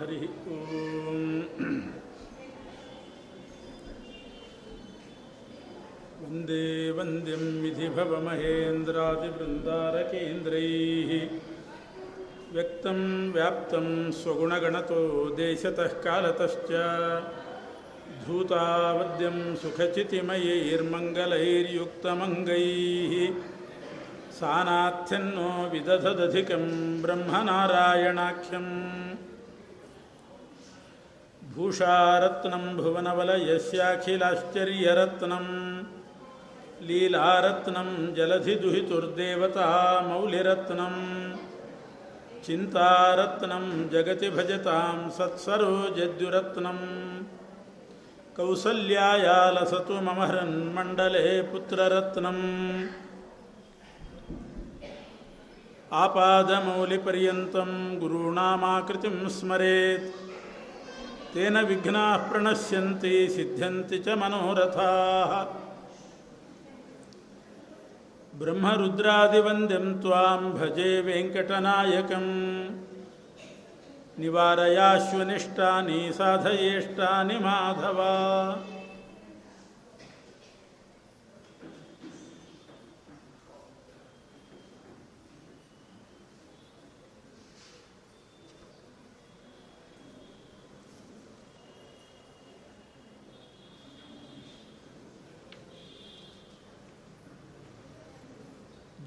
हरिः ॐ वंदे वन्द्यं विधिभवमहेन्द्रादिवृन्दारकेन्द्रैः व्यक्तं व्याप्तं स्वगुणगणतो देशतः कालतश्च। धूतावद्यं सुखचितिमयैर्मङ्गलैर्युक्तमङ्गैः। सानाथ्यन्नो विदधदधिकं ब्रह्मनारायणाख्यम्। भूषारत्नं भुवनवलयस्याखिलाश्चर्यरत्नं, लीलारत्नं जलधिदुहितुर्देवता मौलिरत्नं चिन्तारत्नं जगति भजतां सत्सरोजद्युरत्नं कौसल्यायालसतु मम हृन्मण्डले पुत्ररत्नम् आपादमौलिपर्यन्तं गुरूणामाकृतिं स्मरेत्। तेन विघ्नाः प्रणश्यन्ति सिद्ध्यन्ति च मनोरथाः। ब्रह्मरुद्रादिवन्द्यं त्वां भजे वेङ्कटनायकं निवारयाश्वनिष्टानि साधयेष्टानि माधव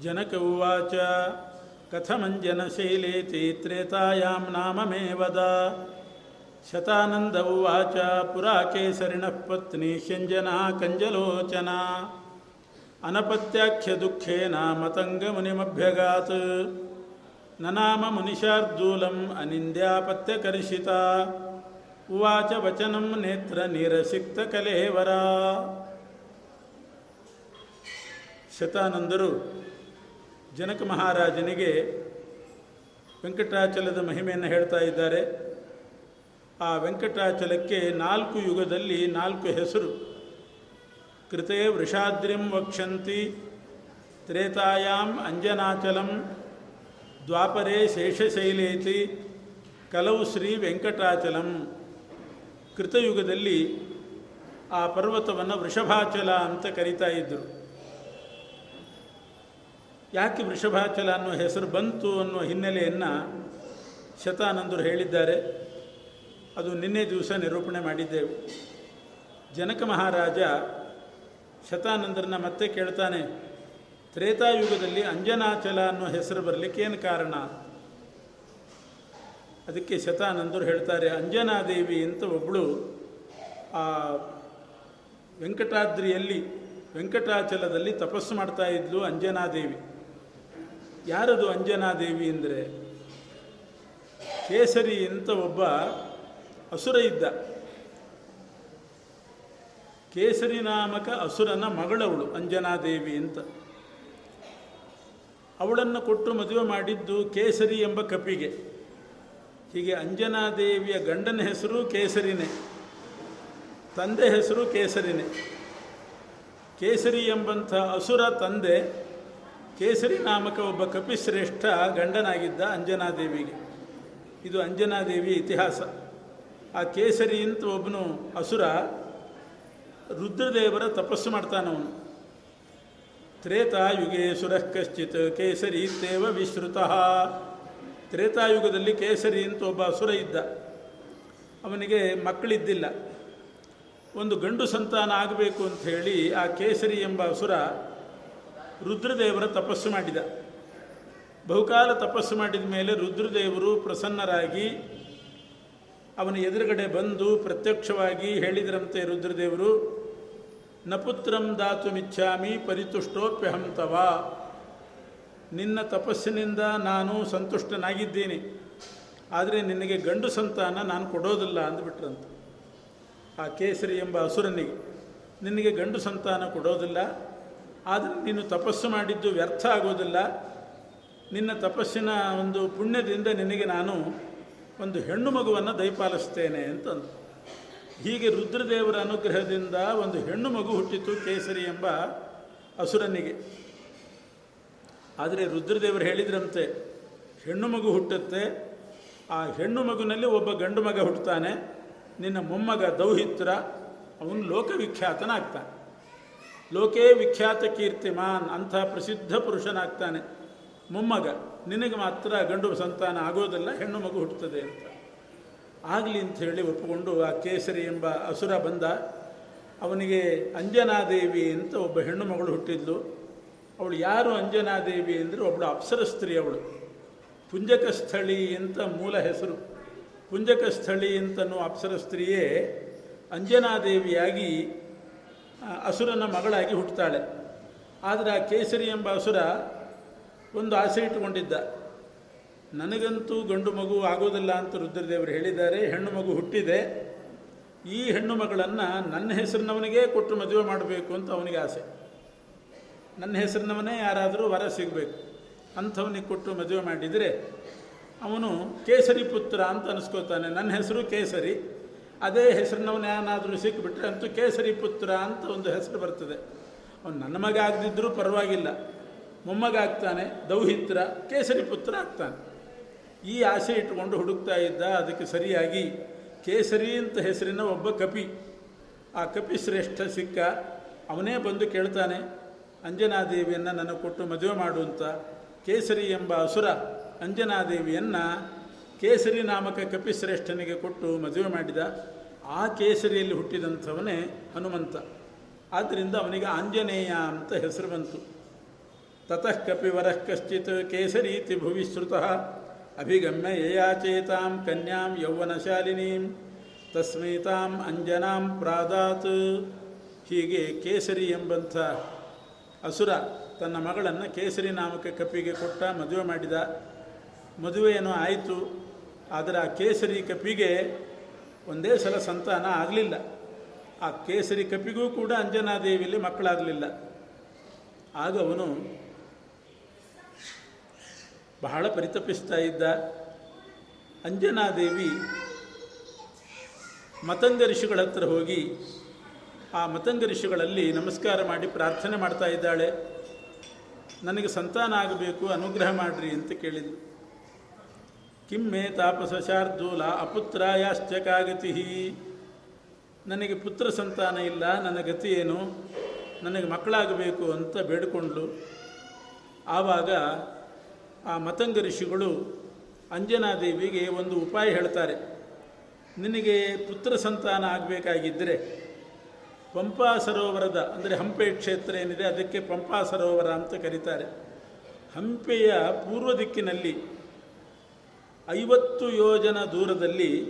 जनक उवाच कथमञ्जनशीलेति त्रेतायां नाम मे वद शतानन्द उवाच पुरा केसरिणः पत्नी शञ्जना कञ्जलोचना। अनपत्याख्यदुःखेन मतङ्गमुनिमभ्यगात्। न नाम मुनिशार्दूलम् अनिन्द्यापत्यकर्षिता। उवाच वचनं नेत्रनिरसिक्तकलेवरा। शतानन्दरु ಜನಕ ಮಹಾರಾಜನಿಗೆ ವೆಂಕಟಾಚಲದ ಮಹಿಮೆಯನ್ನು ಹೇಳ್ತಾ ಇದ್ದಾರೆ. ಆ ವೆಂಕಟಾಚಲಕ್ಕೆ ನಾಲ್ಕು ಯುಗದಲ್ಲಿ ನಾಲ್ಕು ಹೆಸರು. ಕೃತೆ ವೃಷಾದ್ರಿಂ ವಕ್ಷಂತಿ, ತ್ರೇತಾಯಾಂ ಅಂಜನಾಚಲಂ, ದ್ವಾಪರೇ ಶೇಷಶೈಲೇತಿ, ಕಲವು ಶ್ರೀ ವೆಂಕಟಾಚಲಂ. ಕೃತಯುಗದಲ್ಲಿ ಆ ಪರ್ವತವನ್ನು ವೃಷಭಾಚಲ ಅಂತ ಕರೀತಾ ಇದ್ದರು ಯಾಕೆ ವೃಷಭಾಚಲ ಅನ್ನೋ ಹೆಸರು ಬಂತು ಅನ್ನೋ ಹಿನ್ನೆಲೆಯನ್ನು ಶತಾನಂದರು ಹೇಳಿದ್ದಾರೆ. ಅದು ನಿನ್ನೆ ದಿವಸ ನಿರೂಪಣೆ ಮಾಡಿದ್ದೆವು. ಜನಕ ಮಹಾರಾಜ ಶತಾನಂದರನ್ನ ಮತ್ತೆ ಕೇಳ್ತಾನೆ, ತ್ರೇತಾಯುಗದಲ್ಲಿ ಅಂಜನಾಚಲ ಅನ್ನೋ ಹೆಸರು ಬರಲಿಕ್ಕೆ ಏನು ಕಾರಣ? ಅದಕ್ಕೆ ಶತಾನಂದರು ಹೇಳ್ತಾರೆ, ಅಂಜನಾದೇವಿ ಅಂತ ಒಬ್ಬಳು ಆ ವೆಂಕಟಾದ್ರಿಯಲ್ಲಿ, ವೆಂಕಟಾಚಲದಲ್ಲಿ ತಪಸ್ಸು ಮಾಡ್ತಾ ಇದ್ಲು ಅಂಜನಾದೇವಿ. ಯಾರದು ಅಂಜನಾದೇವಿ ಅಂದರೆ? ಕೇಸರಿ ಅಂತ ಒಬ್ಬ ಅಸುರ ಇದ್ದ. ಕೇಸರಿ ನಾಮಕ ಅಸುರನ ಮಗಳವಳು ಅಂಜನಾದೇವಿ ಅಂತ. ಅವಳನ್ನು ಕೊಟ್ಟು ಮದುವೆ ಮಾಡಿದ್ದು ಕೇಸರಿ ಎಂಬ ಕಪಿಗೆ. ಹೀಗೆ ಅಂಜನಾದೇವಿಯ ಗಂಡನ ಹೆಸರು ಕೇಸರಿನೇ, ತಂದೆ ಹೆಸರು ಕೇಸರಿನೇ. ಕೇಸರಿ ಎಂಬಂಥ ಅಸುರ ತಂದೆ ಕೇಸರಿ ನಾಮಕ ಒಬ್ಬ ಕಪಿಶ್ರೇಷ್ಠ ಗಂಡನಾಗಿದ್ದ ಅಂಜನಾದೇವಿಗೆ. ಇದು ಅಂಜನಾದೇವಿ ಇತಿಹಾಸ. ಆ ಕೇಸರಿ ಅಂತ ಒಬ್ಬನು ಅಸುರ, ರುದ್ರದೇವರ ತಪಸ್ಸು ಮಾಡ್ತಾನವನು. ತ್ರೇತಾಯುಗೆ ಸುರಃ ಕಶ್ಚಿತ್ ಕೇಸರಿ ತೇವ ವಿಶ್ರುತ. ತ್ರೇತಾಯುಗದಲ್ಲಿ ಕೇಸರಿ ಅಂತ ಒಬ್ಬ ಅಸುರ ಇದ್ದ. ಅವನಿಗೆ ಮಕ್ಕಳಿದ್ದಿಲ್ಲ. ಒಂದು ಗಂಡು ಸಂತಾನ ಆಗಬೇಕು ಅಂತ ಹೇಳಿ ಆ ಕೇಸರಿ ಎಂಬ ಅಸುರ ರುದ್ರದೇವರ ತಪಸ್ಸು ಮಾಡಿದ. ಬಹುಕಾಲ ತಪಸ್ಸು ಮಾಡಿದ ಮೇಲೆ ರುದ್ರದೇವರು ಪ್ರಸನ್ನರಾಗಿ ಅವನ ಎದುರುಗಡೆ ಬಂದು ಪ್ರತ್ಯಕ್ಷವಾಗಿ ಹೇಳಿದ್ರಂತೆ ರುದ್ರದೇವರು ನಪುತ್ರಂ ದಾತು ಮಿಚ್ಛಾಮಿ ಪರಿತುಷ್ಟೋಪ್ಯಹಂತವ ನಿನ್ನ ತಪಸ್ಸಿನಿಂದ ನಾನು ಸಂತುಷ್ಟನಾಗಿದ್ದೀನಿ. ಆದರೆ ನಿನಗೆ ಗಂಡು ಸಂತಾನ ನಾನು ಕೊಡೋದಿಲ್ಲ ಅಂದ್ಬಿಟ್ರಂತೆ. ಆ ಕೇಸರಿ ಎಂಬ ಅಸುರನಿಗೆ, ನಿನಗೆ ಗಂಡು ಸಂತಾನ ಕೊಡೋದಿಲ್ಲ ಆದರೆ ನೀನು ತಪಸ್ಸು ಮಾಡಿದ್ದು ವ್ಯರ್ಥ ಆಗೋದಿಲ್ಲ. ನಿನ್ನ ತಪಸ್ಸಿನ ಒಂದು ಪುಣ್ಯದಿಂದ ನಿನಗೆ ನಾನು ಒಂದು ಹೆಣ್ಣು ಮಗುವನ್ನು ದಯಪಾಲಿಸ್ತೇನೆ ಅಂತಂದು. ಹೀಗೆ ರುದ್ರದೇವರ ಅನುಗ್ರಹದಿಂದ ಒಂದು ಹೆಣ್ಣು ಮಗು ಹುಟ್ಟಿತು ಕೇಸರಿ ಎಂಬ ಅಸುರನಿಗೆ. ಆದರೆ ರುದ್ರದೇವರು ಹೇಳಿದ್ರಂತೆ, ಹೆಣ್ಣು ಮಗು ಹುಟ್ಟುತ್ತೆ, ಆ ಹೆಣ್ಣು ಮಗುನಲ್ಲಿ ಒಬ್ಬ ಗಂಡು ಮಗ ಹುಟ್ಟುತ್ತಾನೆ ನಿನ್ನ ಮೊಮ್ಮಗ ದೌಹಿತ್ರ, ಅವನು ಲೋಕವಿಖ್ಯಾತನಾಗ್ತಾನೆ. ಲೋಕೇ ವಿಖ್ಯಾತ ಕೀರ್ತಿಮಾನ್ ಅಂಥ ಪ್ರಸಿದ್ಧ ಪುರುಷನಾಗ್ತಾನೆ. ಮೊಮ್ಮಗ, ನಿನಗೆ ಮಾತ್ರ ಗಂಡು ಸಂತಾನ ಆಗೋದಲ್ಲ, ಹೆಣ್ಣು ಮಗು ಹುಟ್ಟುತ್ತದೆ ಅಂತ. ಆಗಲಿ ಅಂತ ಹೇಳಿ ಒಪ್ಪಿಕೊಂಡು ಆ ಕೇಸರಿ ಎಂಬ ಅಸುರ ಬಂದ. ಅವನಿಗೆ ಅಂಜನಾದೇವಿ ಅಂತ ಒಬ್ಬ ಹೆಣ್ಣು ಮಗಳು ಹುಟ್ಟಿದ್ಲು. ಅವಳು ಯಾರು ಅಂಜನಾದೇವಿ ಅಂದರೆ ಒಬ್ಬಳು ಅಪ್ಸರ ಸ್ತ್ರೀ ಅವಳು. ಪುಂಜಕ ಸ್ಥಳಿ ಅಂತ ಮೂಲ ಹೆಸರು. ಪುಂಜಕ ಸ್ಥಳಿ ಅಂತನೋ ಅಪ್ಸರ ಸ್ತ್ರೀಯೇ ಅಂಜನಾದೇವಿಯಾಗಿ ಅಸುರನ ಮಗಳಾಗಿ ಹುಟ್ಟುತ್ತಾಳೆ. ಆದರೆ ಆ ಕೇಸರಿ ಎಂಬ ಅಸುರ ಒಂದು ಆಸೆ ಇಟ್ಟುಕೊಂಡಿದ್ದ. ನನಗಂತೂ ಗಂಡು ಮಗು ಆಗೋದಿಲ್ಲ ಅಂತ ರುದ್ರದೇವರು ಹೇಳಿದ್ದಾರೆ, ಹೆಣ್ಣು ಮಗು ಹುಟ್ಟಿದೆ, ಈ ಹೆಣ್ಣು ಮಗಳನ್ನು ನನ್ನ ಹೆಸರಿನವನಿಗೇ ಕೊಟ್ಟು ಮದುವೆ ಮಾಡಬೇಕು ಅಂತ ಅವನಿಗೆ ಆಸೆ. ನನ್ನ ಹೆಸರಿನವನೇ ಯಾರಾದರೂ ವರ ಸಿಗಬೇಕು, ಅಂಥವನಿಗೆ ಕೊಟ್ಟು ಮದುವೆ ಮಾಡಿದರೆ ಅವನು ಕೇಸರಿ ಪುತ್ರ ಅಂತ ಅನಿಸ್ಕೋತಾನೆ ನನ್ನ ಹೆಸರು ಕೇಸರಿ. ಅದೇ ಹೆಸರಿನವನು ಏನಾದರೂ ಸಿಕ್ಕಿಬಿಟ್ರೆ ಅಂತೂ ಕೇಸರಿ ಪುತ್ರ ಅಂತ ಒಂದು ಹೆಸರು ಬರ್ತದೆ. ಅವನು ನನ್ನ ಮಗ ಆಗದಿದ್ದರೂ ಪರವಾಗಿಲ್ಲ. ಮೊಮ್ಮಗ ಆಗ್ತಾನೆ ದೌಹಿತ್ರ, ಕೇಸರಿ ಪುತ್ರ ಆಗ್ತಾನೆ. ಈ ಆಸೆ ಇಟ್ಟುಕೊಂಡು ಹುಡುಕ್ತಾ ಇದ್ದ ಅದಕ್ಕೆ ಸರಿಯಾಗಿ ಕೇಸರಿ ಅಂತ ಹೆಸರಿನ ಒಬ್ಬ ಕಪಿ. ಆ ಕಪಿ ಶ್ರೇಷ್ಠ ಸಿಕ್ಕ, ಅವನೇ ಬಂದು ಕೇಳ್ತಾನೆ, ಅಂಜನಾದೇವಿಯನ್ನು ನನಗೆ ಕೊಟ್ಟು ಮದುವೆ ಮಾಡು ಅಂತ. ಕೇಸರಿ ಎಂಬ ಅಸುರ ಅಂಜನಾದೇವಿಯನ್ನು ಕೇಸರಿ ನಾಮಕ ಕಪಿಶ್ರೇಷ್ಠನಿಗೆ ಕೊಟ್ಟು ಮದುವೆ ಮಾಡಿದ ಆ ಕೇಸರಿಯಲ್ಲಿ ಹುಟ್ಟಿದಂಥವನೇ ಹನುಮಂತ. ಆದ್ದರಿಂದ ಅವನಿಗೆ ಆಂಜನೇಯ ಅಂತ ಹೆಸರು ಬಂತು. ತತಃ ಕಪಿವರಃ ಕಶ್ಚಿತ್ ಕೇಸರೀತಿ ಭುವಿ ಶ್ರುತಃ ಅಭಿಗಮ್ಯ ಯಯಾಚೇತಾಂ ಕನ್ಯಾಂ ಯೌವನಶಾಲಿನೀಂ ತಸ್ಮೈತಾಂ ಅಂಜನಾಂ ಪ್ರಾದಾತ್. ಹೀಗೆ ಕೇಸರಿ ಎಂಬಂಥ ಅಸುರ ತನ್ನ ಮಗಳನ್ನು ಕೇಸರಿ ನಾಮಕ ಕಪಿಗೆ ಕೊಟ್ಟ ಮದುವೆ ಮಾಡಿದ. ಮದುವೆಯೇನೋ ಆಯಿತು. ಆದರೆ ಆ ಕೇಸರಿ ಕಪಿಗೆ ಒಂದೇ ಸಲ ಸಂತಾನ ಆಗಲಿಲ್ಲ. ಆ ಕೇಸರಿ ಕಪಿಗೂ ಕೂಡ ಅಂಜನಾದೇವಿಯಲ್ಲಿ ಮಕ್ಕಳಾಗಲಿಲ್ಲ. ಆಗ ಅವನು ಬಹಳ ಪರಿತಪಿಸ್ತಾ ಇದ್ದ ಅಂಜನಾದೇವಿ ಮತಂಗ ಋಷಿಗಳ ಹತ್ರ ಹೋಗಿ ಆ ಮತಂಗ ಋಷಿಗಳಲ್ಲಿ ನಮಸ್ಕಾರ ಮಾಡಿ ಪ್ರಾರ್ಥನೆ ಮಾಡ್ತಾ ಇದ್ದಾಳೆ. ನನಗೆ ಸಂತಾನ ಆಗಬೇಕು, ಅನುಗ್ರಹ ಮಾಡ್ರಿ ಅಂತ ಕೇಳಿದ್ರು ಕಿಮ್ಮೆ ತಾಪಸ ಅಪುತ್ರ ಯಾಶ್ಚಕಾಗತಿ ಕಾಗತಿ. ನನಗೆ ಪುತ್ರ ಸಂತಾನ ಇಲ್ಲ, ನನ್ನ ಗತಿ ಏನು? ನನಗೆ ಮಕ್ಕಳಾಗಬೇಕು ಅಂತ ಬೇಡಿಕೊಂಡ್ಲು. ಆವಾಗ ಆ ಮತಂಗ ಋಷಿಗಳು ಅಂಜನಾದೇವಿಗೆ ಒಂದು ಉಪಾಯ ಹೇಳ್ತಾರೆ. ನಿನಗೆ ಪುತ್ರ ಸಂತಾನ ಆಗಬೇಕಾಗಿದ್ದರೆ ಪಂಪಾ ಸರೋವರದ, ಅಂದರೆ ಹಂಪೆ ಕ್ಷೇತ್ರ ಏನಿದೆ, ಅದಕ್ಕೆ ಪಂಪಾ ಸರೋವರ ಅಂತ ಕರೀತಾರೆ. ಹಂಪೆಯ ಪೂರ್ವ ದಿಕ್ಕಿನಲ್ಲಿ ಐವತ್ತು ಯೋಜನ ದೂರದಲ್ಲಿ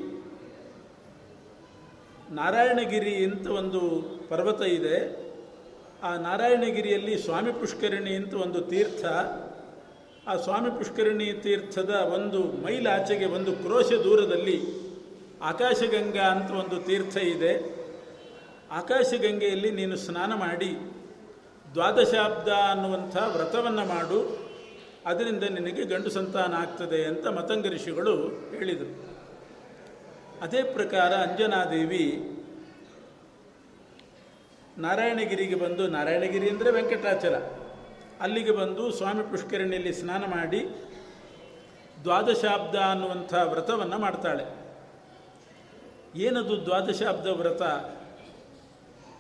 ನಾರಾಯಣಗಿರಿ ಅಂತ ಒಂದು ಪರ್ವತ ಇದೆ. ಆ ನಾರಾಯಣಗಿರಿಯಲ್ಲಿ ಸ್ವಾಮಿ ಪುಷ್ಕರಣಿ ಅಂತ ಒಂದು ತೀರ್ಥ. ಆ ಸ್ವಾಮಿ ಪುಷ್ಕರಣಿ ತೀರ್ಥದ ಒಂದು ಮೈಲ್ ಆಚೆಗೆ ಒಂದು ಕ್ರೋಶ ದೂರದಲ್ಲಿ ಆಕಾಶಗಂಗಾ ಅಂತ ಒಂದು ತೀರ್ಥ ಇದೆ. ಆಕಾಶಗಂಗೆಯಲ್ಲಿ ನೀನು ಸ್ನಾನ ಮಾಡಿ ದ್ವಾದಶಾಬ್ದ ಅನ್ನುವಂಥ ವ್ರತವನ್ನು ಮಾಡು. ಅದರಿಂದ ನಿನಗೆ ಗಂಡು ಸಂತಾನ ಆಗ್ತದೆ ಅಂತ ಮತಂಗ ಋಷಿಗಳು ಹೇಳಿದರು. ಅದೇ ಪ್ರಕಾರ ಅಂಜನಾದೇವಿ ನಾರಾಯಣಗಿರಿಗೆ ಬಂದು, ನಾರಾಯಣಗಿರಿ ಅಂದರೆ ವೆಂಕಟಾಚಲ. ಅಲ್ಲಿಗೆ ಬಂದು ಸ್ವಾಮಿ ಪುಷ್ಕರಣಿಯಲ್ಲಿ ಸ್ನಾನ ಮಾಡಿ ದ್ವಾದಶಾಬ್ದ ಅನ್ನುವಂಥ ವ್ರತವನ್ನು ಮಾಡ್ತಾಳೆ. ಏನದು ದ್ವಾದಶಾಬ್ದ ವ್ರತ?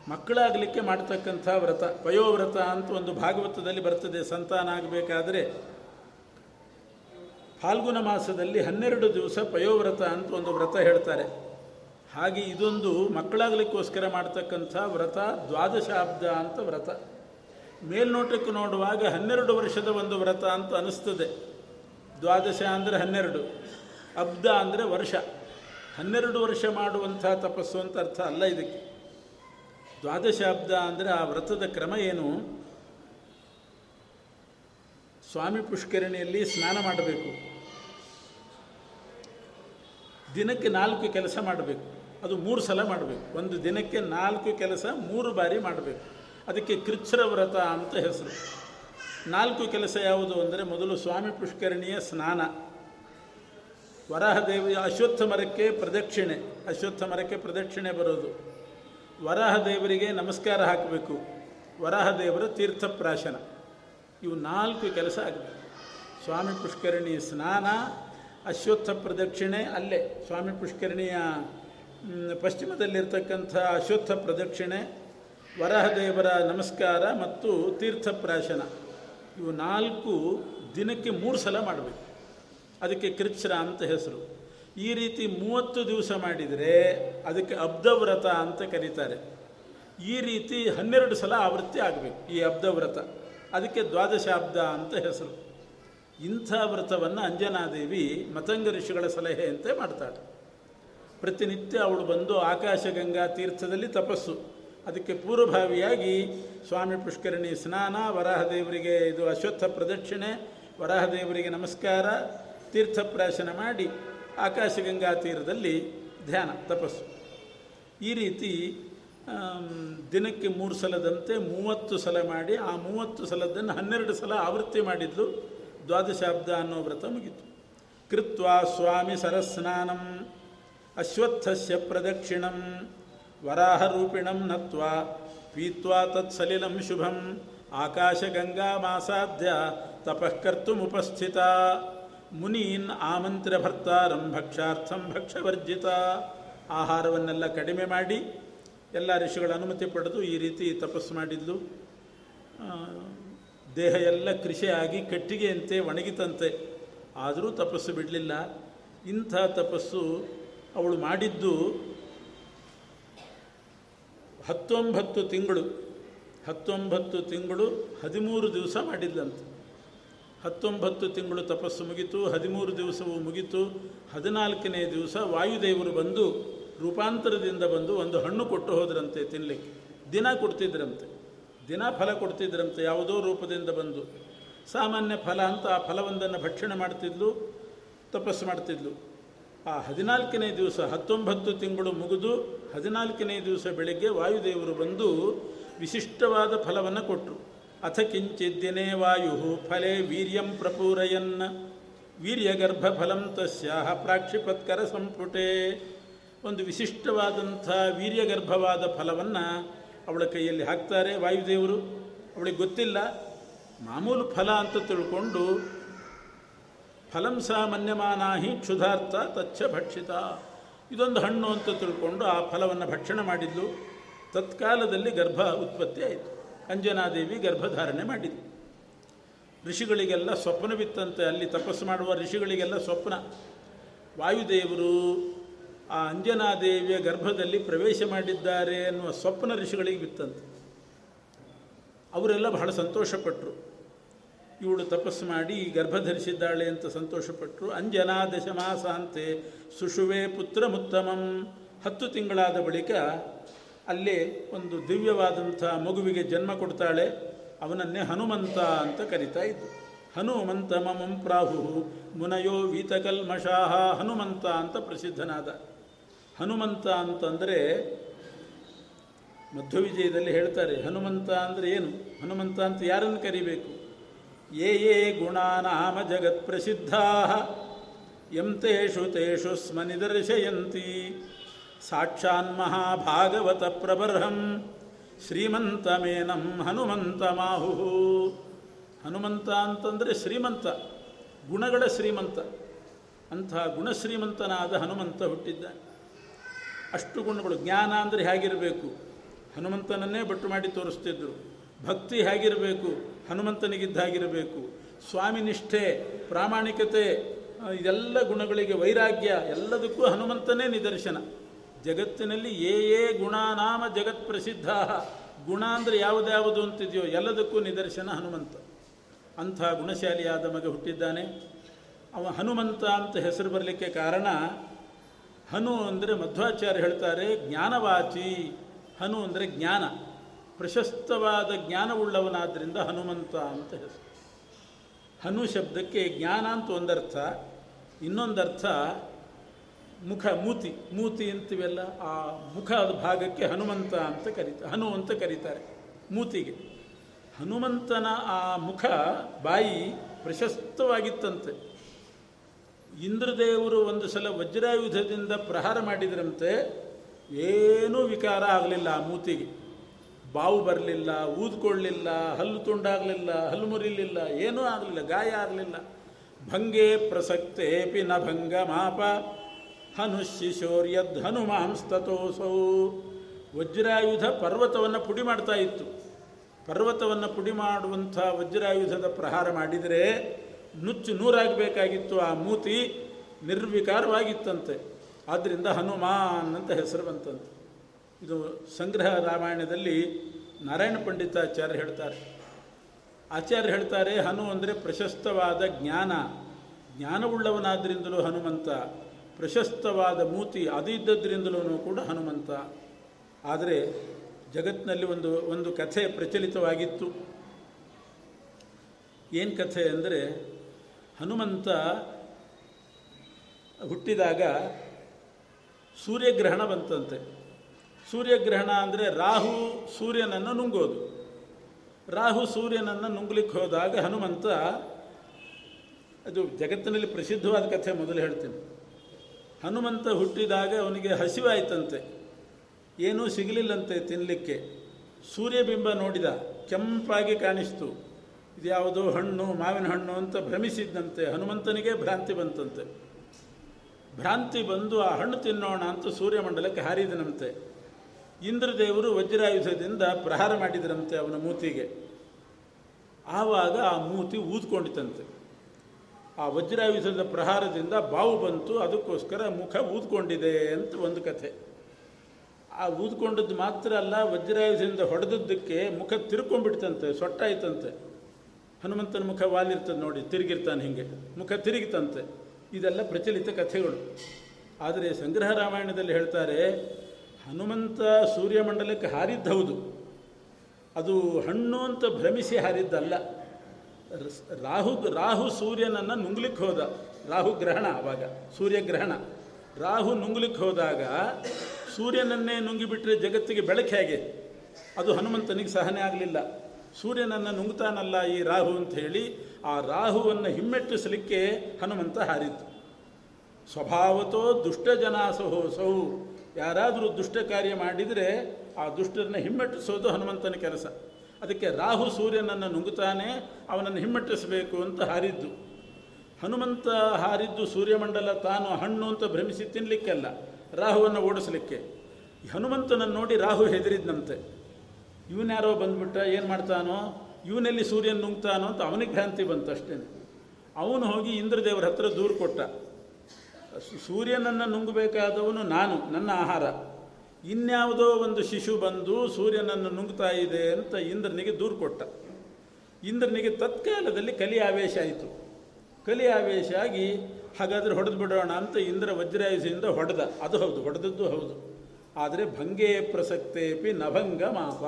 ಮಕ್ಕಳಾಗಲಿಕ್ಕೆ ಮಾಡ್ತಕ್ಕಂಥ ವ್ರತ, ವಯೋವ್ರತ ಅಂತ ಒಂದು ಭಾಗವತದಲ್ಲಿ ಬರ್ತದೆ. ಸಂತಾನ ಆಗಬೇಕಾದ್ರೆ ಫಾಲ್ಗುಣ ಮಾಸದಲ್ಲಿ ಹನ್ನೆರಡು ದಿವಸ ಪಯೋವ್ರತ ಅಂತ ಒಂದು ವ್ರತ ಹೇಳ್ತಾರೆ. ಹಾಗೆ ಇದೊಂದು ಮಕ್ಕಳಾಗಲಿಕ್ಕೋಸ್ಕರ ಮಾಡ್ತಕ್ಕಂಥ ವ್ರತ, ದ್ವಾದಶಾಬ್ದ ಅಂತ ವ್ರತ. ಮೇಲ್ನೋಟಕ್ಕೆ ನೋಡುವಾಗ ಹನ್ನೆರಡು ವರ್ಷದ ಒಂದು ವ್ರತ ಅಂತ ಅನಿಸ್ತದೆ. ದ್ವಾದಶ ಅಂದರೆ ಹನ್ನೆರಡು, ಅಬ್ದ ಅಂದರೆ ವರ್ಷ. ಹನ್ನೆರಡು ವರ್ಷ ಮಾಡುವಂಥ ತಪಸ್ಸು ಅಂತ ಅರ್ಥ ಅಲ್ಲ ಇದಕ್ಕೆ. ದ್ವಾದಶಾಬ್ದ ಅಂದರೆ ಆ ವ್ರತದ ಕ್ರಮ ಏನು? ಸ್ವಾಮಿ ಪುಷ್ಕರಣಿಯಲ್ಲಿ ಸ್ನಾನ ಮಾಡಬೇಕು. ದಿನಕ್ಕೆ ನಾಲ್ಕು ಕೆಲಸ ಮಾಡಬೇಕು. ಅದು ಮೂರು ಸಲ ಮಾಡಬೇಕು. ಒಂದು ದಿನಕ್ಕೆ ನಾಲ್ಕು ಕೆಲಸ, ಮೂರು ಬಾರಿ ಮಾಡಬೇಕು. ಅದಕ್ಕೆ ಕೃಚ್ಛ್ರ ವ್ರತ ಅಂತ ಹೆಸರು. ನಾಲ್ಕು ಕೆಲಸ ಯಾವುದು ಅಂದರೆ ಮೊದಲು ಸ್ವಾಮಿ ಪುಷ್ಕರಣಿಯ ಸ್ನಾನ. ವರಾಹದೇವಿಯ ಅಶ್ವತ್ಥ ಮರಕ್ಕೆ ಪ್ರದಕ್ಷಿಣೆ. ಅಶ್ವತ್ಥ ಮರಕ್ಕೆ ಪ್ರದಕ್ಷಿಣೆ ಬರೋದು. ವರಾಹದೇವರಿಗೆ ನಮಸ್ಕಾರ ಹಾಕಬೇಕು. ವರಾಹದೇವರ ತೀರ್ಥಪ್ರಾಶನ. ಇವು ನಾಲ್ಕು ಕೆಲಸ ಆಗಬೇಕು. ಸ್ವಾಮಿ ಪುಷ್ಕರಣಿ ಸ್ನಾನ ಅಶ್ವತ್ಥ ಪ್ರದಕ್ಷಿಣೆ ಅಲ್ಲೇ, ಸ್ವಾಮಿ ಪುಷ್ಕರಣಿಯ ಪಶ್ಚಿಮದಲ್ಲಿರ್ತಕ್ಕಂಥ ಅಶ್ವತ್ಥ ಪ್ರದಕ್ಷಿಣೆ, ವರಹದೇವರ ನಮಸ್ಕಾರ ಮತ್ತು ತೀರ್ಥಪ್ರಾಶನ. ಇವು ನಾಲ್ಕು ದಿನಕ್ಕೆ ಮೂರು ಸಲ ಮಾಡಬೇಕು. ಅದಕ್ಕೆ ಕೃಚ್ಛ್ರ ಅಂತ ಹೆಸರು. ಈ ರೀತಿ ಮೂವತ್ತು ದಿವಸ ಮಾಡಿದರೆ ಅದಕ್ಕೆ ಅಬ್ದವ್ರತ ಅಂತ ಕರೀತಾರೆ. ಈ ರೀತಿ ಹನ್ನೆರಡು ಸಲ ಆವೃತ್ತಿ ಆಗಬೇಕು, ಈ ಅಬ್ದವ್ರತ. ಅದಕ್ಕೆ ದ್ವಾದಶಾಬ್ದ ಅಂತ ಹೆಸರು. ಇಂಥ ವ್ರತವನ್ನು ಅಂಜನಾದೇವಿ ಮತಂಗ ಋಷಿಗಳ ಸಲಹೆಯಂತೆ ಮಾಡ್ತಾಳೆ. ಪ್ರತಿನಿತ್ಯ ಅವಳು ಬಂದು ಆಕಾಶಗಂಗಾ ತೀರ್ಥದಲ್ಲಿ ತಪಸ್ಸು. ಅದಕ್ಕೆ ಪೂರ್ವಭಾವಿಯಾಗಿ ಸ್ವಾಮಿ ಪುಷ್ಕರಣಿ ಸ್ನಾನ, ವರಾಹದೇವರಿಗೆ ಇದು ಅಶ್ವತ್ಥ ಪ್ರದಕ್ಷಿಣೆ, ವರಾಹದೇವರಿಗೆ ನಮಸ್ಕಾರ ತೀರ್ಥಪ್ರಾಶನ ಮಾಡಿ ಆಕಾಶಗಂಗಾ ತೀರದಲ್ಲಿ ಧ್ಯಾನ, ತಪಸ್ಸು. ಈ ರೀತಿ ದಿನಕ್ಕೆ ಮೂರು ಸಲದಂತೆ ಮೂವತ್ತು ಸಲ ಮಾಡಿ ಆ ಮೂವತ್ತು ಸಲದನ್ನು ಹನ್ನೆರಡು ಸಲ ಆವೃತ್ತಿ ಮಾಡಿದ್ಲು. ದ್ವಾದಶಾಬ್ದ ಅನ್ನೋ ವ್ರತ ಮುಗಿತು. ಕೃತ್ವಾ ಸ್ವಾಮಿ ಸರಸ್ನಾನಂ, ಅಶ್ವತ್ಥಸ್ಯ ಪ್ರದಕ್ಷಿಣಂ, ವರಾಹರೂಪಿಣಂ ನತ್ವಾ, ಪೀತ್ವಾ ತತ್ಸಲಿಲಂ ಶುಭಂ ಆಕಾಶಗಂಗಾಮಾಸಾಧ್ಯ ತಪಃ ಕರ್ತುಮುಪಸ್ಥಿತ ಮುನೀನ್ ಆಮಂತ್ರ ಭರ್ತಾರಂ ಭಕ್ಷಾರ್ಥಂ ಭಕ್ಷವರ್ಜಿತ. ಆಹಾರವನ್ನೆಲ್ಲ ಕಡಿಮೆ ಮಾಡಿ, ಎಲ್ಲ ಋಷಿಗಳ ಅನುಮತಿ ಪಡೆದು ಈ ರೀತಿ ತಪಸ್ಸು ಮಾಡಿದ್ಲು. ದೇಹ ಎಲ್ಲ ಕೃಷಿಯಾಗಿ ಕಟ್ಟಿಗೆಯಂತೆ ಒಣಗಿತಂತೆ. ಆದರೂ ತಪಸ್ಸು ಬಿಡಲಿಲ್ಲ. ಇಂಥ ತಪಸ್ಸು ಅವಳು ಮಾಡಿದ್ದು ಹತ್ತೊಂಬತ್ತು ತಿಂಗಳು. ಹತ್ತೊಂಬತ್ತು ತಿಂಗಳು ಹದಿಮೂರು ದಿವಸ ಮಾಡಿದ್ಲಂತೆ. ಹತ್ತೊಂಬತ್ತು ತಿಂಗಳು ತಪಸ್ಸು ಮುಗಿತು, ಹದಿಮೂರು ದಿವಸವೂ ಮುಗಿತು, ಹದಿನಾಲ್ಕನೇ ದಿವಸ ವಾಯುದೇವರು ಬಂದು ರೂಪಾಂತರದಿಂದ ಬಂದು ಒಂದು ಹಣ್ಣು ಕೊಟ್ಟು ಹೋದ್ರಂತೆ ತಿನ್ನಲಿಕ್ಕೆ ದಿನ ಕೊಡ್ತಿದ್ರಂತೆ. ದಿನ ಫಲ ಕೊಡ್ತಿದ್ರಂತೆ, ಯಾವುದೋ ರೂಪದಿಂದ ಬಂದು. ಸಾಮಾನ್ಯ ಫಲ ಅಂತ ಆ ಫಲವೊಂದನ್ನು ಭಕ್ಷಣೆ ಮಾಡ್ತಿದ್ಲು, ತಪಸ್ಸು ಮಾಡ್ತಿದ್ಲು. ಆ ಹದಿನಾಲ್ಕನೇ ದಿವಸ, ಹತ್ತೊಂಬತ್ತು ತಿಂಗಳು ಮುಗಿದು ಹದಿನಾಲ್ಕನೇ ದಿವಸ ಬೆಳಗ್ಗೆ ವಾಯುದೇವರು ಬಂದು ವಿಶಿಷ್ಟವಾದ ಫಲವನ್ನು ಕೊಟ್ಟರು ಅಥ ಕಿಂಚಿದ್ದಿನೇ ವಾಯು ಫಲೇ ವೀರ್ಯಂ ಪ್ರಪೂರಯನ್. ವೀರ್ಯಗರ್ಭ ಫಲಂ ತಸ್ಯಾಹ ಪ್ರಾಕ್ಷಿಪತ್ಕರ ಸಂಪುಟೆ. ಒಂದು ವಿಶಿಷ್ಟವಾದಂಥ ವೀರ್ಯಗರ್ಭವಾದ ಫಲವನ್ನು ಅವಳ ಕೈಯಲ್ಲಿ ಹಾಕ್ತಾರೆ ವಾಯುದೇವರು. ಅವಳಿಗೆ ಗೊತ್ತಿಲ್ಲ. ಮಾಮೂಲು ಫಲ ಅಂತ ತಿಳ್ಕೊಂಡು, ಫಲಂ ಸಾ ಮನ್ಯಮಾನಾಹಿ ಕ್ಷುಧಾರ್ಥ ತಚ್ಚ ಭಕ್ಷಿತ. ಇದೊಂದು ಹಣ್ಣು ಅಂತ ತಿಳ್ಕೊಂಡು ಆ ಫಲವನ್ನು ಭಕ್ಷಣೆ ಮಾಡಿದ್ಲು. ತತ್ಕಾಲದಲ್ಲಿ ಗರ್ಭ ಉತ್ಪತ್ತಿ ಆಯಿತು. ಅಂಜನಾದೇವಿ ಗರ್ಭಧಾರಣೆ ಮಾಡಿದ್ಲು. ಋಷಿಗಳಿಗೆಲ್ಲ ಸ್ವಪ್ನವಿತ್ತಂತೆ. ಅಲ್ಲಿ ತಪಸ್ಸು ಮಾಡುವ ಋಷಿಗಳಿಗೆಲ್ಲ ಸ್ವಪ್ನ. ವಾಯುದೇವರು ಆ ಅಂಜನಾದೇವಿಯ ಗರ್ಭದಲ್ಲಿ ಪ್ರವೇಶ ಮಾಡಿದ್ದಾರೆ ಅನ್ನುವ ಸ್ವಪ್ನ ಋಷಿಗಳಿಗೆ ಬಿತ್ತಂತೆ. ಅವರೆಲ್ಲ ಬಹಳ ಸಂತೋಷಪಟ್ಟರು ಇವಳು ತಪಸ್ಸು ಮಾಡಿ ಗರ್ಭ ಧರಿಸಿದ್ದಾಳೆ ಅಂತ ಸಂತೋಷಪಟ್ಟರು ಅಂಜನಾ ದಶಮಾಸಾಂತೆ ಸುಷುವೆ ಪುತ್ರಮುತ್ತಮಂ. ಹತ್ತು ತಿಂಗಳಾದ ಬಳಿಕ ಅಲ್ಲೇ ಒಂದು ದಿವ್ಯವಾದಂಥ ಮಗುವಿಗೆ ಜನ್ಮ ಕೊಡ್ತಾಳೆ. ಅವನನ್ನೇ ಹನುಮಂತ ಅಂತ ಕರಿತಾ ಇದ್ದು ಹನುಮಂತ ಮಮಂ ಪ್ರಾಹು ಮುನಯೋ ವೀತಕಲ್ಮಷಾಹ ಹನುಮಂತ ಅಂತ ಪ್ರಸಿದ್ಧನಾದ. ಹನುಮಂತ ಅಂತಂದರೆ ಮಧ್ಯವಿಜಯದಲ್ಲಿ ಹೇಳ್ತಾರೆ, ಹನುಮಂತ ಅಂದರೆ ಏನು? ಹನುಮಂತ ಅಂತ ಯಾರನ್ನು ಕರಿಬೇಕು? ಯೇ ಯೇ ಗುಣಾನಾಮ ಜಗತ್ ಪ್ರಸಿದ್ಧಾ ಎಂತೇಷು ತೇಷು ಸ್ಮನಿದರ್ಶಯಂತಿ ಸ್ಮ ನಿದರ್ಶಯಂತಿ ಸಾಕ್ಷಾನ್ ಮಹಾಭಾಗವತ ಪ್ರಬರ್ಹಂ ಶ್ರೀಮಂತಮೇನಂ ಹನುಮಂತ ಮಾಹು ಹನುಮಂತ ಅಂತಂದರೆ ಶ್ರೀಮಂತ, ಗುಣಗಳ ಶ್ರೀಮಂತ. ಅಂಥ ಗುಣಶ್ರೀಮಂತನಾದ ಹನುಮಂತ ಹುಟ್ಟಿದ್ದಾನೆ. ಅಷ್ಟು ಗುಣಗಳು. ಜ್ಞಾನ ಅಂದರೆ ಹೇಗಿರಬೇಕು? ಹನುಮಂತನನ್ನೇ ಬಟ್ಟು ಮಾಡಿ ತೋರಿಸ್ತಿದ್ರು. ಭಕ್ತಿ ಹೇಗಿರಬೇಕು? ಹನುಮಂತನಿಗಿದ್ದಾಗಿರಬೇಕು ಸ್ವಾಮಿ ನಿಷ್ಠೆ, ಪ್ರಾಮಾಣಿಕತೆ ಇದೆಲ್ಲ ಗುಣಗಳಿಗೆ ವೈರಾಗ್ಯ, ಎಲ್ಲದಕ್ಕೂ ಹನುಮಂತನೇ ನಿದರ್ಶನ. ಜಗತ್ತಿನಲ್ಲಿ ಏ ಏ ಗುಣನಾಮ ಜಗತ್ ಪ್ರಸಿದ್ಧ. ಗುಣ ಅಂದರೆ ಯಾವುದ್ಯಾವುದು ಅಂತಿದೆಯೋ ಎಲ್ಲದಕ್ಕೂ ನಿದರ್ಶನ ಹನುಮಂತ. ಅಂಥ ಗುಣಶಾಲಿಯಾದ ಮಗ ಹುಟ್ಟಿದ್ದಾನೆ. ಅವ ಹನುಮಂತ ಅಂತ ಹೆಸರು ಬರಲಿಕ್ಕೆ ಕಾರಣ ಹನು ಅಂದರೆ ಮಧ್ವಾಚಾರ್ಯ ಹೇಳ್ತಾರೆ, ಜ್ಞಾನವಾಚಿ. ಹನು ಅಂದರೆ ಜ್ಞಾನ. ಪ್ರಶಸ್ತವಾದ ಜ್ಞಾನವುಳ್ಳವನಾದ್ದರಿಂದ ಹನುಮಂತ ಅಂತ ಹೆಸರು. ಹನು ಶಬ್ದಕ್ಕೆ ಜ್ಞಾನ ಅಂತ ಒಂದರ್ಥ. ಇನ್ನೊಂದರ್ಥ, ಮುಖ, ಮೂತಿ. ಮೂತಿ ಅಂತೀವೆಲ್ಲ, ಆ ಮುಖದ ಭಾಗಕ್ಕೆ ಹನುಮಂತ ಅಂತ ಕರೀತಾರೆ ಹನು ಅಂತ ಕರೀತಾರೆ ಮೂತಿಗೆ. ಹನುಮಂತನ ಆ ಮುಖ, ಬಾಯಿ ಪ್ರಶಸ್ತವಾಗಿತ್ತಂತೆ. ಇಂದ್ರದೇವರು ಒಂದು ಸಲ ವಜ್ರಾಯುಧದಿಂದ ಪ್ರಹಾರ ಮಾಡಿದ್ರಂತೆ, ಏನೂ ವಿಕಾರ ಆಗಲಿಲ್ಲ ಆ ಮೂತಿಗೆ. ಬಾವು ಬರಲಿಲ್ಲ ಊದ್ಕೊಳ್ಳಲಿಲ್ಲ ಹಲ್ಲು ತುಂಡಾಗಲಿಲ್ಲ, ಹಲ್ಲು ಮುರಿಲಿಲ್ಲ, ಏನೂ ಆಗಲಿಲ್ಲ, ಗಾಯ ಆಗಲಿಲ್ಲ. ಭಂಗೇ ಪ್ರಸಕ್ತೇಪಿ ನ ಭಂಗ ಮಾಪ ಹನುಶಿಶೋರ್ಯದ್ ಹನುಮಾಂಸ್ತೋಸೌ ವಜ್ರಾಯುಧ ಪರ್ವತವನ್ನು ಪುಡಿ ಮಾಡ್ತಾ ಇತ್ತು. ಪರ್ವತವನ್ನು ಪುಡಿ ಮಾಡುವಂಥ ವಜ್ರಾಯುಧದ ಪ್ರಹಾರ ಮಾಡಿದರೆ ನುಚ್ಚು ನೂರಾಗಬೇಕಾಗಿತ್ತು, ಆ ಮೂತಿ ನಿರ್ವಿಕಾರವಾಗಿತ್ತಂತೆ. ಆದ್ದರಿಂದ ಹನುಮಾನ್ ಅಂತ ಹೆಸರು ಬಂತಂತೆ. ಇದು ಸಂಗ್ರಹ ರಾಮಾಯಣದಲ್ಲಿ ನಾರಾಯಣ ಪಂಡಿತಾಚಾರ್ಯ ಹೇಳ್ತಾರೆ. ಆಚಾರ್ಯ ಹೇಳ್ತಾರೆ, ಹನು ಅಂದರೆ ಪ್ರಶಸ್ತವಾದ ಜ್ಞಾನ. ಜ್ಞಾನವುಳ್ಳವನಾದ್ರಿಂದಲೂ ಹನುಮಂತ. ಪ್ರಶಸ್ತವಾದ ಮೂತಿ ಅದು ಇದ್ದದ್ರಿಂದಲೂ ಕೂಡ ಹನುಮಂತ. ಆದರೆ ಜಗತ್ತಿನಲ್ಲಿ ಒಂದು ಒಂದು ಕಥೆ ಪ್ರಚಲಿತವಾಗಿತ್ತು. ಏನು ಕಥೆ ಅಂದರೆ ಹನುಮಂತ ಹುಟ್ಟಿದಾಗ ಸೂರ್ಯಗ್ರಹಣ ಬಂತಂತೆ. ಸೂರ್ಯಗ್ರಹಣ ಅಂದರೆ ರಾಹು ಸೂರ್ಯನನ್ನು ನುಂಗೋದು. ರಾಹು ಸೂರ್ಯನನ್ನು ನುಂಗ್ಲಿಕ್ಕೆ ಹೋದಾಗ ಹನುಮಂತ, ಅದು ಜಗತ್ತಿನಲ್ಲಿ ಪ್ರಸಿದ್ಧವಾದ ಕಥೆ ಮೊದಲು ಹೇಳ್ತೀನಿ. ಹನುಮಂತ ಹುಟ್ಟಿದಾಗ ಅವನಿಗೆ ಹಸಿವಾಯ್ತಂತೆ. ಏನೂ ಸಿಗಲಿಲ್ಲಂತೆ ತಿನ್ನಲಿಕ್ಕೆ ಸೂರ್ಯಬಿಂಬ ನೋಡಿದ, ಕೆಂಪಾಗಿ ಕಾಣಿಸ್ತು. ಇದು ಯಾವುದೋ ಹಣ್ಣು, ಮಾವಿನ ಹಣ್ಣು ಅಂತ ಭ್ರಮಿಸಿದ್ದಂತೆ, ಹನುಮಂತನಿಗೆ ಭ್ರಾಂತಿ ಬಂತಂತೆ. ಭ್ರಾಂತಿ ಬಂದು ಆ ಹಣ್ಣು ತಿನ್ನೋಣ ಅಂತ ಸೂರ್ಯಮಂಡಲಕ್ಕೆ ಹಾರಿದನಂತೆ. ಇಂದ್ರದೇವರು ವಜ್ರಾಯುಧದಿಂದ ಪ್ರಹಾರ ಮಾಡಿದರಂತೆ ಅವನ ಮೂತಿಗೆ. ಆವಾಗ ಆ ಮೂತಿ ಊದ್ಕೊಂಡಿತಂತೆ. ಆ ವಜ್ರಾಯುಧದ ಪ್ರಹಾರದಿಂದ ಬಾವು ಬಂತು, ಅದಕ್ಕೋಸ್ಕರ ಮುಖ ಊದ್ಕೊಂಡಿದೆ ಅಂತ ಒಂದು ಕಥೆ. ಆ ಊದ್ಕೊಂಡದ್ದು ಮಾತ್ರ ಅಲ್ಲ, ವಜ್ರಾಯುಧದಿಂದ ಹೊಡೆದದ್ದಕ್ಕೆ ಮುಖ ತಿರ್ಕೊಂಡ್ಬಿಡ್ತಂತೆ, ಸೊಟ್ಟಾಯ್ತಂತೆ. ಹನುಮಂತನ ಮುಖ ವಾಲಿರ್ತದೆ ನೋಡಿ, ತಿರುಗಿರ್ತಾನೆ ಹಿಂಗೆ. ಮುಖ ತಿರುಗಿತಂತೆ. ಇದೆಲ್ಲ ಪ್ರಚಲಿತ ಕಥೆಗಳು. ಆದರೆ ಸಂಗ್ರಹ ರಾಮಾಯಣದಲ್ಲಿ ಹೇಳ್ತಾರೆ, ಹನುಮಂತ ಸೂರ್ಯಮಂಡಲಕ್ಕೆ ಹಾರಿದ್ದು ಹೌದು ಅದು ಹಣ್ಣು ಅಂತ ಭ್ರಮಿಸಿ ಹಾರಿದ್ದಲ್ಲ. ರಾಹು ರಾಹು ಸೂರ್ಯನನ್ನು ನುಂಗ್ಲಿಕ್ಕೆ ಹೋದ. ರಾಹು ಗ್ರಹಣ ಆವಾಗ ಸೂರ್ಯಗ್ರಹಣ ರಾಹು ನುಂಗ್ಲಿಕ್ಕೆ ಹೋದಾಗ ಸೂರ್ಯನನ್ನೇ ನುಂಗಿಬಿಟ್ರೆ ಜಗತ್ತಿಗೆ ಬೆಳಕು ಹೇಗೆ? ಅದು ಹನುಮಂತನಿಗೆ ಸಹನೆ ಆಗಲಿಲ್ಲ. ಸೂರ್ಯನನ್ನು ನುಂಗ್ತಾನಲ್ಲ ಈ ರಾಹು ಅಂತ ಹೇಳಿ ಆ ರಾಹುವನ್ನು ಹಿಮ್ಮೆಟ್ಟಿಸಲಿಕ್ಕೆ ಹನುಮಂತ ಹಾರಿತು ಸ್ವಭಾವತೋ ದುಷ್ಟ ಜನಾಸಹೋಸೌ ಯಾರಾದರೂ ದುಷ್ಟ ಕಾರ್ಯ ಮಾಡಿದರೆ ಆ ದುಷ್ಟರನ್ನ ಹಿಮ್ಮೆಟ್ಟಿಸೋದು ಹನುಮಂತನ ಕೆಲಸ. ಅದಕ್ಕೆ ರಾಹು ಸೂರ್ಯನನ್ನು ನುಂಗುತ್ತಾನೆ ಅವನನ್ನು ಹಿಮ್ಮೆಟ್ಟಿಸಬೇಕು ಅಂತ ಹಾರಿದ್ದು. ಹನುಮಂತ ಹಾರಿದ್ದು ಸೂರ್ಯಮಂಡಲ ತಾನು ಹಣ್ಣು ಅಂತ ಭ್ರಮಿಸಿ ತಿನ್ನಲಿಕ್ಕೆಲ್ಲ ರಾಹುವನ್ನು ಓಡಿಸಲಿಕ್ಕೆ. ಹನುಮಂತನನ್ನು ನೋಡಿ ರಾಹು ಹೆದರಿದ್ನಂತೆ. ಇವನ್ಯಾರೋ ಬಂದ್ಬಿಟ್ಟ ಏನು ಮಾಡ್ತಾನೋ, ಇವನಲ್ಲಿ ಸೂರ್ಯನ ನುಂಗ್ತಾನೋ ಅಂತ ಅವನಿಗೆ ಭ್ರಾಂತಿ ಬಂತು ಅಷ್ಟೇ. ಅವನು ಹೋಗಿ ಇಂದ್ರದೇವರ ಹತ್ರ ದೂರು ಕೊಟ್ಟ. ಸೂರ್ಯನನ್ನು ನುಂಗಬೇಕಾದವನು ನಾನು, ನನ್ನ ಆಹಾರ. ಇನ್ಯಾವುದೋ ಒಂದು ಶಿಶು ಬಂದು ಸೂರ್ಯನನ್ನು ನುಂಗ್ತಾ ಇದೆ ಅಂತ ಇಂದ್ರನಿಗೆ ದೂರು ಕೊಟ್ಟ. ಇಂದ್ರನಿಗೆ ತತ್ಕಾಲದಲ್ಲಿ ಕಲಿ ಆವೇಶ ಆಯಿತು. ಕಲಿ ಆವೇಶ ಆಗಿ ಹಾಗಾದರೆ ಹೊಡೆದು ಬಿಡೋಣ ಅಂತ ಇಂದ್ರ ವಜ್ರಾಯುಧದಿಂದ ಹೊಡೆದ. ಅದು ಹೌದು, ಹೊಡೆದದ್ದು ಹೌದು. ಆದರೆ ಭಂಗೇ ಪ್ರಸಕ್ತೇಪಿ ನಭಂಗ ಮಾಪ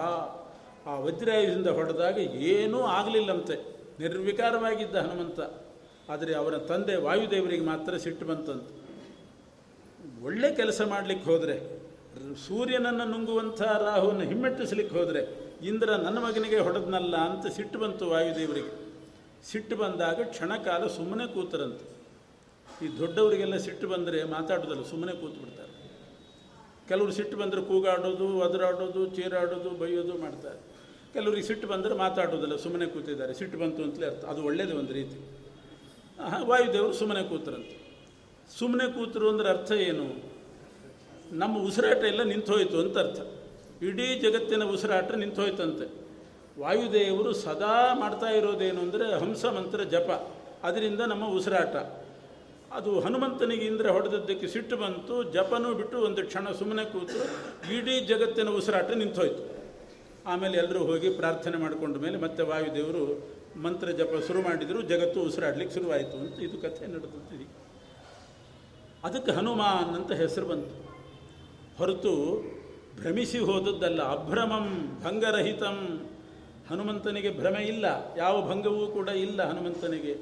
ಆ ವಜ್ರಾಯುಧದಿಂದ ಹೊಡೆದಾಗ ಏನೂ ಆಗಲಿಲ್ಲಂತೆ. ನಿರ್ವಿಕಾರವಾಗಿದ್ದ ಹನುಮಂತ. ಆದರೆ ಅವರ ತಂದೆ ವಾಯುದೇವರಿಗೆ ಮಾತ್ರ ಸಿಟ್ಟು ಬಂತಂತೆ. ಒಳ್ಳೆ ಕೆಲಸ ಮಾಡಲಿಕ್ಕೆ ಹೋದರೆ ಸೂರ್ಯನನ್ನು ನುಂಗುವಂಥ ರಾಹುವನ್ನು ಹಿಮ್ಮೆಟ್ಟಿಸ್ಲಿಕ್ಕೆ ಹೋದರೆ, ಇಂದ್ರ ನನ್ನ ಮಗನಿಗೆ ಹೊಡೆದ್ನಲ್ಲ ಅಂತ ಸಿಟ್ಟು ಬಂತು ವಾಯುದೇವರಿಗೆ. ಸಿಟ್ಟು ಬಂದಾಗ ಕ್ಷಣಕಾಲ ಸುಮ್ಮನೆ ಕೂತರಂತೆ. ಈ ದೊಡ್ಡವರಿಗೆಲ್ಲ ಸಿಟ್ಟು ಬಂದರೆ ಮಾತಾಡೋದಲ್ಲ, ಸುಮ್ಮನೆ ಕೂತು ಬಿಡ್ತಾರೆ ಕೆಲವರು ಸಿಟ್ಟು ಬಂದರೆ ಕೂಗಾಡೋದು, ಒದರಾಡೋದು, ಚೀರಾಡೋದು, ಬೈಯೋದು ಮಾಡ್ತಾರೆ. ಕೆಲವರಿಗೆ ಸಿಟ್ಟು ಬಂದರೆ ಮಾತಾಡೋದಿಲ್ಲ, ಸುಮ್ಮನೆ ಕೂತಿದ್ದಾರೆ. ಸಿಟ್ಟು ಬಂತು ಅಂತಲೇ ಅರ್ಥ. ಅದು ಒಳ್ಳೆಯದು ಒಂದು ರೀತಿ. ವಾಯುದೇವರು ಸುಮ್ಮನೆ ಕೂತರಂತೆ. ಸುಮ್ಮನೆ ಕೂತರು ಅಂದ್ರೆ ಅರ್ಥ ಏನು? ನಮ್ಮ ಉಸಿರಾಟ ಎಲ್ಲ ನಿಂತೋಯ್ತು ಅಂತ ಅರ್ಥ. ಇಡೀ ಜಗತ್ತಿನ ಉಸಿರಾಟ ನಿಂತೋಯ್ತಂತೆ ವಾಯುದೇವರು ಸದಾ ಮಾಡ್ತಾ ಇರೋದೇನು ಅಂದರೆ ಹಂಸ ಮಂತ್ರ ಜಪ. ಅದರಿಂದ ನಮ್ಮ ಉಸಿರಾಟ. ಅದು ಹನುಮಂತನಿಗೆ ಇಂದ್ರ ಹೊಡೆದದ್ದಕ್ಕೆ ಸಿಟ್ಟು ಬಂತು, ಜಪನೂ ಬಿಟ್ಟು ಒಂದು ಕ್ಷಣ ಸುಮ್ಮನೆ ಕೂತು ಇಡೀ ಜಗತ್ತಿನ ಉಸಿರಾಟ ನಿಂತೋಯ್ತು. ಆಮೇಲೆ ಎಲ್ಲರೂ ಹೋಗಿ ಪ್ರಾರ್ಥನೆ ಮಾಡಿಕೊಂಡ ಮೇಲೆ ಮತ್ತೆ ವಾಯುದೇವರು ಮಂತ್ರ ಜಪ ಶುರು ಮಾಡಿದರು, ಜಗತ್ತು ಉಸಿರಾಡ್ಲಿಕ್ಕೆ ಶುರುವಾಯಿತು ಅಂತ ಇದು ಕಥೆ ನಡೆದಿದೆ ಅದಕ್ಕೆ ಹನುಮಾನ್ ಅಂತ ಹೆಸರು ಬಂತು. ಹೊರತು ಭ್ರಮಿಸಿ ಹೋದದ್ದಲ್ಲ, ಅಭ್ರಮಂ ಭಂಗರಹಿತಂ. ಹನುಮಂತನಿಗೆ ಭ್ರಮೆ ಇಲ್ಲ, ಯಾವ ಭಂಗವೂ ಕೂಡ ಇಲ್ಲ ಹನುಮಂತನಿಗೆ.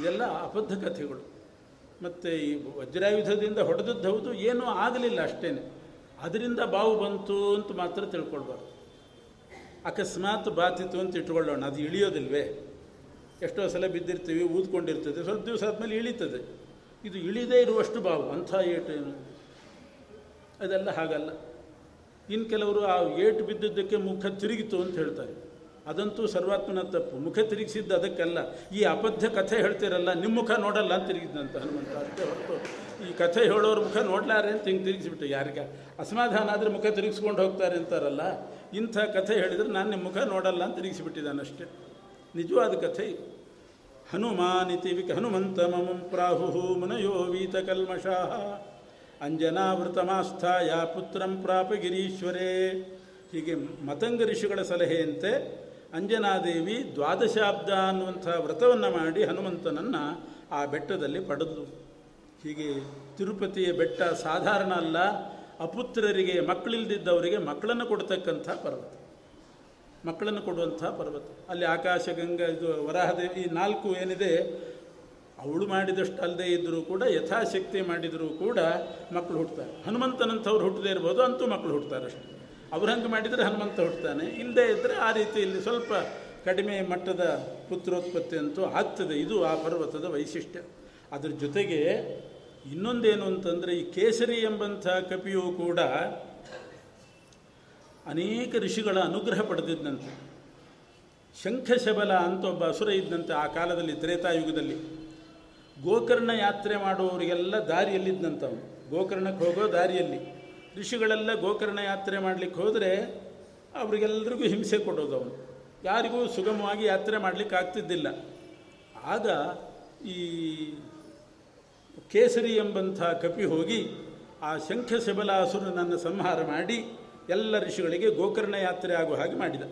ಇದೆಲ್ಲ ಅಬದ್ಧ ಕಥೆಗಳು. ಮತ್ತು ಈ ವಜ್ರಾಯುಧದಿಂದ ಹೊಡೆದದ್ದು ಹೌದು ಏನೂ ಆಗಲಿಲ್ಲ ಅಷ್ಟೇ ಅದರಿಂದ ಬಾವು ಬಂತು ಅಂತ ಮಾತ್ರ ತಿಳ್ಕೊಳ್ಬಾರ್ದು. ಅಕಸ್ಮಾತ್ ಬಾತಿತ್ತು ಅಂತ ಇಟ್ಕೊಳ್ಳೋಣ ಅದು ಇಳಿಯೋದಿಲ್ವೇ? ಎಷ್ಟೋ ಸಲ ಬಿದ್ದಿರ್ತೀವಿ, ಊದ್ಕೊಂಡಿರ್ತದೆ, ಸ್ವಲ್ಪ ದಿವಸ ಆದಮೇಲೆ ಇಳಿತದೆ. ಇದು ಇಳಿದೇ ಇರುವಷ್ಟು ಬಾವು, ಅಂಥ ಏಟೇನು ಅದೆಲ್ಲ ಹಾಗಲ್ಲ. ಇನ್ನು ಕೆಲವರು ಆ ಏಟು ಬಿದ್ದಿದ್ದಕ್ಕೆ ಮುಖ ತಿರುಗಿತು ಅಂತ ಹೇಳ್ತಾರೆ. ಅದಂತೂ ಸರ್ವಾತ್ಮನ ತಪ್ಪು ಮುಖ ತಿರುಗಿಸಿದ್ದು ಅದಕ್ಕಲ್ಲ. ಈ ಅಬದ್ಧ ಕಥೆ ಹೇಳ್ತಿರಲ್ಲ ನಿಮ್ಮ ಮುಖ ನೋಡಲ್ಲ ಅಂತ ತಿರುಗಿದ್ದಂತ ಹನುಮಂತ. ಅಷ್ಟೇ ಹೊರತು ಈ ಕಥೆ ಹೇಳೋರು ಮುಖ ನೋಡ್ಲಾರೆ ಅಂತ ಹಿಂಗೆ ತಿರುಗಿಸ್ಬಿಟ್ಟು, ಯಾರಿಗ? ಅಸಮಾಧಾನ ಆದರೆ ಮುಖ ತಿರುಗಿಸ್ಕೊಂಡು ಹೋಗ್ತಾರೆ ಅಂತಾರಲ್ಲ, ಇಂಥ ಕಥೆ ಹೇಳಿದರೆ ನಾನು ನಿಮ್ಮ ಮುಖ ನೋಡಲ್ಲ ಅಂತ ತಿರುಗಿಸಿಬಿಟ್ಟಿದ್ದಾನಷ್ಟೇ ನಿಜವಾದ ಕಥೆ ಹನುಮಾನಿತಿ ವಿಕ ಹನುಮಂತ ಮಮಂ ಪ್ರಾಹು ಮುನಯೋ ವೀತಕಲ್ಮಷಾ ಅಂಜನಾವೃತಮಾಸ್ಥಾಯ ಪುತ್ರಂ ಪ್ರಾಪ ಗಿರೀಶ್ವರೇ. ಹೀಗೆ ಮತಂಗ ಋಷಿಗಳ ಸಲಹೆಯಂತೆ ಅಂಜನಾದೇವಿ ದ್ವಾದಶಾಬ್ದ ಅನ್ನುವಂಥ ವ್ರತವನ್ನು ಮಾಡಿ ಹನುಮಂತನನ್ನು ಆ ಬೆಟ್ಟದಲ್ಲಿ ಪಡೆದು. ಹೀಗೆ ತಿರುಪತಿಯ ಬೆಟ್ಟ ಸಾಧಾರಣ ಅಲ್ಲ, ಅಪುತ್ರರಿಗೆ, ಮಕ್ಕಳಿಲ್ದಿದ್ದವರಿಗೆ ಮಕ್ಕಳನ್ನು ಕೊಡ್ತಕ್ಕಂಥ ಪರ್ವತ. ಮಕ್ಕಳನ್ನು ಕೊಡುವಂಥ ಪರ್ವತ. ಅಲ್ಲಿ ಆಕಾಶ, ಗಂಗಾ, ಇದು ವರಾಹದೇವಿ, ಈ ನಾಲ್ಕು ಏನಿದೆ, ಅವಳು ಮಾಡಿದಷ್ಟು ಅಲ್ಲದೆ ಇದ್ದರೂ ಕೂಡ, ಯಥಾಶಕ್ತಿ ಮಾಡಿದರೂ ಕೂಡ ಮಕ್ಕಳು ಹುಟ್ಟುತ್ತಾರೆ ಹನುಮಂತನಂಥವ್ರು ಹುಟ್ಟದೇ ಇರ್ಬೋದು, ಅಂತೂ ಮಕ್ಕಳು ಹುಟ್ಟುತ್ತಾರೆ ಅಷ್ಟೇ. ಅವ್ರು ಹಂಗೆ ಮಾಡಿದರೆ ಹನುಮಂತ ಹುಟ್ಟುತ್ತಾನೆ ಇಲ್ಲದೇ ಇದ್ದರೆ ಆ ರೀತಿಯಲ್ಲಿ ಸ್ವಲ್ಪ ಕಡಿಮೆ ಮಟ್ಟದ ಪುತ್ರೋತ್ಪತ್ತಿ ಅಂತೂ ಆಗ್ತದೆ. ಇದು ಆ ಪರ್ವತದ ವೈಶಿಷ್ಟ್ಯ. ಅದ್ರ ಜೊತೆಗೆ ಇನ್ನೊಂದೇನು ಅಂತಂದರೆ ಈ ಕೇಸರಿ ಎಂಬಂಥ ಕಪಿಯು ಕೂಡ ಅನೇಕ ಋಷಿಗಳ ಅನುಗ್ರಹ ಪಡೆದಿದ್ದಂತೆ. ಶಂಖಶಬಲ ಅಂತ ಒಬ್ಬ ಅಸುರ ಇದ್ದಂತೆ ಆ ಕಾಲದಲ್ಲಿ ತ್ರೇತಾಯುಗದಲ್ಲಿ. ಗೋಕರ್ಣ ಯಾತ್ರೆ ಮಾಡುವವರಿಗೆಲ್ಲ ದಾರಿಯಲ್ಲಿದ್ದಂಥವನು. ಗೋಕರ್ಣಕ್ಕೆ ಹೋಗೋ ದಾರಿಯಲ್ಲಿ. ಋಷಿಗಳೆಲ್ಲ ಗೋಕರ್ಣ ಯಾತ್ರೆ ಮಾಡಲಿಕ್ಕೆ ಹೋದರೆ ಅವರಿಗೆಲ್ಲರಿಗೂ ಹಿಂಸೆ ಕೊಡೋದು ಅವನು. ಯಾರಿಗೂ ಸುಗಮವಾಗಿ ಯಾತ್ರೆ ಮಾಡಲಿಕ್ಕೆ ಆಗ್ತಿದ್ದಿಲ್ಲ. ಆಗ ಈ ಕೇಸರಿ ಎಂಬಂಥ ಕಪಿ ಹೋಗಿ ಆ ಶಂಖಶಬಲಾಸುರನನ್ನು ಸಂಹಾರ ಮಾಡಿ ಎಲ್ಲ ಋಷಿಗಳಿಗೆ ಗೋಕರ್ಣ ಯಾತ್ರೆ ಆಗುವ ಹಾಗೆ ಮಾಡಿದ.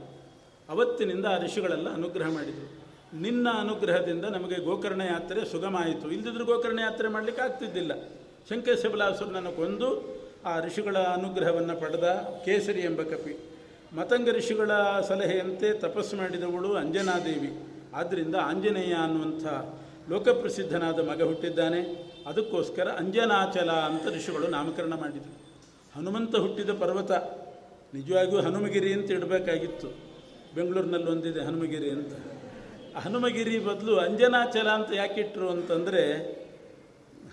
ಅವತ್ತಿನಿಂದ ಆ ಋಷಿಗಳೆಲ್ಲ ಅನುಗ್ರಹ ಮಾಡಿದರು. ನಿನ್ನ ಅನುಗ್ರಹದಿಂದ ನಮಗೆ ಗೋಕರ್ಣ ಯಾತ್ರೆ ಸುಗಮ ಆಯಿತು. ಇಲ್ಲದಿದ್ರೂ ಗೋಕರ್ಣ ಯಾತ್ರೆ ಮಾಡಲಿಕ್ಕೆ ಆಗ್ತಿದ್ದಿಲ್ಲ. ಶಂಖಶಬಲಾಸುರನನ್ನು ಕೊಂದು ಆ ಋಷಿಗಳ ಅನುಗ್ರಹವನ್ನು ಪಡೆದ ಕೇಸರಿ ಎಂಬ ಕಪಿ ಮತಂಗ ಋಷಿಗಳ ಸಲಹೆಯಂತೆ ತಪಸ್ಸು ಮಾಡಿದವಳು ಅಂಜನಾದೇವಿ. ಆದ್ದರಿಂದ ಆಂಜನೇಯ ಅನ್ನುವಂಥ ಲೋಕಪ್ರಸಿದ್ಧನಾದ ಮಗ ಹುಟ್ಟಿದ್ದಾನೆ. ಅದಕ್ಕೋಸ್ಕರ ಅಂಜನಾಚಲ ಅಂತ ಋಷಿಗಳು ನಾಮಕರಣ ಮಾಡಿದರು. ಹನುಮಂತ ಹುಟ್ಟಿದ ಪರ್ವತ ನಿಜವಾಗಿಯೂ ಹನುಮಗಿರಿ ಅಂತ ಇಡಬೇಕಾಗಿತ್ತು. ಬೆಂಗಳೂರಿನಲ್ಲಿ ಒಂದಿದೆ ಹನುಮಗಿರಿ ಅಂತ. ಹನುಮಗಿರಿ ಬದಲು ಅಂಜನಾಚಲ ಅಂತ ಯಾಕಿಟ್ರು ಅಂತಂದರೆ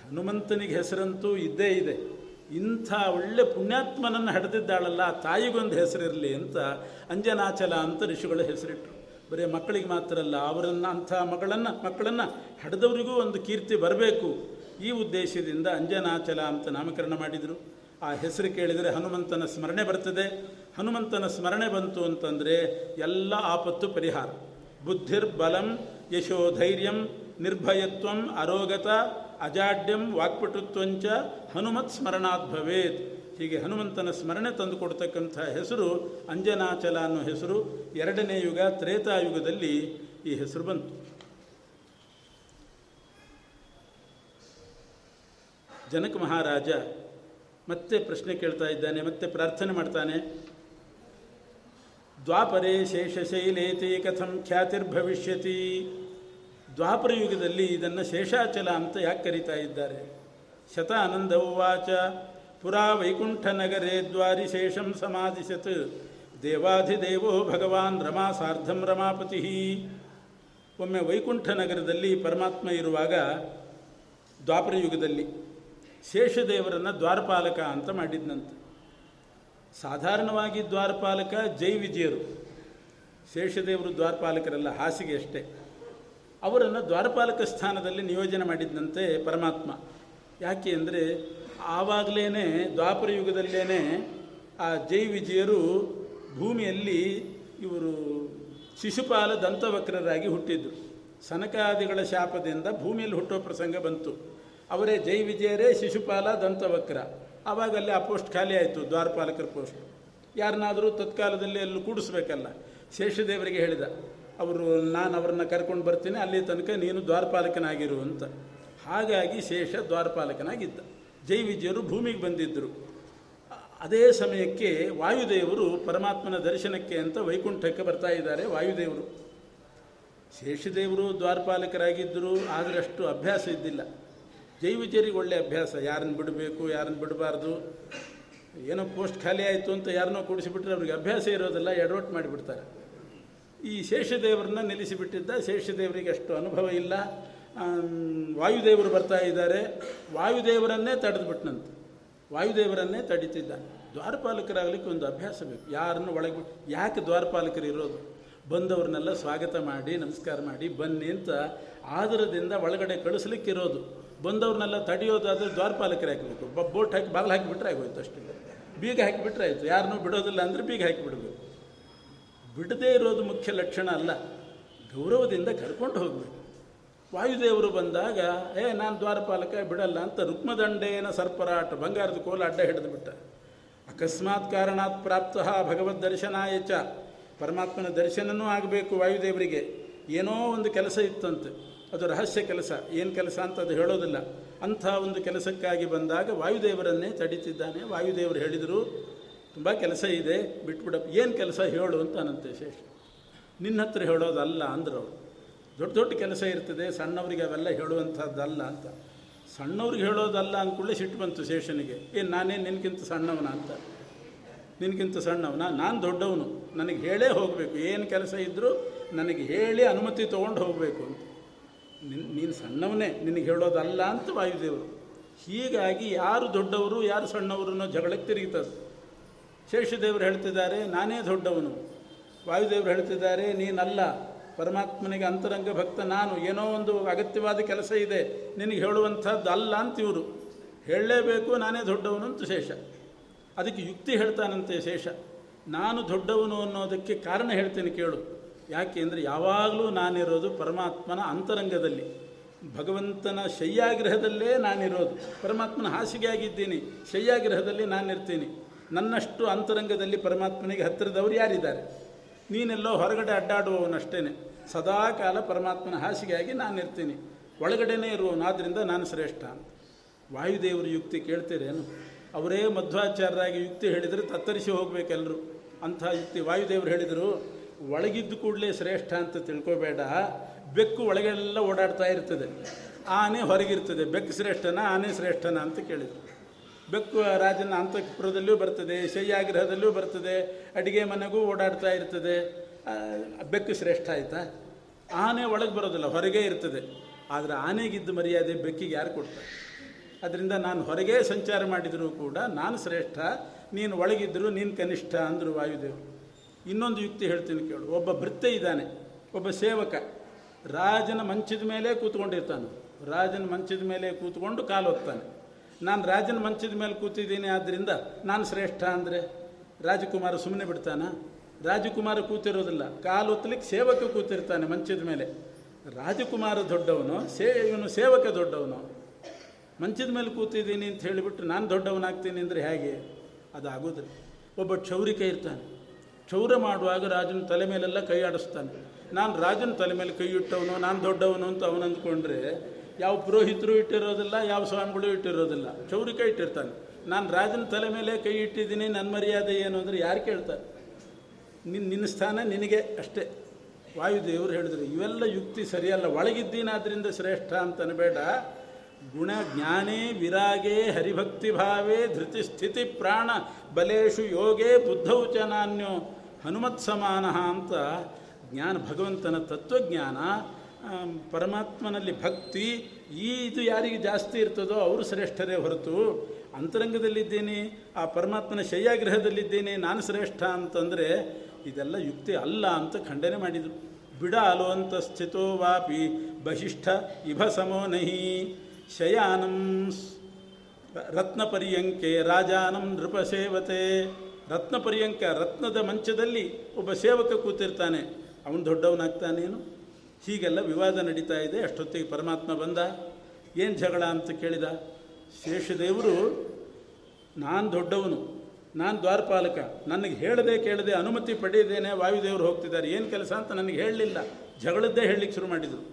ಹನುಮಂತನಿಗೆ ಹೆಸರಂತೂ ಇದ್ದೇ ಇದೆ. ಇಂಥ ಒಳ್ಳೆ ಪುಣ್ಯಾತ್ಮನನ್ನು ಹಡೆದಿದ್ದಾಳಲ್ಲ ತಾಯಿಗೊಂದು ಹೆಸರಿರಲಿ ಅಂತ ಅಂಜನಾಚಲ ಅಂತ ಋಷಿಗಳು ಹೆಸರಿಟ್ಟರು ಬರೀ ಮಕ್ಕಳಿಗೆ ಮಾತ್ರ ಅಲ್ಲ, ಅವರನ್ನು, ಅಂಥ ಮಗಳನ್ನು, ಮಕ್ಕಳನ್ನು ಹಡೆದವರಿಗೂ ಒಂದು ಕೀರ್ತಿ ಬರಬೇಕು. ಈ ಉದ್ದೇಶದಿಂದ ಅಂಜನಾಚಲ ಅಂತ ನಾಮಕರಣ ಮಾಡಿದರು. ಆ ಹೆಸರು ಕೇಳಿದರೆ ಹನುಮಂತನ ಸ್ಮರಣೆ ಬರ್ತದೆ. ಹನುಮಂತನ ಸ್ಮರಣೆ ಬಂತು ಅಂತಂದರೆ ಎಲ್ಲ ಆಪತ್ತು ಪರಿಹಾರ. ಬುದ್ಧಿರ್ಬಲಂ ಯಶೋಧೈರ್ಯಂ ನಿರ್ಭಯತ್ವಂ ಅರೋಗತ ಅಜಾಡ್ಯಂ ವಾಕ್ಪಟುತ್ವಂಚ ಹನುಮತ್ ಸ್ಮರಣಾತ್ ಭವೇತ್. ಹೀಗೆ ಹನುಮಂತನ ಸ್ಮರಣೆ ತಂದುಕೊಡ್ತಕ್ಕಂಥ ಹೆಸರು ಅಂಜನಾಚಲ ಅನ್ನೋ ಹೆಸರು. ಎರಡನೇ ಯುಗ ತ್ರೇತಾಯುಗದಲ್ಲಿ ಈ ಹೆಸರು ಬಂತು. ಜನಕ ಮಹಾರಾಜ ಮತ್ತೆ ಪ್ರಶ್ನೆ ಕೇಳ್ತಾ ಇದ್ದಾನೆ, ಮತ್ತೆ ಪ್ರಾರ್ಥನೆ ಮಾಡ್ತಾನೆ. ದ್ವಾಪರೇ ಶೇಷಶೈಲೇತಿ ಕಥಂ ಖ್ಯಾತಿರ್ಭವಿಷ್ಯತಿ. ದ್ವಾಪರ ಯುಗದಲ್ಲಿ ಇದನ್ನು ಶೇಷಾಚಲ ಅಂತ ಯಾಕೆ ಕರೀತಾ ಇದ್ದಾರೆ? ಶತ ಆನಂದ ಉವಾಚ, ಪುರಾ ವೈಕುಂಠ ನಗರೇ ದ್ವಾರಿ ಶೇಷಂ ಸಮಾಧಿಸತ್. ದೇವಾಧಿದೇವೋ ಭಗವಾನ್ ರಮಾ ಸಾರ್ಧಂ ರಮಾಪತಿ. ಒಮ್ಮೆ ವೈಕುಂಠ ನಗರದಲ್ಲಿ ಪರಮಾತ್ಮ ಇರುವಾಗ ದ್ವಾಪರ ಯುಗದಲ್ಲಿ ಶೇಷದೇವರನ್ನು ದ್ವಾರಪಾಲಕ ಅಂತ ಮಾಡಿದ್ನಂತೆ. ಸಾಧಾರಣವಾಗಿ ದ್ವಾರಪಾಲಕ ಜೈ ವಿಜಯರು. ಶೇಷದೇವರು ದ್ವಾರಪಾಲಕರಲ್ಲ ಹಾಸಿಗೆ ಅಷ್ಟೇ. ಅವರನ್ನು ದ್ವಾರಪಾಲಕ ಸ್ಥಾನದಲ್ಲಿ ನಿಯೋಜನೆ ಮಾಡಿದ್ದಂತೆ ಪರಮಾತ್ಮ. ಯಾಕೆ ಅಂದರೆ ಆವಾಗಲೇ ದ್ವಾಪರ ಯುಗದಲ್ಲೇ ಆ ಜೈ ವಿಜಯರು ಭೂಮಿಯಲ್ಲಿ ಇವರು ಶಿಶುಪಾಲ ದಂತವಕ್ರರಾಗಿ ಹುಟ್ಟಿದ್ರು. ಸನಕಾದಿಗಳ ಶಾಪದಿಂದ ಭೂಮಿಯಲ್ಲಿ ಹುಟ್ಟೋ ಪ್ರಸಂಗ ಬಂತು. ಅವರೇ ಜೈ ವಿಜಯರೇ ಶಿಶುಪಾಲ ದಂತವಕ್ರ. ಆವಾಗ ಅಲ್ಲಿ ಆ ಪೋಸ್ಟ್ ಖಾಲಿ ಆಯಿತು, ದ್ವಾರಪಾಲಕರ ಪೋಸ್ಟ್. ಯಾರನ್ನಾದರೂ ತತ್ಕಾಲದಲ್ಲಿ ಅಲ್ಲಿ ಕೂಡಿಸ್ಬೇಕಲ್ಲ. ಶೇಷದೇವರಿಗೆ ಹೇಳಿದ ಅವರು, ನಾನು ಅವರನ್ನು ಕರ್ಕೊಂಡು ಬರ್ತೀನಿ, ಅಲ್ಲಿ ತನಕ ನೀನು ದ್ವಾರಪಾಲಕನಾಗಿರು ಅಂತ. ಹಾಗಾಗಿ ಶೇಷ ದ್ವಾರಪಾಲಕನಾಗಿದ್ದ. ಜೈ ವಿಜಯರು ಭೂಮಿಗೆ ಬಂದಿದ್ದರು ಅದೇ ಸಮಯಕ್ಕೆ ವಾಯುದೇವರು ಪರಮಾತ್ಮನ ದರ್ಶನಕ್ಕೆ ಅಂತ ವೈಕುಂಠಕ್ಕೆ ಬರ್ತಾ ಇದ್ದಾರೆ ವಾಯುದೇವರು. ಶೇಷದೇವರು ದ್ವಾರಪಾಲಕರಾಗಿದ್ದರು, ಆದರೆ ಅಷ್ಟು ಅಭ್ಯಾಸ ಇದ್ದಿಲ್ಲ. ಜೈ ವಿಜಯರಿಗೆ ಒಳ್ಳೆ ಅಭ್ಯಾಸ, ಯಾರನ್ನು ಬಿಡಬೇಕು, ಯಾರನ್ನು ಬಿಡಬಾರ್ದು. ಏನೋ ಪೋಸ್ಟ್ ಖಾಲಿ ಆಯಿತು ಅಂತ ಯಾರನ್ನೋ ಕೂಡಿಸಿಬಿಟ್ರೆ ಅವ್ರಿಗೆ ಅಭ್ಯಾಸ ಇರೋದಿಲ್ಲ ಎಡವಟ್ಟು ಮಾಡಿಬಿಡ್ತಾರೆ. ಈ ಶೇಷದೇವರನ್ನ ನಿಲ್ಲಿಸಿಬಿಟ್ಟಿದ್ದ. ಶೇಷದೇವರಿಗೆ ಅಷ್ಟು ಅನುಭವ ಇಲ್ಲ. ವಾಯುದೇವರು ಬರ್ತಾ ಇದ್ದಾರೆ. ವಾಯುದೇವರನ್ನೇ ತಡೆದುಬಿಟ್ನಂತೆ. ವಾಯುದೇವರನ್ನೇ ತಡಿತಿದ್ದ. ದ್ವಾರಪಾಲಕರಾಗಲಿಕ್ಕೆ ಒಂದು ಅಭ್ಯಾಸ ಬೇಕು. ಯಾರನ್ನು ಒಳಗೆ, ಯಾಕೆ ದ್ವಾರಪಾಲಕರು ಇರೋದು? ಬಂದವ್ರನ್ನೆಲ್ಲ ಸ್ವಾಗತ ಮಾಡಿ, ನಮಸ್ಕಾರ ಮಾಡಿ, ಬನ್ನಿ ಅಂತ ಆದರದಿಂದ ಒಳಗಡೆ ಕಳಿಸ್ಲಿಕ್ಕಿರೋದು. ಬಂದವ್ರನ್ನೆಲ್ಲ ತಡೆಯೋದಾದರೆ ದ್ವಾರಪಾಲಕರೇ ಹಾಕಬೇಕು ಬೋಟ್ ಹಾಕಿ ಬಾಗಿಲು ಹಾಕಿಬಿಟ್ರೆ ಆಗೋಯ್ತು ಅಷ್ಟೇ. ಬೀಗ ಹಾಕಿಬಿಟ್ರೆ ಆಯಿತು. ಯಾರನ್ನೂ ಬಿಡೋದಿಲ್ಲ ಅಂದರೆ ಬೀಗ ಹಾಕಿಬಿಡಬೇಕು. ಬಿಡದೇ ಇರೋದು ಮುಖ್ಯ ಲಕ್ಷಣ ಅಲ್ಲ. ಗೌರವದಿಂದ ಕರ್ಕೊಂಡು ಹೋಗಬೇಕು. ವಾಯುದೇವರು ಬಂದಾಗ, ಏ, ನಾನು ದ್ವಾರಪಾಲಕ, ಬಿಡಲ್ಲ ಅಂತ ರುಕ್ಮದಂಡೇನ ಸರ್ಪರಾಟ, ಬಂಗಾರದ ಕೋಲ ಅಡ್ಡ ಹಿಡಿದು ಬಿಟ್ಟ. ಅಕಸ್ಮಾತ್ ಕಾರಣಾತ್ ಪ್ರಾಪ್ತ ಭಗವದ್ ದರ್ಶನಾಯಚ ಪರಮಾತ್ಮನ ದರ್ಶನನೂ ಆಗಬೇಕು ವಾಯುದೇವರಿಗೆ. ಏನೋ ಒಂದು ಕೆಲಸ ಇತ್ತಂತೆ. ಅದು ರಹಸ್ಯ ಕೆಲಸ. ಏನು ಕೆಲಸ ಅಂತ ಅದು ಹೇಳೋದಿಲ್ಲ. ಅಂಥ ಒಂದು ಕೆಲಸಕ್ಕಾಗಿ ಬಂದಾಗ ವಾಯುದೇವರನ್ನೇ ತಡೀತಿದ್ದಾನೆ. ವಾಯುದೇವರು ಹೇಳಿದರು ತುಂಬ ಕೆಲಸ ಇದೆ, ಬಿಟ್ಬಿಡಪ್ಪ. ಏನು ಕೆಲಸ ಹೇಳು ಅಂತ ಅನಂತೆ ಶೇಷ ನಿನ್ನ ಹತ್ರ ಹೇಳೋದಲ್ಲ ಅಂದ್ರೆ ಅವರು. ದೊಡ್ಡ ದೊಡ್ಡ ಕೆಲಸ ಇರ್ತದೆ, ಸಣ್ಣವರಿಗೆ ಅವೆಲ್ಲ ಹೇಳುವಂಥದ್ದಲ್ಲ ಅಂತ. ಸಣ್ಣವ್ರಿಗೆ ಹೇಳೋದಲ್ಲ ಅಂದ್ಕೊಳ್ಳಿ ಸಿಟ್ಟು ಬಂತು ಶೇಷನಿಗೆ ಏ ನಾನೇ ನಿನಗಿಂತ ಸಣ್ಣವನ ಅಂತ? ನಿನಗಿಂತ ಸಣ್ಣವನ? ನಾನು ದೊಡ್ಡವನು. ನನಗೆ ಹೇಳೇ ಹೋಗಬೇಕು. ಏನು ಕೆಲಸ ಇದ್ದರೂ ನನಗೆ ಹೇಳಿ ಅನುಮತಿ ತೊಗೊಂಡು ಹೋಗಬೇಕು ಅಂತ. ನಿನ್, ನೀನು ಸಣ್ಣವನೇ, ನಿನಗೆ ಹೇಳೋದಲ್ಲ ಅಂತ ವಾಯುದೇವರು. ಹೀಗಾಗಿ ಯಾರು ದೊಡ್ಡವರು, ಯಾರು ಸಣ್ಣವರು ಅನ್ನೋ ಜಗಳಕ್ಕೆ ತಿರುಗಿತದೆ. ಶೇಷದೇವರು ಹೇಳ್ತಿದ್ದಾರೆ, ನಾನೇ ದೊಡ್ಡವನು. ವಾಯುದೇವರು ಹೇಳ್ತಿದ್ದಾರೆ, ನೀನಲ್ಲ. ಪರಮಾತ್ಮನಿಗೆ ಅಂತರಂಗ ಭಕ್ತ ನಾನು. ಏನೋ ಒಂದು ಅಗತ್ಯವಾದ ಕೆಲಸ ಇದೆ. ನಿನಗೆ ಹೇಳುವಂಥದ್ದು ಅಲ್ಲ ಅಂತ ಇವರು ಹೇಳಲೇಬೇಕು, ನಾನೇ ದೊಡ್ಡವನು ಅಂತ ಶೇಷ. ಅದಕ್ಕೆ ಯುಕ್ತಿ ಹೇಳ್ತಾನಂತೆ ಶೇಷ. ನಾನು ದೊಡ್ಡವನು ಅನ್ನೋದಕ್ಕೆ ಕಾರಣ ಹೇಳ್ತೇನೆ ಕೇಳು. ಯಾಕೆ ಅಂದರೆ ಯಾವಾಗಲೂ ನಾನಿರೋದು ಪರಮಾತ್ಮನ ಅಂತರಂಗದಲ್ಲಿ. ಭಗವಂತನ ಶಯ್ಯಾಗ್ರಹದಲ್ಲೇ ನಾನಿರೋದು. ಪರಮಾತ್ಮನ ಹಾಸಿಗೆ ಆಗಿದ್ದೀನಿ ಶಯ್ಯಾಗ್ರಹದಲ್ಲಿ ನಾನಿರ್ತೀನಿ. ನನ್ನಷ್ಟು ಅಂತರಂಗದಲ್ಲಿ ಪರಮಾತ್ಮನಿಗೆ ಹತ್ತಿರದವರು ಯಾರಿದ್ದಾರೆ? ನೀನೆಲ್ಲೋ ಹೊರಗಡೆ ಅಡ್ಡಾಡುವವನಷ್ಟೇ ಸದಾ ಕಾಲ ಪರಮಾತ್ಮನ ಹಾಸಿಗೆಯಾಗಿ ನಾನು ಇರ್ತೀನಿ ಒಳಗಡೆನೇ ಇರುವವನು ಆದ್ದರಿಂದ ನಾನು ಶ್ರೇಷ್ಠ ವಾಯುದೇವರು ಯುಕ್ತಿ ಕೇಳ್ತೀರೇನು? ಅವರೇ ಮಧ್ವಾಚಾರ್ಯರಾಗಿ ಯುಕ್ತಿ ಹೇಳಿದರೆ ತತ್ತರಿಸಿ ಹೋಗಬೇಕೆಲ್ಲರೂ ಅಂಥ ಯುಕ್ತಿ ವಾಯುದೇವರು ಹೇಳಿದರು, ಒಳಗಿದ್ದು ಕೂಡಲೇ ಶ್ರೇಷ್ಠ ಅಂತ ತಿಳ್ಕೊಬೇಡ. ಬೆಕ್ಕು ಒಳಗೆಲ್ಲ ಓಡಾಡ್ತಾ ಇರ್ತದೆ. ಆನೆ ಹೊರಗಿರ್ತದೆ. ಬೆಕ್ಕು ಶ್ರೇಷ್ಠನ, ಆನೆ ಶ್ರೇಷ್ಠನ? ಅಂತ ಕೇಳಿದರು. ಬೆಕ್ಕು ರಾಜನ ಅಂತಃಪುರದಲ್ಲೂ ಬರ್ತದೆ ಶಯ್ಯಾಗ್ರಹದಲ್ಲೂ ಬರ್ತದೆ, ಅಡಿಗೆ ಮನೆಗೂ ಓಡಾಡ್ತಾ ಇರ್ತದೆ. ಬೆಕ್ಕು ಶ್ರೇಷ್ಠ ಆಯಿತಾ? ಆನೆ ಒಳಗೆ ಬರೋದಿಲ್ಲ, ಹೊರಗೆ ಇರ್ತದೆ. ಆದರೆ ಆನೆಗಿದ್ದ ಮರ್ಯಾದೆ ಬೆಕ್ಕಿಗೆ ಯಾರು ಕೊಡ್ತಾರೆ? ಅದರಿಂದ ನಾನು ಹೊರಗೆ ಸಂಚಾರ ಮಾಡಿದರೂ ಕೂಡ ನಾನು ಶ್ರೇಷ್ಠ, ನೀನು ಒಳಗಿದ್ದರೂ ನೀನು ಕನಿಷ್ಠ ಅಂದರು ವಾಯುದೇವರು. ಇನ್ನೊಂದು ಯುಕ್ತಿ ಹೇಳ್ತೀನಿ ಕೇಳು. ಒಬ್ಬ ಭೃತ್ಯ ಇದ್ದಾನೆ, ಒಬ್ಬ ಸೇವಕ. ರಾಜನ ಮಂಚದ ಮೇಲೆ ಕೂತ್ಕೊಂಡಿರ್ತಾನೆ. ರಾಜನ ಮಂಚದ ಮೇಲೆ ಕೂತ್ಕೊಂಡು ಕಾಲು ಹೋಗ್ತಾನೆ. ನಾನು ರಾಜನ ಮಂಚದ ಮೇಲೆ ಕೂತಿದ್ದೀನಿ ಆದ್ದರಿಂದ ನಾನು ಶ್ರೇಷ್ಠ ಅಂದರೆ ರಾಜಕುಮಾರ ಸುಮ್ಮನೆ ಬಿಡ್ತಾನ? ರಾಜಕುಮಾರ ಕೂತಿರೋದಿಲ್ಲ, ಕಾಲು ಒತ್ತಲಿಕ್ಕೆ ಸೇವಕ ಕೂತಿರ್ತಾನೆ ಮಂಚದ ಮೇಲೆ. ರಾಜಕುಮಾರ ದೊಡ್ಡವನು, ಸೇ, ಇವನು ಸೇವಕ ದೊಡ್ಡವನು? ಮಂಚದ ಮೇಲೆ ಕೂತಿದ್ದೀನಿ ಅಂತ ಹೇಳಿಬಿಟ್ಟು ನಾನು ದೊಡ್ಡವನಾಗ್ತೀನಿ ಅಂದರೆ ಹೇಗೆ? ಅದು ಒಬ್ಬ ಕ್ಷೌರಿಕ ಇರ್ತಾನೆ. ಕ್ಷೌರ ಮಾಡುವಾಗ ರಾಜನ ತಲೆ ಮೇಲೆಲ್ಲ ಕೈ ಆಡಿಸ್ತಾನೆ. ನಾನು ರಾಜನ ತಲೆ ಮೇಲೆ ಕೈ ಇಟ್ಟವನು, ನಾನು ದೊಡ್ಡವನು ಅಂತ ಅವನು ಅಂದ್ಕೊಂಡ್ರೆ ಯಾವ ಪುರೋಹಿತರು ಇಟ್ಟಿರೋದಿಲ್ಲ, ಯಾವ ಸ್ವಾಮಿಗಳು ಇಟ್ಟಿರೋದಿಲ್ಲ. ಚೌರಿಕ ಇಟ್ಟಿರ್ತಾನೆ. ನಾನು ರಾಜನ ತಲೆ ಮೇಲೆ ಕೈ ಇಟ್ಟಿದ್ದೀನಿ ನನ್ನ ಮರ್ಯಾದೆ ಏನು ಅಂದರೆ ಯಾರು ಕೇಳ್ತಾರೆ? ನಿನ್ನ ನಿನ್ನ ಸ್ಥಾನ ನಿನಗೆ ಅಷ್ಟೇ. ವಾಯುದೇವರು ಹೇಳಿದ್ರು, ಇವೆಲ್ಲ ಯುಕ್ತಿ ಸರಿಯಲ್ಲ, ಒಳಗಿದ್ದೀನಾದ್ರಿಂದ ಶ್ರೇಷ್ಠ ಅಂತ ಬೇಡ. ಗುಣ ಜ್ಞಾನೇ ವಿರಾಗೇ ಹರಿಭಕ್ತಿ ಭಾವೇ ಧೃತಿ ಸ್ಥಿತಿ ಪ್ರಾಣ ಬಲೇಶು ಯೋಗೇ ಬುದ್ಧವು ಚ ನಾನ್ಯೋ ಹನುಮತ್ ಸಮಾನ ಅಂತ ಜ್ಞಾನ, ಭಗವಂತನ ತತ್ವಜ್ಞಾನ ಪರಮಾತ್ಮನಲ್ಲಿ ಭಕ್ತಿ, ಈ ಇದು ಯಾರಿಗೆ ಜಾಸ್ತಿ ಇರ್ತದೋ ಅವರು ಶ್ರೇಷ್ಠರೇ ಹೊರತು ಅಂತರಂಗದಲ್ಲಿದ್ದೀನಿ, ಆ ಪರಮಾತ್ಮನ ಶಯ್ಯಾಗ್ರಹದಲ್ಲಿದ್ದೀನಿ, ನಾನು ಶ್ರೇಷ್ಠ ಅಂತಂದರೆ ಇದೆಲ್ಲ ಯುಕ್ತಿ ಅಲ್ಲ ಅಂತ ಖಂಡನೆ ಮಾಡಿದರು. ಬಿಡ ಅಲೋಂತ ಸ್ಥಿತೋ ವಾಪಿ ಬಹಿಷ್ಠ ಇಭ ಸಮೋ ನಹಿ. ಶಯಾನಂ ರತ್ನಪರ್ಯಂಕೆ ರಾಜಾನಂ ನೃಪಸೇವತೆ ರತ್ನಪರ್ಯಂಕ ರತ್ನದ ಮಂಚದಲ್ಲಿ ಒಬ್ಬ ಸೇವಕ ಕೂತಿರ್ತಾನೆ. ಅವನು ದೊಡ್ಡವನಾಗ್ತಾನೇನು? ಹೀಗೆಲ್ಲ ವಿವಾದ ನಡೀತಾ ಇದೆ, ಅಷ್ಟೊತ್ತಿಗೆ ಪರಮಾತ್ಮ ಬಂದ. ಏನು ಜಗಳ ಅಂತ ಕೇಳಿದ? ಶೇಷದೇವರು, ನಾನು ದೊಡ್ಡವನು, ನಾನು ದ್ವಾರಪಾಲಕ, ನನಗೆ ಹೇಳದೆ ಕೇಳದೆ ಅನುಮತಿ ಪಡೆಯದೇನೆ ವಾಯುದೇವರು ಹೋಗ್ತಿದ್ದಾರೆ. ಏನು ಕೆಲಸ ಅಂತ ನನಗೆ ಹೇಳಲಿಲ್ಲ. ಜಗಳದ್ದೇ ಹೇಳಲಿಕ್ಕೆ ಶುರು ಮಾಡಿದರು.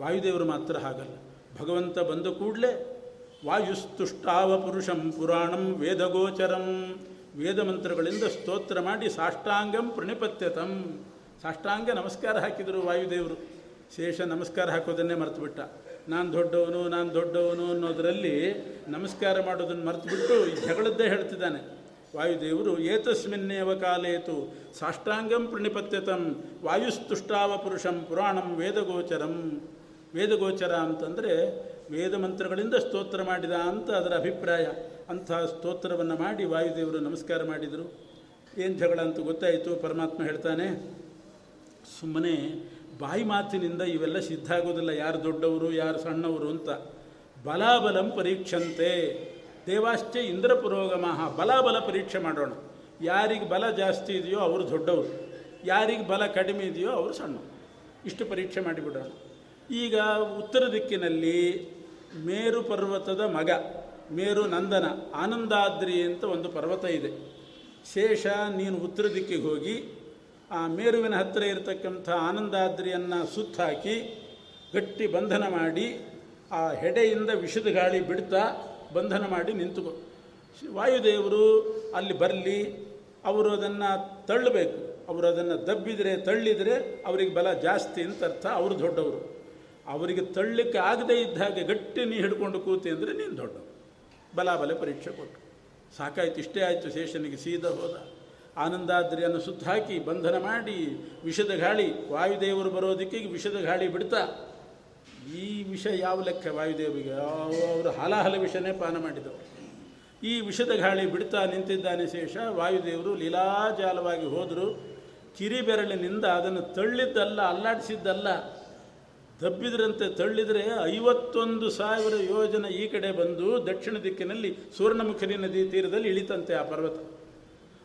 ವಾಯುದೇವರು ಮಾತ್ರ ಹಾಗಲ್ಲ. ಭಗವಂತ ಬಂದ ಕೂಡಲೇ, ವಾಯುಸ್ತುಷ್ಟಾವ ಪುರುಷಂ ಪುರಾಣಂ ವೇದಗೋಚರಂ. ವೇದ ಮಂತ್ರಗಳಿಂದ ಸ್ತೋತ್ರ ಮಾಡಿ ಸಾಷ್ಟಾಂಗಂ ಪ್ರಣಿಪತ್ಯತಂ. ಸಾಷ್ಟಾಂಗ ನಮಸ್ಕಾರ ಹಾಕಿದರು ವಾಯುದೇವರು. ಶೇಷ ನಮಸ್ಕಾರ ಹಾಕೋದನ್ನೇ ಮರೆತುಬಿಟ್ಟ. ನಾನು ದೊಡ್ಡವನು ನಾನು ದೊಡ್ಡವನು ಅನ್ನೋದರಲ್ಲಿ ನಮಸ್ಕಾರ ಮಾಡೋದನ್ನು ಮರೆತುಬಿಟ್ಟು ಜಗಳದ್ದೇ ಹೇಳ್ತಿದ್ದಾನೆ. ವಾಯುದೇವರು, ಏತಸ್ಮಿನ್ನೇವ ಕಾಲೇತು, ಸಾಷ್ಟಾಂಗಂ ಪ್ರಣಿಪತ್ಯತಂ, ವಾಯುಸ್ತುಷ್ಟಾವ ಪುರುಷಂ ಪುರಾಣಂ ವೇದಗೋಚರಂ. ವೇದಗೋಚರ ಅಂತಂದರೆ ವೇದ ಮಂತ್ರಗಳಿಂದ ಸ್ತೋತ್ರ ಮಾಡಿದ ಅಂತ ಅದರ ಅಭಿಪ್ರಾಯ. ಅಂತಹ ಸ್ತೋತ್ರವನ್ನು ಮಾಡಿ ವಾಯುದೇವರು ನಮಸ್ಕಾರ ಮಾಡಿದರು. ಏನು ಜಗಳ ಅಂತ ಗೊತ್ತಾಯಿತು? ಪರಮಾತ್ಮ ಹೇಳ್ತಾನೆ, ಸುಮ್ಮನೆ ಬಾಯಿ ಮಾತಿನಿಂದ ಇವೆಲ್ಲ ಸಿದ್ಧ ಆಗೋದಿಲ್ಲ. ಯಾರು ದೊಡ್ಡವರು, ಯಾರು ಸಣ್ಣವರು ಅಂತ. ಬಲಾಬಲಂ ಪರೀಕ್ಷಂತೆ. ದೇವಾಶ್ಚ ಇಂದ್ರ ಪುರೋಗಮಃ ಬಲಾಬಲ ಪರೀಕ್ಷೆ ಮಾಡೋಣ. ಯಾರಿಗೆ ಬಲ ಜಾಸ್ತಿ ಇದೆಯೋ ಅವರು ದೊಡ್ಡವರು. ಯಾರಿಗೆ ಬಲ ಕಡಿಮೆ ಇದೆಯೋ ಅವರು ಸಣ್ಣ ಇಷ್ಟು ಪರೀಕ್ಷೆ ಮಾಡಿಬಿಡೋಣ. ಈಗ ಉತ್ತರ ದಿಕ್ಕಿನಲ್ಲಿ ಮೇರು ಪರ್ವತದ ಮಗ, ಮೇರು ನಂದನ, ಆನಂದಾದ್ರಿ ಅಂತ ಒಂದು ಪರ್ವತ ಇದೆ. ಶೇಷ, ನೀನು ಉತ್ತರ ದಿಕ್ಕಿಗೆ ಹೋಗಿ ಆ ಮೇರುವಿನ ಹತ್ತಿರ ಇರತಕ್ಕಂಥ ಆನಂದಾದ್ರಿಯನ್ನು ಸುತ್ತಾಕಿ ಗಟ್ಟಿ ಬಂಧನ ಮಾಡಿ ಆ ಹೆಡೆಯಿಂದ ವಿಷದ ಗಾಳಿ ಬಿಡ್ತಾ ಬಂಧನ ಮಾಡಿ ನಿಂತುಕೋ, ವಾಯುದೇವರು ಅಲ್ಲಿ ಬರಲಿ, ಅವರು ಅದನ್ನು ತಳ್ಳಬೇಕು, ಅವರು ಅದನ್ನು ದಬ್ಬಿದರೆ, ತಳ್ಳಿದರೆ ಅವರಿಗೆ ಬಲ ಜಾಸ್ತಿ ಅಂತ ಅರ್ಥ ಅವರು ದೊಡ್ಡವರು. ಅವರಿಗೆ ತಳ್ಳಿಕ್ಕೆ ಆಗದೇ ಇದ್ದ ಹಾಗೆ ಗಟ್ಟಿ ನೀ ಹಿಡ್ಕೊಂಡು ಕೂತಿ ಅಂದರೆ ನೀನು ದೊಡ್ಡವರು ಬಲಾಬಲ ಪರೀಕ್ಷೆ ಕೊಟ್ಟು. ಸಾಕಾಯ್ತು, ಇಷ್ಟೇ ಆಯಿತು, ಶೇಷನಿಗೆ ಸೀದಾ ಹೋದ. ಆನಂದಾದ್ರಿಯನ್ನು ಸುತ್ತ ಹಾಕಿ ಬಂಧನ ಮಾಡಿ ವಿಷದ ಗಾಳಿ ವಾಯುದೇವರು ಬರೋದಕ್ಕೆ ವಿಷದ ಗಾಳಿ ಬಿಡ್ತಾ. ಈ ವಿಷ ಯಾವ ಲೆಕ್ಕ ವಾಯುದೇವರಿಗೆ? ಅವರು ಹಲಹಲ ವಿಷನೇ ಪಾನ ಮಾಡಿದವರು. ಈ ವಿಷದ ಗಾಳಿ ಬಿಡ್ತಾ ನಿಂತಿದ್ದಾನೆ ಶೇಷ. ವಾಯುದೇವರು ಲೀಲಾಜಾಲವಾಗಿ ಹೋದರು. ಕಿರಿಬೆರಳಿನಿಂದ ಅದನ್ನು ತಳ್ಳಿದ್ದಲ್ಲ, ಅಲ್ಲಾಡಿಸಿದ್ದಲ್ಲ. ದಬ್ಬಿದ್ರಂತೆ ತಳ್ಳಿದರೆ ಐವತ್ತೊಂದು ಸಾವಿರ ಯೋಜನೆ ಈ ಕಡೆ ಬಂದು ದಕ್ಷಿಣ ದಿಕ್ಕಿನಲ್ಲಿ ಸುವರ್ಣಮುಖಿ ನದಿ ತೀರದಲ್ಲಿ ಇಳಿತಂತೆ ಆ ಪರ್ವತ.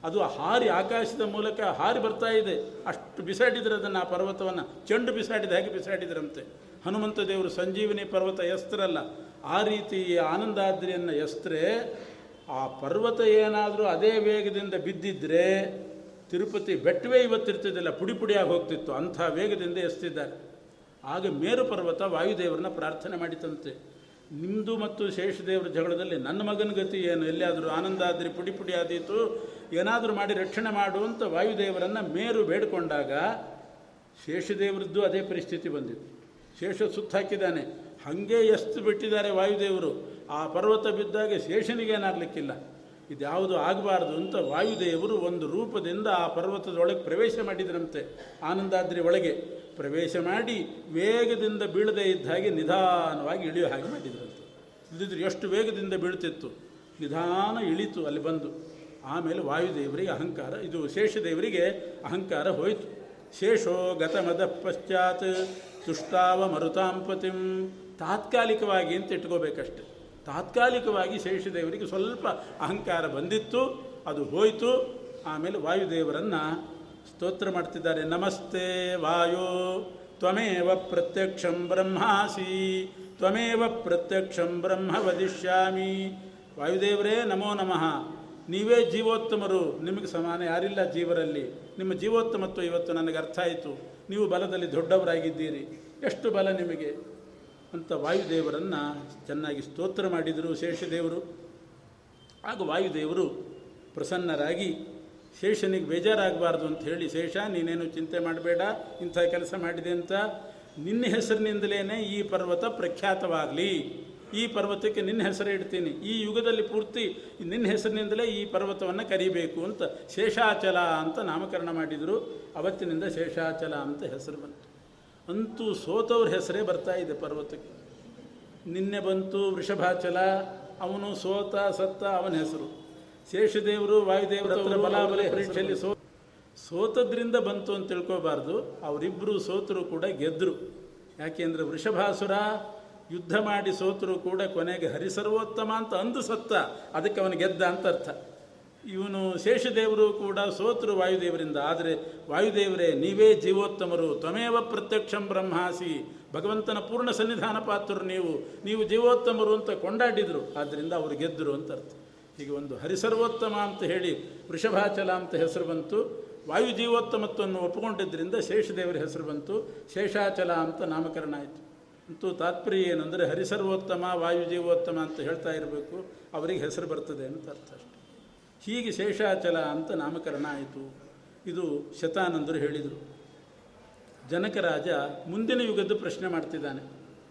ಅದು ಹಾರಿ ಆಕಾಶದ ಮೂಲಕ ಹಾರಿ ಬರ್ತಾ ಇದೆ. ಅಷ್ಟು ಬಿಸಾಡಿದ್ರೆ ಅದನ್ನು ಆ ಪರ್ವತವನ್ನು. ಚೆಂಡು ಬಿಸಾಡಿದ, ಹಾಗೆ ಬಿಸಾಡಿದ್ರಂತೆ? ಹನುಮಂತ ದೇವರು ಸಂಜೀವಿನಿ ಪರ್ವತ ಎಸ್ತ್ರಲ್ಲ, ಆ ರೀತಿ ಆನಂದಾದ್ರಿಯನ್ನು ಎಸ್ತ್ರೆ, ಆ ಪರ್ವತ ಏನಾದರೂ ಅದೇ ವೇಗದಿಂದ ಬಿದ್ದಿದ್ರೆ ತಿರುಪತಿ ಬೆಟ್ಟವೇ ಇವತ್ತಿರ್ತಿದ್ದಿಲ್ಲ ಪುಡಿ ಪುಡಿಯಾಗಿ ಹೋಗ್ತಿತ್ತು, ಅಂಥ ವೇಗದಿಂದ ಎಸ್ತಿದ್ದಾರೆ. ಆಗ ಮೇರು ಪರ್ವತ ವಾಯುದೇವರನ್ನ ಪ್ರಾರ್ಥನೆ ಮಾಡಿತಂತೆ. ನಿಮ್ಮದು ಮತ್ತು ಶೇಷದೇವರ ಜಗಳದಲ್ಲಿ ನನ್ನ ಮಗನ ಗತಿ ಏನು? ಎಲ್ಲಿಯಾದರೂ ಆನಂದಾದ್ರಿ, ಪುಡಿ ಪುಡಿ ಆದೀತು ಏನಾದರೂ ಮಾಡಿ ರಕ್ಷಣೆ ಮಾಡುವಂಥ ವಾಯುದೇವರನ್ನು ಮೇರು ಬೇಡಿಕೊಂಡಾಗ ಶೇಷದೇವರದ್ದು ಅದೇ ಪರಿಸ್ಥಿತಿ ಬಂದಿತ್ತು. ಶೇಷ ಸುತ್ತಾಕಿದ್ದಾನೆ ಹಾಗೆ ಎಷ್ಟು ಬಿಟ್ಟಿದ್ದಾರೆ ವಾಯುದೇವರು. ಆ ಪರ್ವತ ಬಿದ್ದಾಗ ಶೇಷನಿಗೇನಾಗಲಿಕ್ಕಿಲ್ಲ ಇದ್ಯಾವುದು ಆಗಬಾರ್ದು ಅಂತ ವಾಯುದೇವರು ಒಂದು ರೂಪದಿಂದ ಆ ಪರ್ವತದೊಳಗೆ ಪ್ರವೇಶ ಮಾಡಿದ್ರಂತೆ. ಆನಂದಾದ್ರಿ ಒಳಗೆ ಪ್ರವೇಶ ಮಾಡಿ ವೇಗದಿಂದ ಬೀಳದೇ ಇದ್ದ ಹಾಗೆ ನಿಧಾನವಾಗಿ ಇಳಿಯೋ ಹಾಗೆ ಮಾಡಿದ್ರಂತೆ. ಇದ್ದಿದ್ರೆ ಎಷ್ಟು ವೇಗದಿಂದ ಬೀಳ್ತಿತ್ತು. ನಿಧಾನ ಇಳಿತು, ಅಲ್ಲಿ ಬಂದು. ಆಮೇಲೆ ವಾಯುದೇವರಿಗೆ ಅಹಂಕಾರ, ಇದು ಶೇಷದೇವರಿಗೆ ಅಹಂಕಾರ ಹೋಯಿತು. ಶೇಷೋ ಗತಮದ ಪಶ್ಚಾತ್ ತುಷ್ಟಾವ ಮರುತಾಂಪತಿಂ ತಾತ್ಕಾಲಿಕವಾಗಿ ಅಂತ ಇಟ್ಕೋಬೇಕಷ್ಟೆ. ತಾತ್ಕಾಲಿಕವಾಗಿ ಶೇಷದೇವರಿಗೆ ಸ್ವಲ್ಪ ಅಹಂಕಾರ ಬಂದಿತ್ತು, ಅದು ಹೋಯಿತು. ಆಮೇಲೆ ವಾಯುದೇವರನ್ನು ಸ್ತೋತ್ರ ಮಾಡ್ತಿದ್ದಾರೆ, ನಮಸ್ತೆ ವಾಯೋ, ತ್ವಮೇವ ಪ್ರತ್ಯಕ್ಷಂ ಬ್ರಹ್ಮಾಸಿ, ತ್ವಮೇವ ಪ್ರತ್ಯಕ್ಷಂ ಬ್ರಹ್ಮ ವದಿಷ್ಯಾಮಿ. ವಾಯುದೇವರೇ ನಮೋ ನಮಃ. ನೀವೇ ಜೀವೋತ್ತಮರು, ನಿಮಗೆ ಸಮಾನ ಯಾರಿಲ್ಲ ಜೀವರಲ್ಲಿ. ನಿಮ್ಮ ಜೀವೋತ್ತಮತ್ವ ಇವತ್ತು ನನಗೆ ಅರ್ಥ ಆಯಿತು. ನೀವು ಬಲದಲ್ಲಿ ದೊಡ್ಡವರಾಗಿದ್ದೀರಿ. ಎಷ್ಟು ಬಲ ನಿಮಗೆ? ಅಂತ ವಾಯುದೇವರನ್ನು ಚೆನ್ನಾಗಿ ಸ್ತೋತ್ರ ಮಾಡಿದರು ಶೇಷದೇವರು. ಆಗ ವಾಯುದೇವರು ಪ್ರಸನ್ನರಾಗಿ, ಶೇಷನಿಗೆ ಬೇಜಾರಾಗಬಾರ್ದು ಅಂತ ಹೇಳಿ, ಶೇಷ, ನೀನೇನು ಚಿಂತೆ ಮಾಡಬೇಡ, ಇಂಥ ಕೆಲಸ ಮಾಡಿದೆ ಅಂತ. ನಿನ್ನ ಹೆಸರಿನಿಂದಲೇ ಈ ಪರ್ವತ ಪ್ರಖ್ಯಾತವಾಗಲಿ. ಈ ಪರ್ವತಕ್ಕೆ ನಿನ್ನ ಹೆಸರು ಇಡ್ತೀನಿ. ಈ ಯುಗದಲ್ಲಿ ಪೂರ್ತಿ ನಿನ್ನ ಹೆಸರಿನಿಂದಲೇ ಈ ಪರ್ವತವನ್ನು ಕರಿಬೇಕು ಅಂತ ಶೇಷಾಚಲ ಅಂತ ನಾಮಕರಣ ಮಾಡಿದರು. ಅವತ್ತಿನಿಂದ ಶೇಷಾಚಲ ಅಂತ ಹೆಸರು ಬಂತು. ಅಂತೂ ಸೋತವ್ರ ಹೆಸರೇ ಬರ್ತಾ ಇದೆ ಪರ್ವತಕ್ಕೆ. ನಿನ್ನೆ ಬಂತು ವೃಷಭಾಚಲ ಅವನು ಸೋತ ಸತ್ತ ಅವನ ಹೆಸರು. ಶೇಷದೇವರು ವಾಯುದೇವರ ಬಲಾಬಲ ಪರೀಕ್ಷೆಯಲ್ಲಿ ಸೋ ಸೋತದ್ರಿಂದ ಬಂತು ಅಂತ ತಿಳ್ಕೋಬಾರ್ದು. ಅವರಿಬ್ಬರು ಸೋತರು ಕೂಡ ಗೆದ್ದರು ಯಾಕೆಂದರೆ ವೃಷಭಾಸುರ ಯುದ್ಧ ಮಾಡಿ ಸೋತರೂ ಕೂಡ ಕೊನೆಗೆ ಹರಿಸರ್ವೋತ್ತಮ ಅಂತ ಅಂದು ಸತ್ತ. ಅದಕ್ಕೆ ಅವನು ಗೆದ್ದ ಅಂತ ಅರ್ಥ. ಇವನು ಶೇಷದೇವರು ಕೂಡ ಸೋತರು ವಾಯುದೇವರಿಂದ. ಆದರೆ ವಾಯುದೇವರೇ, ನೀವೇ ಜೀವೋತ್ತಮರು. ತ್ವಮೇವ ಪ್ರತ್ಯಕ್ಷಂ ಬ್ರಹ್ಮಾಸಿ. ಭಗವಂತನ ಪೂರ್ಣ ಸನ್ನಿಧಾನ ಪಾತ್ರರು ನೀವು. ನೀವು ಜೀವೋತ್ತಮರು ಅಂತ ಕೊಂಡಾಡಿದರು. ಆದ್ದರಿಂದ ಅವರು ಗೆದ್ದರು ಅಂತ ಅರ್ಥ. ಹೀಗೆ ಒಂದು ಹರಿಸರ್ವೋತ್ತಮ ಅಂತ ಹೇಳಿ ವೃಷಭಾಚಲ ಅಂತ ಹೆಸರು ಬಂತು. ವಾಯು ಜೀವೋತ್ತಮತ್ವವನ್ನು ಒಪ್ಪಿಕೊಂಡಿದ್ದರಿಂದ ಶೇಷದೇವರ ಹೆಸರು ಬಂತು. ಶೇಷಾಚಲ ಅಂತ ನಾಮಕರಣ ಆಯಿತು. ಅಂತೂ ತಾತ್ಪರ್ಯ ಏನಂದರೆ ಹರಿಸರ್ವೋತ್ತಮ, ವಾಯುಜೀವೋತ್ತಮ ಅಂತ ಹೇಳ್ತಾ ಇರಬೇಕು, ಅವರಿಗೆ ಹೆಸರು ಬರ್ತದೆ ಅಂತ ಅರ್ಥ ಅಷ್ಟೆ. ಹೀಗೆ ಶೇಷಾಚಲ ಅಂತ ನಾಮಕರಣ ಆಯಿತು. ಇದು ಶತಾನಂದರು ಹೇಳಿದರು. ಜನಕರಾಜ ಮುಂದಿನ ಯುಗದ ಪ್ರಶ್ನೆ ಮಾಡ್ತಿದ್ದಾನೆ.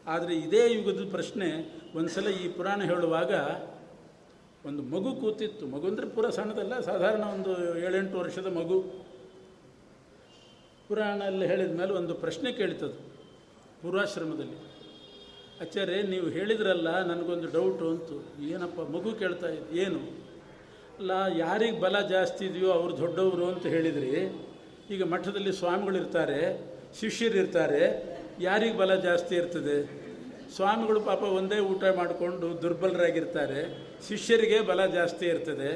ಆದರೆ ಇದೇ ಯುಗದ ಪ್ರಶ್ನೆ ಒಂದ್ಸಲ ಈ ಪುರಾಣ ಹೇಳುವಾಗ ಒಂದು ಮಗು ಕೂತಿತ್ತು. ಮಗು ಅಂದರೆ ಪುರ ಸಣ್ಣದಲ್ಲ, ಸಾಧಾರಣ ಒಂದು ಏಳೆಂಟು ವರ್ಷದ ಮಗು. ಪುರಾಣ ಅಲ್ಲಿ ಹೇಳಿದ ಮೇಲೆ ಒಂದು ಪ್ರಶ್ನೆ ಕೇಳಿತದು ಪೂರ್ವಾಶ್ರಮದಲ್ಲಿ. ಆಚಾರ್ಯ ನೀವು ಹೇಳಿದ್ರಲ್ಲ, ನನಗೊಂದು ಡೌಟು ಅಂತು ಏನಪ್ಪ, ಮಗು ಕೇಳ್ತಾ ಇದ್ದು ಏನು? ಅಲ್ಲ, ಯಾರಿಗೆ ಬಲ ಜಾಸ್ತಿ ಇದೆಯೋ ಅವರು ದೊಡ್ಡವರು ಅಂತ ಹೇಳಿದ್ರಿ. ಈಗ ಮಠದಲ್ಲಿ ಸ್ವಾಮಿಗಳಿರ್ತಾರೆ ಶಿಷ್ಯರಿರ್ತಾರೆ ಯಾರಿಗೆ ಬಲ ಜಾಸ್ತಿ ಇರ್ತದೆ? ಸ್ವಾಮಿಗಳು ಪಾಪ ಒಂದೇ ಊಟ ಮಾಡಿಕೊಂಡು ದುರ್ಬಲರಾಗಿರ್ತಾರೆ. ಶಿಷ್ಯರಿಗೆ ಬಲ ಜಾಸ್ತಿ ಇರ್ತದೆ.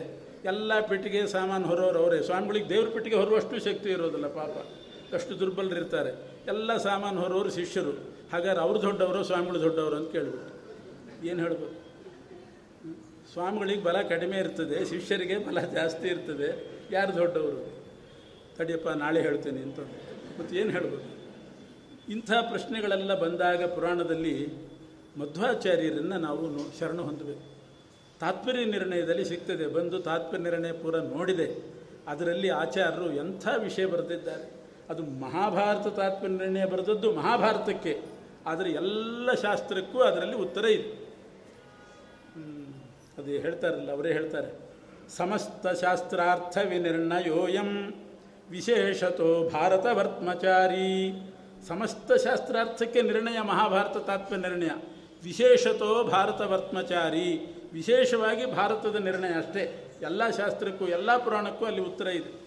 ಎಲ್ಲ ಪೆಟ್ಟಿಗೆ ಸಾಮಾನು ಹೊರೋರು ಅವರೇ ಸ್ವಾಮಿಗಳಿಗೆ ದೇವ್ರ ಪೆಟ್ಟಿಗೆ ಹೊರುವಷ್ಟು ಶಕ್ತಿ ಇರೋದಿಲ್ಲ ಪಾಪ. ಅಷ್ಟು ದುರ್ಬಲರಿರ್ತಾರೆ. ಎಲ್ಲ ಸಾಮಾನು ಹೊರವರು ಶಿಷ್ಯರು. ಹಾಗಾದ್ರೆ ಅವ್ರು ದೊಡ್ಡವರು, ಸ್ವಾಮಿಗಳು ದೊಡ್ಡವರು ಅಂತ ಕೇಳ್ಬಿಟ್ಟು. ಏನು ಹೇಳ್ಬೋದು? ಸ್ವಾಮಿಗಳಿಗೆ ಬಲ ಕಡಿಮೆ ಇರ್ತದೆ, ಶಿಷ್ಯರಿಗೆ ಬಲ ಜಾಸ್ತಿ ಇರ್ತದೆ. ಯಾರು ದೊಡ್ಡವರು? ತಡಿಯಪ್ಪ, ನಾಳೆ ಹೇಳ್ತೇನೆ ಅಂತ ಮತ್ತು ಏನು ಹೇಳ್ಬೋದು? ಇಂಥ ಪ್ರಶ್ನೆಗಳೆಲ್ಲ ಬಂದಾಗ ಪುರಾಣದಲ್ಲಿ ಮಧ್ವಾಚಾರ್ಯರನ್ನು ನಾವು ಶರಣ ಹೊಂದಬೇಕು. ತಾತ್ಪರ್ಯ ನಿರ್ಣಯದಲ್ಲಿ ಸಿಗ್ತದೆ. ಬಂದು ತಾತ್ಪರ್ಯ ನಿರ್ಣಯ ಪೂರ ನೋಡಿದೆ. ಅದರಲ್ಲಿ ಆಚಾರ್ಯರು ಎಂಥ ವಿಷಯ ಬರೆದಿದ್ದಾರೆ? ಅದು ಮಹಾಭಾರತ ತಾತ್ಪರ್ಯ ಬರೆದದ್ದು ಮಹಾಭಾರತಕ್ಕೆ. ಆದರೆ ಎಲ್ಲ ಶಾಸ್ತ್ರಕ್ಕೂ ಅದರಲ್ಲಿ ಉತ್ತರ ಇದೆ. ಅದು ಹೇಳ್ತಾರಲ್ಲ, ಅವರೇ ಹೇಳ್ತಾರೆ. ಸಮಸ್ತ ಶಾಸ್ತ್ರಾರ್ಥ ವಿನಿರ್ಣಯೋಯಂ ವಿಶೇಷತೋ ಭಾರತ ವರ್ತ್ಮಚಾರಿ ಸಮಸ್ತ ಶಾಸ್ತ್ರಾರ್ಥಕ್ಕೆ ನಿರ್ಣಯ ಮಹಾಭಾರತ ತಾತ್ವ ನಿರ್ಣಯ ವಿಶೇಷತೋ ಭಾರತ ವರ್ತ್ಮಚಾರಿ ವಿಶೇಷವಾಗಿ ಭಾರತದ ನಿರ್ಣಯ ಅಷ್ಟೇ. ಎಲ್ಲ ಶಾಸ್ತ್ರಕ್ಕೂ, ಎಲ್ಲ ಪುರಾಣಕ್ಕೂ ಅಲ್ಲಿ ಉತ್ತರ ಇದೆ.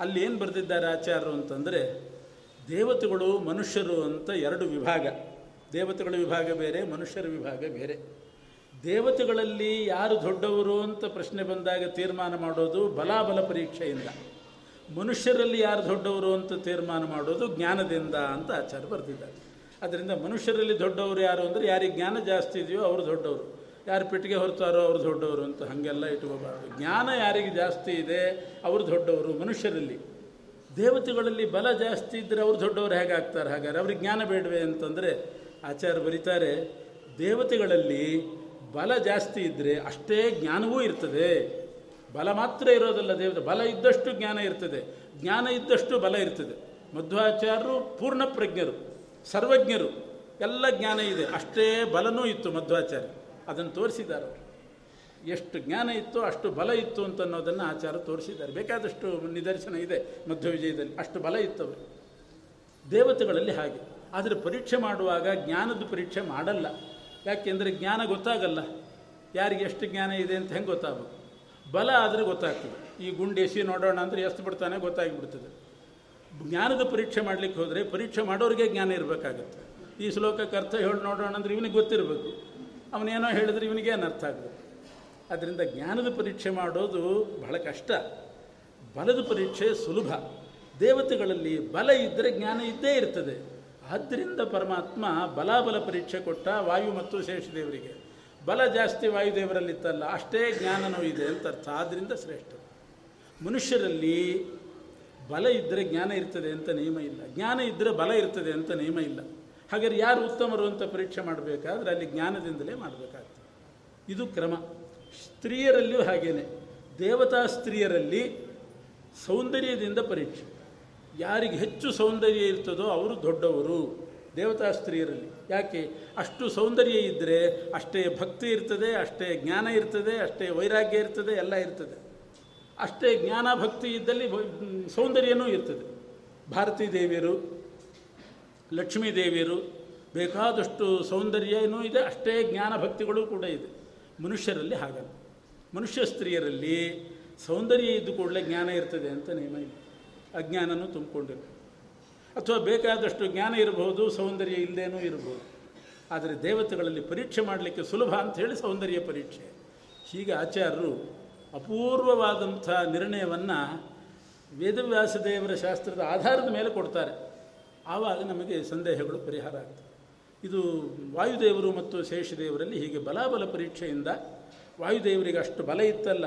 ಅಲ್ಲಿ ಏನು ಬರೆದಿದ್ದಾರೆ ಆಚಾರ್ಯರು ಅಂತಂದರೆ, ದೇವತೆಗಳು ಮನುಷ್ಯರು ಅಂತ ಎರಡು ವಿಭಾಗ. ದೇವತೆಗಳ ವಿಭಾಗ ಬೇರೆ, ಮನುಷ್ಯರ ವಿಭಾಗ ಬೇರೆ. ದೇವತೆಗಳಲ್ಲಿ ಯಾರು ದೊಡ್ಡವರು ಅಂತ ಪ್ರಶ್ನೆ ಬಂದಾಗ ತೀರ್ಮಾನ ಮಾಡೋದು ಬಲಾಬಲ ಪರೀಕ್ಷೆಯಿಂದ. ಮನುಷ್ಯರಲ್ಲಿ ಯಾರು ದೊಡ್ಡವರು ಅಂತ ತೀರ್ಮಾನ ಮಾಡೋದು ಜ್ಞಾನದಿಂದ ಅಂತ ಆಚಾರ್ಯ ಬರೆದಿದ್ದಾರೆ. ಅದರಿಂದ ಮನುಷ್ಯರಲ್ಲಿ ದೊಡ್ಡವರು ಯಾರು ಅಂದರೆ, ಯಾರಿಗೆ ಜ್ಞಾನ ಜಾಸ್ತಿ ಇದೆಯೋ ಅವರು ದೊಡ್ಡವರು. ಯಾರು ಪೆಟ್ಟಿಗೆ ಹೊರತಾರೋ ಅವರು ದೊಡ್ಡವರು ಅಂತ ಹಾಗೆಲ್ಲ ಇಟ್ಕೋಬಾರ್ದು. ಜ್ಞಾನ ಯಾರಿಗೆ ಜಾಸ್ತಿ ಇದೆ, ಅವರು ದೊಡ್ಡವರು, ಮನುಷ್ಯರಲ್ಲಿ. ದೇವತೆಗಳಲ್ಲಿ ಬಲ ಜಾಸ್ತಿ ಇದ್ದರೆ ಅವರು ದೊಡ್ಡವರು ಹೇಗಾಗ್ತಾರೆ ಹಾಗಾದ್ರೆ? ಅವ್ರಿಗೆ ಜ್ಞಾನ ಬೇಡವೆ ಅಂತಂದರೆ ಆಚಾರ್ಯ ಬರೀತಾರೆ, ದೇವತೆಗಳಲ್ಲಿ ಬಲ ಜಾಸ್ತಿ ಇದ್ದರೆ ಅಷ್ಟೇ ಜ್ಞಾನವೂ ಇರ್ತದೆ. ಬಲ ಮಾತ್ರ ಇರೋದಲ್ಲ ದೇವತೆ, ಬಲ ಇದ್ದಷ್ಟು ಜ್ಞಾನ ಇರ್ತದೆ. ಜ್ಞಾನ ಇದ್ದಷ್ಟು ಬಲ ಇರ್ತದೆ. ಮಧ್ವಾಚಾರ್ಯರು ಪೂರ್ಣ ಪ್ರಜ್ಞರು, ಸರ್ವಜ್ಞರು, ಎಲ್ಲ ಜ್ಞಾನ ಇದೆ. ಅಷ್ಟೇ ಬಲನೂ ಇತ್ತು ಮಧ್ವಾಚಾರ್ಯ. ಅದನ್ನು ತೋರಿಸಿದ್ದಾರೆ ಅವರು. ಎಷ್ಟು ಜ್ಞಾನ ಇತ್ತು ಅಷ್ಟು ಬಲ ಇತ್ತು ಅಂತ ಅನ್ನೋದನ್ನು ಆಚಾರ ತೋರಿಸಿದ್ದಾರೆ. ಬೇಕಾದಷ್ಟು ನಿದರ್ಶನ ಇದೆ ಮಧ್ಯ ವಿಜಯದಲ್ಲಿ. ಅಷ್ಟು ಬಲ ಇತ್ತು ಅವರು ದೇವತೆಗಳಲ್ಲಿ ಹಾಗೆ. ಆದರೆ ಪರೀಕ್ಷೆ ಮಾಡುವಾಗ ಜ್ಞಾನದ ಪರೀಕ್ಷೆ ಮಾಡಲ್ಲ. ಯಾಕೆಂದರೆ ಜ್ಞಾನ ಗೊತ್ತಾಗಲ್ಲ. ಯಾರಿಗೆ ಎಷ್ಟು ಜ್ಞಾನ ಇದೆ ಅಂತ ಹೆಂಗೆ ಗೊತ್ತಾಗಬೇಕು? ಬಲ ಆದರೆ ಗೊತ್ತಾಗ್ತದೆ. ಈ ಗುಂಡು ಎಸಿ ನೋಡೋಣ ಅಂದರೆ ಎಷ್ಟು ಬಿಡ್ತಾನೆ ಗೊತ್ತಾಗಿಬಿಡ್ತದೆ. ಜ್ಞಾನದ ಪರೀಕ್ಷೆ ಮಾಡಲಿಕ್ಕೆ ಹೋದರೆ ಪರೀಕ್ಷೆ ಮಾಡೋರಿಗೆ ಜ್ಞಾನ ಇರಬೇಕಾಗತ್ತೆ. ಈ ಶ್ಲೋಕಕ್ಕೆ ಅರ್ಥ ಹೇಳಿ ನೋಡೋಣ ಅಂದರೆ ಇವನಿಗೆ ಗೊತ್ತಿರಬೇಕು. ಅವನೇನೋ ಹೇಳಿದ್ರೆ ಇವನಿಗೆ ಅರ್ಥ ಆಗಬೇಕು ಅದರಿಂದ ಜ್ಞಾನದ ಪರೀಕ್ಷೆ ಮಾಡೋದು ಬಹಳ ಕಷ್ಟ. ಬಲದ ಪರೀಕ್ಷೆ ಸುಲಭ. ದೇವತೆಗಳಲ್ಲಿ ಬಲ ಇದ್ದರೆ ಜ್ಞಾನ ಇದ್ದೇ ಇರ್ತದೆ. ಆದ್ದರಿಂದ ಪರಮಾತ್ಮ ಬಲಾಬಲ ಪರೀಕ್ಷೆ ಕೊಟ್ಟ ವಾಯು ಮತ್ತು ಶೇಷದೇವರಿಗೆ. ಬಲ ಜಾಸ್ತಿ ವಾಯುದೇವರಲ್ಲಿತ್ತಲ್ಲ, ಅಷ್ಟೇ ಜ್ಞಾನನೂ ಇದೆ ಅಂತ ಅರ್ಥ. ಆದ್ದರಿಂದ ಶ್ರೇಷ್ಠ. ಮನುಷ್ಯರಲ್ಲಿ ಬಲ ಇದ್ದರೆ ಜ್ಞಾನ ಇರ್ತದೆ ಅಂತ ನಿಯಮ ಇಲ್ಲ. ಜ್ಞಾನ ಇದ್ದರೆ ಬಲ ಇರ್ತದೆ ಅಂತ ನಿಯಮ ಇಲ್ಲ. ಹಾಗಾದ್ರೆ ಯಾರು ಉತ್ತಮರು ಅಂತ ಪರೀಕ್ಷೆ ಮಾಡಬೇಕಾದ್ರೆ ಅಲ್ಲಿ ಜ್ಞಾನದಿಂದಲೇ ಮಾಡಬೇಕಾಗ್ತದೆ. ಇದು ಕ್ರಮ. ಸ್ತ್ರೀಯರಲ್ಲಿಯೂ ಹಾಗೇನೆ. ದೇವತಾ ಸ್ತ್ರೀಯರಲ್ಲಿ ಸೌಂದರ್ಯದಿಂದ ಪರೀಕ್ಷೆ. ಯಾರಿಗೆ ಹೆಚ್ಚು ಸೌಂದರ್ಯ ಇರ್ತದೋ ಅವರು ದೊಡ್ಡವರು ದೇವತಾ ಸ್ತ್ರೀಯರಲ್ಲಿ. ಯಾಕೆ? ಅಷ್ಟು ಸೌಂದರ್ಯ ಇದ್ದರೆ ಅಷ್ಟೇ ಭಕ್ತಿ ಇರ್ತದೆ, ಅಷ್ಟೇ ಜ್ಞಾನ ಇರ್ತದೆ, ಅಷ್ಟೇ ವೈರಾಗ್ಯ ಇರ್ತದೆ, ಎಲ್ಲ ಇರ್ತದೆ. ಅಷ್ಟೇ ಜ್ಞಾನ ಭಕ್ತಿ ಇದ್ದಲ್ಲಿ ಸೌಂದರ್ಯನೂ ಇರ್ತದೆ. ಭಾರತೀ ದೇವಿಯರು ಲಕ್ಷ್ಮೀ ದೇವಿಯರು ಬೇಕಾದಷ್ಟು ಸೌಂದರ್ಯನೂ ಇದೆ, ಅಷ್ಟೇ ಜ್ಞಾನ ಭಕ್ತಿಗಳು ಕೂಡ ಇದೆ. ಮನುಷ್ಯರಲ್ಲಿ ಹಾಗಲ್ಲ. ಮನುಷ್ಯ ಸ್ತ್ರೀಯರಲ್ಲಿ ಸೌಂದರ್ಯ ಇದ್ದು ಕೂಡಲೇ ಜ್ಞಾನ ಇರ್ತದೆ ಅಂತ ನಿಯಮ ಇದೆ ಅಜ್ಞಾನನೂ ತುಂಬಿಕೊಂಡಿರುತ್ತೆ ಅಥವಾ ಬೇಕಾದಷ್ಟು ಜ್ಞಾನ ಇರಬಹುದು, ಸೌಂದರ್ಯ ಇಲ್ಲದೇನೂ ಇರಬಹುದು. ಆದರೆ ದೇವತೆಗಳಲ್ಲಿ ಪರೀಕ್ಷೆ ಮಾಡಲಿಕ್ಕೆ ಸುಲಭ ಅಂತ ಹೇಳಿ ಸೌಂದರ್ಯ ಪರೀಕ್ಷೆ. ಹೀಗೆ ಆಚಾರ್ಯರು ಅಪೂರ್ವವಾದಂಥ ನಿರ್ಣಯವನ್ನು ವೇದವ್ಯಾಸ ದೇವರ ಶಾಸ್ತ್ರದ ಆಧಾರದ ಮೇಲೆ ಕೊಡ್ತಾರೆ. ಆವಾಗ ನಮಗೆ ಸಂದೇಹಗಳು ಪರಿಹಾರ ಆಗ್ತವೆ ಇದು ವಾಯುದೇವರು ಮತ್ತು ಶೇಷದೇವರಲ್ಲಿ ಹೀಗೆ ಬಲಾಬಲ ಪರೀಕ್ಷೆಯಿಂದ ವಾಯುದೇವರಿಗೆ ಅಷ್ಟು ಬಲ ಇತ್ತಲ್ಲ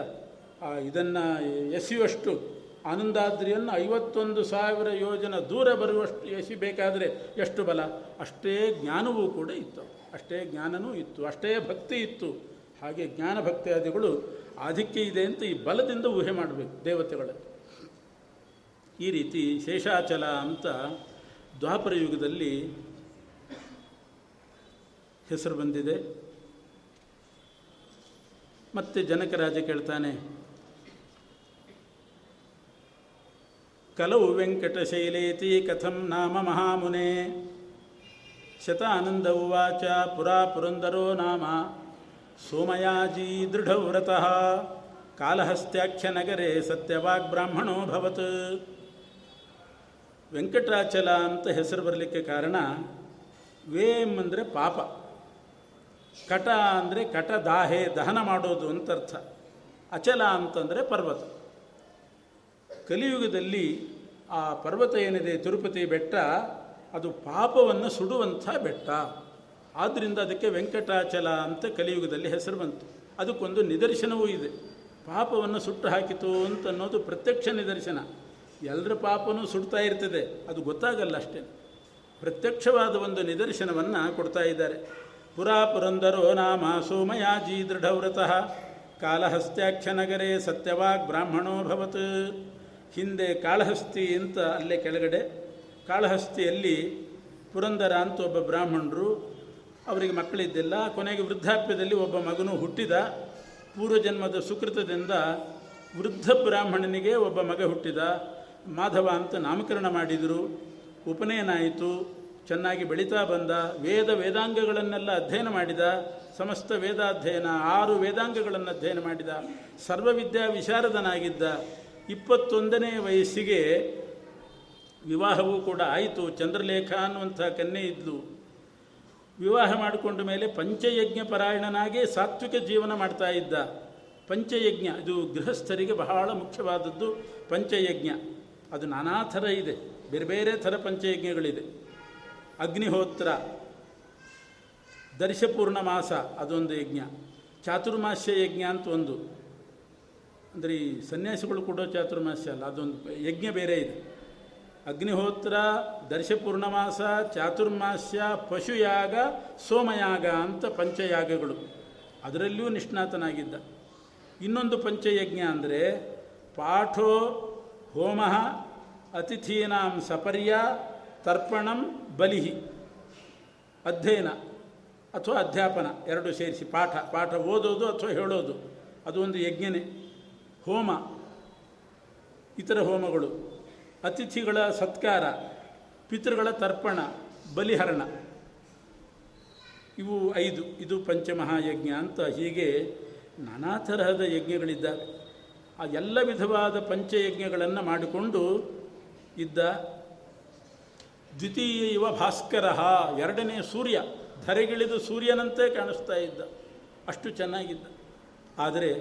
ಇದನ್ನು ಎಸೆಯುವಷ್ಟು ಆನಂದಾದ್ರಿಯನ್ನು ಐವತ್ತೊಂದು ಸಾವಿರ ಯೋಜನ ದೂರ ಬರುವಷ್ಟು ಎಸಿಬೇಕಾದರೆ ಎಷ್ಟು ಬಲ? ಅಷ್ಟೇ ಜ್ಞಾನವೂ ಕೂಡ ಇತ್ತು. ಅಷ್ಟೇ ಜ್ಞಾನನೂ ಇತ್ತು. ಅಷ್ಟೇ ಭಕ್ತಿ ಇತ್ತು. ಹಾಗೆ ಜ್ಞಾನ ಭಕ್ತಿಯಾದಿಗಳು ಆಧಿಕ್ಯ ಇದೆ ಅಂತ ಈ ಬಲದಿಂದ ಊಹೆ ಮಾಡಬೇಕು ದೇವತೆಗಳಲ್ಲಿ. ಈ ರೀತಿ ಶೇಷಾಚಲ ಅಂತ ದ್ವಾಪರ ಯುಗದಲ್ಲಿ ಹೆಸರು ಬಂದಿದೆ. ಮತ್ತೆ ಜನಕರಾಜ ಕೇಳ್ತಾನೆ, ಕಲವು ವೆಂಕಟಶೈಲೇತಿ ಕಥಂ ನಾಮ ಮಹಾಮುನೆ, ಶತಾನಂದ ಉವಾಚ ಪುರಾ ಪುರಂದರೋ ನಾಮ, ಸೋಮಯಾಜಿ ದೃಢವ್ರತಃ ಕಾಲಹಸ್ತ್ಯಾಖ್ಯನಗರೆ ಸತ್ಯವಾಗ್ಬ್ರಾಹ್ಮಣೋ ಭವತ್. ವೆಂಕಟಾಚಲ ಅಂತ ಹೆಸರು ಬರಲಿಕ್ಕೆ ಕಾರಣ, ವೇಮ್ ಅಂದರೆ ಪಾಪ, ಕಟ ಅಂದರೆ ಕಟ ದಾಹೆ, ದಹನ ಮಾಡೋದು ಅಂತ ಅರ್ಥ, ಅಚಲ ಅಂತಂದರೆ ಪರ್ವತ. ಕಲಿಯುಗದಲ್ಲಿ ಆ ಪರ್ವತ ಏನಿದೆ, ತಿರುಪತಿ ಬೆಟ್ಟ, ಅದು ಪಾಪವನ್ನು ಸುಡುವಂಥ ಬೆಟ್ಟ. ಆದ್ದರಿಂದ ಅದಕ್ಕೆ ವೆಂಕಟಾಚಲ ಅಂತ ಕಲಿಯುಗದಲ್ಲಿ ಹೆಸರು ಬಂತು. ಅದಕ್ಕೊಂದು ನಿದರ್ಶನವೂ ಇದೆ. ಪಾಪವನ್ನು ಸುಟ್ಟು ಹಾಕಿತು ಅಂತ ಅನ್ನೋದು ಪ್ರತ್ಯಕ್ಷ ನಿದರ್ಶನ. ಎಲ್ಲರ ಪಾಪನೂ ಸುಡ್ತಾ ಇರ್ತದೆ. ಅದು ಗೊತ್ತಾಗಲ್ಲ ಅಷ್ಟೇ. ಪ್ರತ್ಯಕ್ಷವಾದ ಒಂದು ನಿದರ್ಶನವನ್ನು ಕೊಡ್ತಾ ಇದ್ದಾರೆ. ಪುರಾ ಪುರಂದರೋ ನಾಮ ಸೋಮಯಾಜಿ ದೃಢವ್ರತಃ. ಕಾಲಹಸ್ತ್ಯಾಖ್ಯ ನಗರೇ ಸತ್ಯವಾಗ್ ಬ್ರಾಹ್ಮಣೋ ಭವತ್. ಹಿಂದೆ ಕಾಳಹಸ್ತಿ ಅಂತ ಅಲ್ಲೇ ಕೆಳಗಡೆ. ಕಾಳಹಸ್ತಿಯಲ್ಲಿ ಪುರಂದರ ಅಂತ ಒಬ್ಬ ಬ್ರಾಹ್ಮಣರು. ಅವರಿಗೆ ಮಕ್ಕಳಿದ್ದಿಲ್ಲ. ಕೊನೆಗೆ ವೃದ್ಧಾಪ್ಯದಲ್ಲಿ ಒಬ್ಬ ಮಗನು ಹುಟ್ಟಿದ. ಪೂರ್ವಜನ್ಮದ ಸುಕೃತದಿಂದ ವೃದ್ಧ ಬ್ರಾಹ್ಮಣನಿಗೆ ಒಬ್ಬ ಮಗ ಹುಟ್ಟಿದ. ಮಾಧವ ಅಂತ ನಾಮಕರಣ ಮಾಡಿದರು. ಉಪನಯನ ಆಯಿತು ಚೆನ್ನಾಗಿ ಬೆಳೀತಾ ಬಂದ. ವೇದ ವೇದಾಂಗಗಳನ್ನೆಲ್ಲ ಅಧ್ಯಯನ ಮಾಡಿದ. ಸಮಸ್ತ ವೇದಾಧ್ಯಯನ, ಆರು ವೇದಾಂಗಗಳನ್ನು ಅಧ್ಯಯನ ಮಾಡಿದ. ಸರ್ವವಿದ್ಯಾ ವಿಶಾರದನಾಗಿದ್ದ. ಇಪ್ಪತ್ತೊಂದನೇ ವಯಸ್ಸಿಗೆ ವಿವಾಹವೂ ಕೂಡ ಆಯಿತು. ಚಂದ್ರಲೇಖ ಅನ್ನುವಂಥ ಕನ್ಯೆ ಇದ್ಲು. ವಿವಾಹ ಮಾಡಿಕೊಂಡ ಮೇಲೆ ಪಂಚಯಜ್ಞ ಪರಾಯಣನಾಗಿ ಸಾತ್ವಿಕ ಜೀವನ ಮಾಡ್ತಾ ಇದ್ದ. ಪಂಚಯಜ್ಞ ಇದು ಗೃಹಸ್ಥರಿಗೆ ಬಹಳ ಮುಖ್ಯವಾದದ್ದು ಪಂಚಯಜ್ಞ. ಅದು ನಾನಾ ಥರ ಇದೆ. ಬೇರೆ ಬೇರೆ ಥರ ಪಂಚಯಜ್ಞಗಳಿದೆ. ಅಗ್ನಿಹೋತ್ರ ದರ್ಶಪೂರ್ಣ ಮಾಸ ಅದೊಂದು ಯಜ್ಞ. ಚಾತುರ್ಮಾಸ್ಯ ಯಜ್ಞ ಅಂತ ಒಂದು. ಅಂದರೆ ಈ ಸನ್ಯಾಸಿಗಳು ಕೊಡೋ ಚಾತುರ್ಮಾಸ್ಯ ಅಲ್ಲ, ಅದೊಂದು ಯಜ್ಞ ಬೇರೆ ಇದೆ. ಅಗ್ನಿಹೋತ್ರ ದರ್ಶಪೂರ್ಣಮಾಸ ಚಾತುರ್ಮಾಸ್ಯ, ಪಶುಯಾಗ, ಸೋಮಯಾಗ ಅಂತ ಪಂಚಯಾಗಗಳು. ಅದರಲ್ಲಿಯೂ ನಿಷ್ಣಾತನಾಗಿದ್ದ. ಇನ್ನೊಂದು ಪಂಚಯಜ್ಞ ಅಂದರೆ ಪಾಠೋ ಹೋಮ ಅತಿಥೀನಾಂ ಸಪರ್ಯ ತರ್ಪಣಂ ಬಲಿಹಿ. ಅಧ್ಯಯನ ಅಥವಾ ಅಧ್ಯಾಪನ, ಎರಡು ಸೇರಿಸಿ ಪಾಠ. ಪಾಠ ಓದೋದು ಅಥವಾ ಹೇಳೋದು. ಅದು ಒಂದು ಯಜ್ಞನೇ. ಹೋಮ. ಇತರ ಹೋಮಗಳು. ಅತಿಥಿಗಳ ಸತ್ಕಾರ, ಪಿತೃಗಳ ತರ್ಪಣ, ಬಲಿಹರಣ. ಇವು ಐದು. ಇದು ಪಂಚಮಹಾಯಜ್ಞ ಅಂತ ಹೀಗೆ ನಾನಾ ತರಹದ ಯಜ್ಞಗಳಿದ್ದಾವೆ. ಆ ಎಲ್ಲ ವಿಧವಾದ ಪಂಚಯಜ್ಞಗಳನ್ನು ಮಾಡಿಕೊಂಡು ಇದ್ದ ದ್ವಿತೀಯ ಇವ ಭಾಸ್ಕರ, ಎರಡನೇ ಸೂರ್ಯ. ಧರೆಗಿಳಿದು ಸೂರ್ಯನಂತೆ ಕಾಣಿಸ್ತಾ ಇದ್ದ. ಅಷ್ಟು ಚೆನ್ನಾಗಿದ್ದ. ಆದರೆ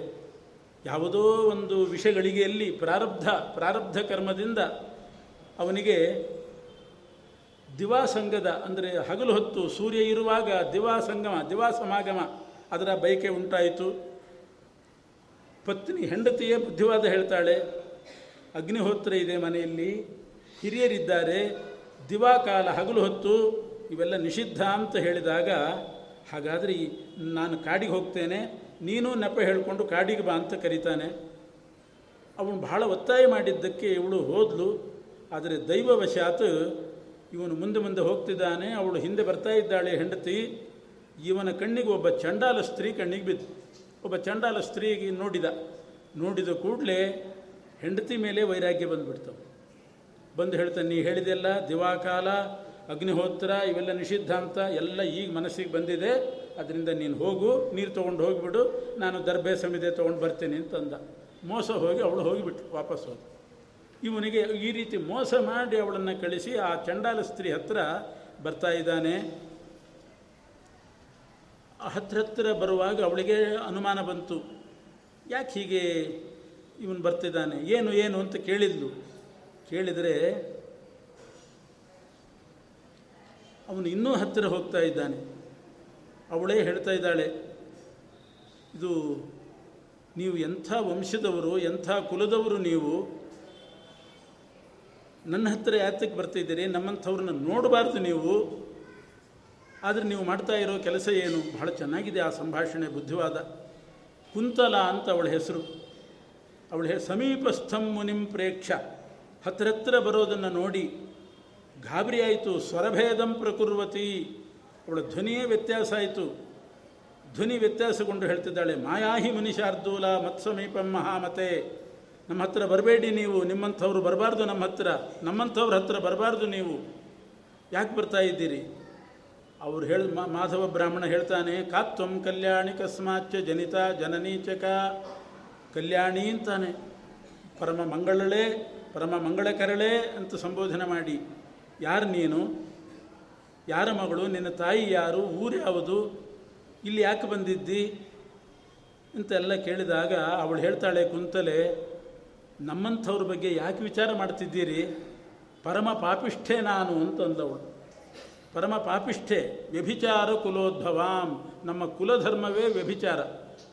ಯಾವುದೋ ಒಂದು ವಿಷಗಳಿಗೆಯಲ್ಲಿ ಪ್ರಾರಬ್ಧ ಪ್ರಾರಬ್ಧ ಕರ್ಮದಿಂದ ಅವನಿಗೆ ದಿವಾಸಂಗದ ಅಂದರೆ ಹಗಲು ಹೊತ್ತು ಸೂರ್ಯ ಇರುವಾಗ ದಿವಾಸಂಗಮ ದಿವಾಸಮಾಗಮ ಅದರ ಬಯಕೆ ಉಂಟಾಯಿತು. ಪತ್ನಿ ಹೆಂಡತಿಯೇ ಬುದ್ಧಿವಾದ ಹೇಳ್ತಾಳೆ, ಅಗ್ನಿಹೋತ್ರ ಇದೆ ಮನೆಯಲ್ಲಿ ಹಿರಿಯರಿದ್ದಾರೆ. ದಿವಾಕಾಲ ಹಗಲು ಹೊತ್ತು ಇವೆಲ್ಲ ನಿಷಿದ್ಧ ಅಂತ ಹೇಳಿದಾಗ, ಹಾಗಾದರೆ ನಾನು ಕಾಡಿಗೆ ಹೋಗ್ತೇನೆ, ನೀನು ನೆಪ ಹೇಳಿಕೊಂಡು ಕಾಡಿಗೆ ಬಾ ಅಂತ ಕರೀತಾನೆ. ಅವನು ಬಹಳ ಒತ್ತಾಯ ಮಾಡಿದ್ದಕ್ಕೆ ಇವಳು ಹೋದ್ಲು. ಆದರೆ ದೈವವಶಾತ್ ಇವನು ಮುಂದೆ ಮುಂದೆ ಹೋಗ್ತಿದ್ದಾನೆ, ಅವಳು ಹಿಂದೆ ಬರ್ತಾ ಇದ್ದಾಳೆ ಹೆಂಡತಿ. ಇವನ ಕಣ್ಣಿಗೆ ಒಬ್ಬ ಚಂಡಾಲ ಸ್ತ್ರೀ ಕಣ್ಣಿಗೆ ಬಿದ್ದು ಒಬ್ಬ ಚಂಡಾಲ ಸ್ತ್ರೀಗೆ ನೋಡಿದ. ನೋಡಿದ ಕೂಡಲೇ ಹೆಂಡತಿ ಮೇಲೆ ವೈರಾಗ್ಯ ಬಂದುಬಿಡ್ತವೆ ಬಂದು ಹೇಳ್ತಾನೆ, ನೀ ಹೇಳಿದೆಲ್ಲ ದಿವಾಕಾಲ, ಅಗ್ನಿಹೋತ್ರ, ಇವೆಲ್ಲ ನಿಷಿದ್ಧ ಅಂತ ಎಲ್ಲ ಈಗ ಮನಸ್ಸಿಗೆ ಬಂದಿದೆ. ಅದರಿಂದ ನೀನು ಹೋಗು, ನೀರು ತೊಗೊಂಡು ಹೋಗಿಬಿಡು, ನಾನು ದರ್ಭೆ ಸಮಿದೆ ತೊಗೊಂಡು ಬರ್ತೀನಿ ಅಂತಂದ. ಮೋಸ ಹೋಗಿ ಅವಳು ಹೋಗಿಬಿಟ್ಟು ವಾಪಸ್ ಹೋದ. ಇವನಿಗೆ ಈ ರೀತಿ ಮೋಸ ಮಾಡಿ ಅವಳನ್ನು ಕಳಿಸಿ ಆ ಚಂಡಾಲ ಸ್ತ್ರೀ ಹತ್ರ ಬರ್ತಾ ಇದ್ದಾನೆ. ಹತ್ರ ಹತ್ರ ಬರುವಾಗ ಅವಳಿಗೆ ಅನುಮಾನ ಬಂತು. ಯಾಕೆ ಹೀಗೆ ಇವನು ಬರ್ತಿದ್ದಾನೆ? ಏನು ಏನು ಅಂತ ಕೇಳಿದ್ಲು. ಕೇಳಿದರೆ ಅವನು ಇನ್ನೂ ಹತ್ತಿರ ಹೋಗ್ತಾ ಇದ್ದಾನೆ. ಅವಳೇ ಹೇಳ್ತಾ ಇದ್ದಾಳೆ, ಇದು ನೀವು ಎಂಥ ವಂಶದವರು, ಎಂಥ ಕುಲದವರು ನೀವು? ನನ್ನ ಹತ್ತಿರ ಯಾತಕ್ಕೆ ಬರ್ತಿದ್ದೀರಿ ನಮ್ಮಂಥವ್ರನ್ನ ನೋಡಬಾರ್ದು ನೀವು. ಆದರೆ ನೀವು ಮಾಡ್ತಾ ಇರೋ ಕೆಲಸ ಏನು? ಬಹಳ ಚೆನ್ನಾಗಿದೆ ಆ ಸಂಭಾಷಣೆ, ಬುದ್ಧಿವಾದ. ಕುಂತಲ ಅಂತ ಅವಳ ಹೆಸರು. ಅವಳ ಹೆ, ಸಮೀಪಸ್ಥಂ ಮುನಿಂ ಪ್ರೇಕ್ಷ. ಹತ್ರ ಬರೋದನ್ನು ನೋಡಿ, ಗಾಬರಿ ಆಯಿತು, ಸ್ವರಭೇದಂ ಪ್ರಕುರ್ವತಿ. ಅವಳ ಧ್ವನಿಯೇ ವ್ಯತ್ಯಾಸ ಆಯಿತು. ಧ್ವನಿ ವ್ಯತ್ಯಾಸಗೊಂಡು ಹೇಳ್ತಿದ್ದಾಳೆ, ಮಾಯಾಹಿ ಮನುಷ್ಯಾರ್ಧೂಲ ಮತ್ಸಮೀಪಂ ಮಹಾಮತೆ. ನಮ್ಮ ಹತ್ರ ಬರಬೇಡಿ ನೀವು, ನಿಮ್ಮಂಥವ್ರು ಬರಬಾರ್ದು ನಮ್ಮ ಹತ್ರ. ನಮ್ಮಂಥವ್ರ ಹತ್ರ ಬರಬಾರ್ದು ನೀವು. ಯಾಕೆ ಬರ್ತಾ ಇದ್ದೀರಿ? ಅವ್ರು ಹೇಳ ಮಾಧವ ಬ್ರಾಹ್ಮಣ ಹೇಳ್ತಾನೆ, ಕಾತ್ವಂ ಕಲ್ಯಾಣಿ ಕಸ್ಮಾಚ ಜನಿತ ಜನನೀಚಕ. ಕಲ್ಯಾಣಿ ಅಂತಾನೆ. ಪರಮ ಮಂಗಳಳೆ ಪರಮ ಮಂಗಳಕರಳೆ ಅಂತ ಸಂಬೋಧನೆ ಮಾಡಿ, ಯಾರು ನೀನು? ಯಾರ ಮಗಳು? ನಿನ್ನ ತಾಯಿ ಯಾರು? ಊರು ಯಾವುದು? ಇಲ್ಲಿ ಯಾಕೆ ಬಂದಿದ್ದಿ? ಅಂತೆಲ್ಲ ಕೇಳಿದಾಗ ಅವಳು ಹೇಳ್ತಾಳೆ ಕುಂತಲೆ, ನಮ್ಮಂಥವ್ರ ಬಗ್ಗೆ ಯಾಕೆ ವಿಚಾರ ಮಾಡ್ತಿದ್ದೀರಿ? ಪರಮ ಪಾಪಿಷ್ಠೆ ನಾನು ಅಂತಂದವಳು. ಪರಮ ಪಾಪಿಷ್ಠೆ, ವ್ಯಭಿಚಾರ ಕುಲೋದ್ಭವಾಂ. ನಮ್ಮ ಕುಲಧರ್ಮವೇ ವ್ಯಭಿಚಾರ.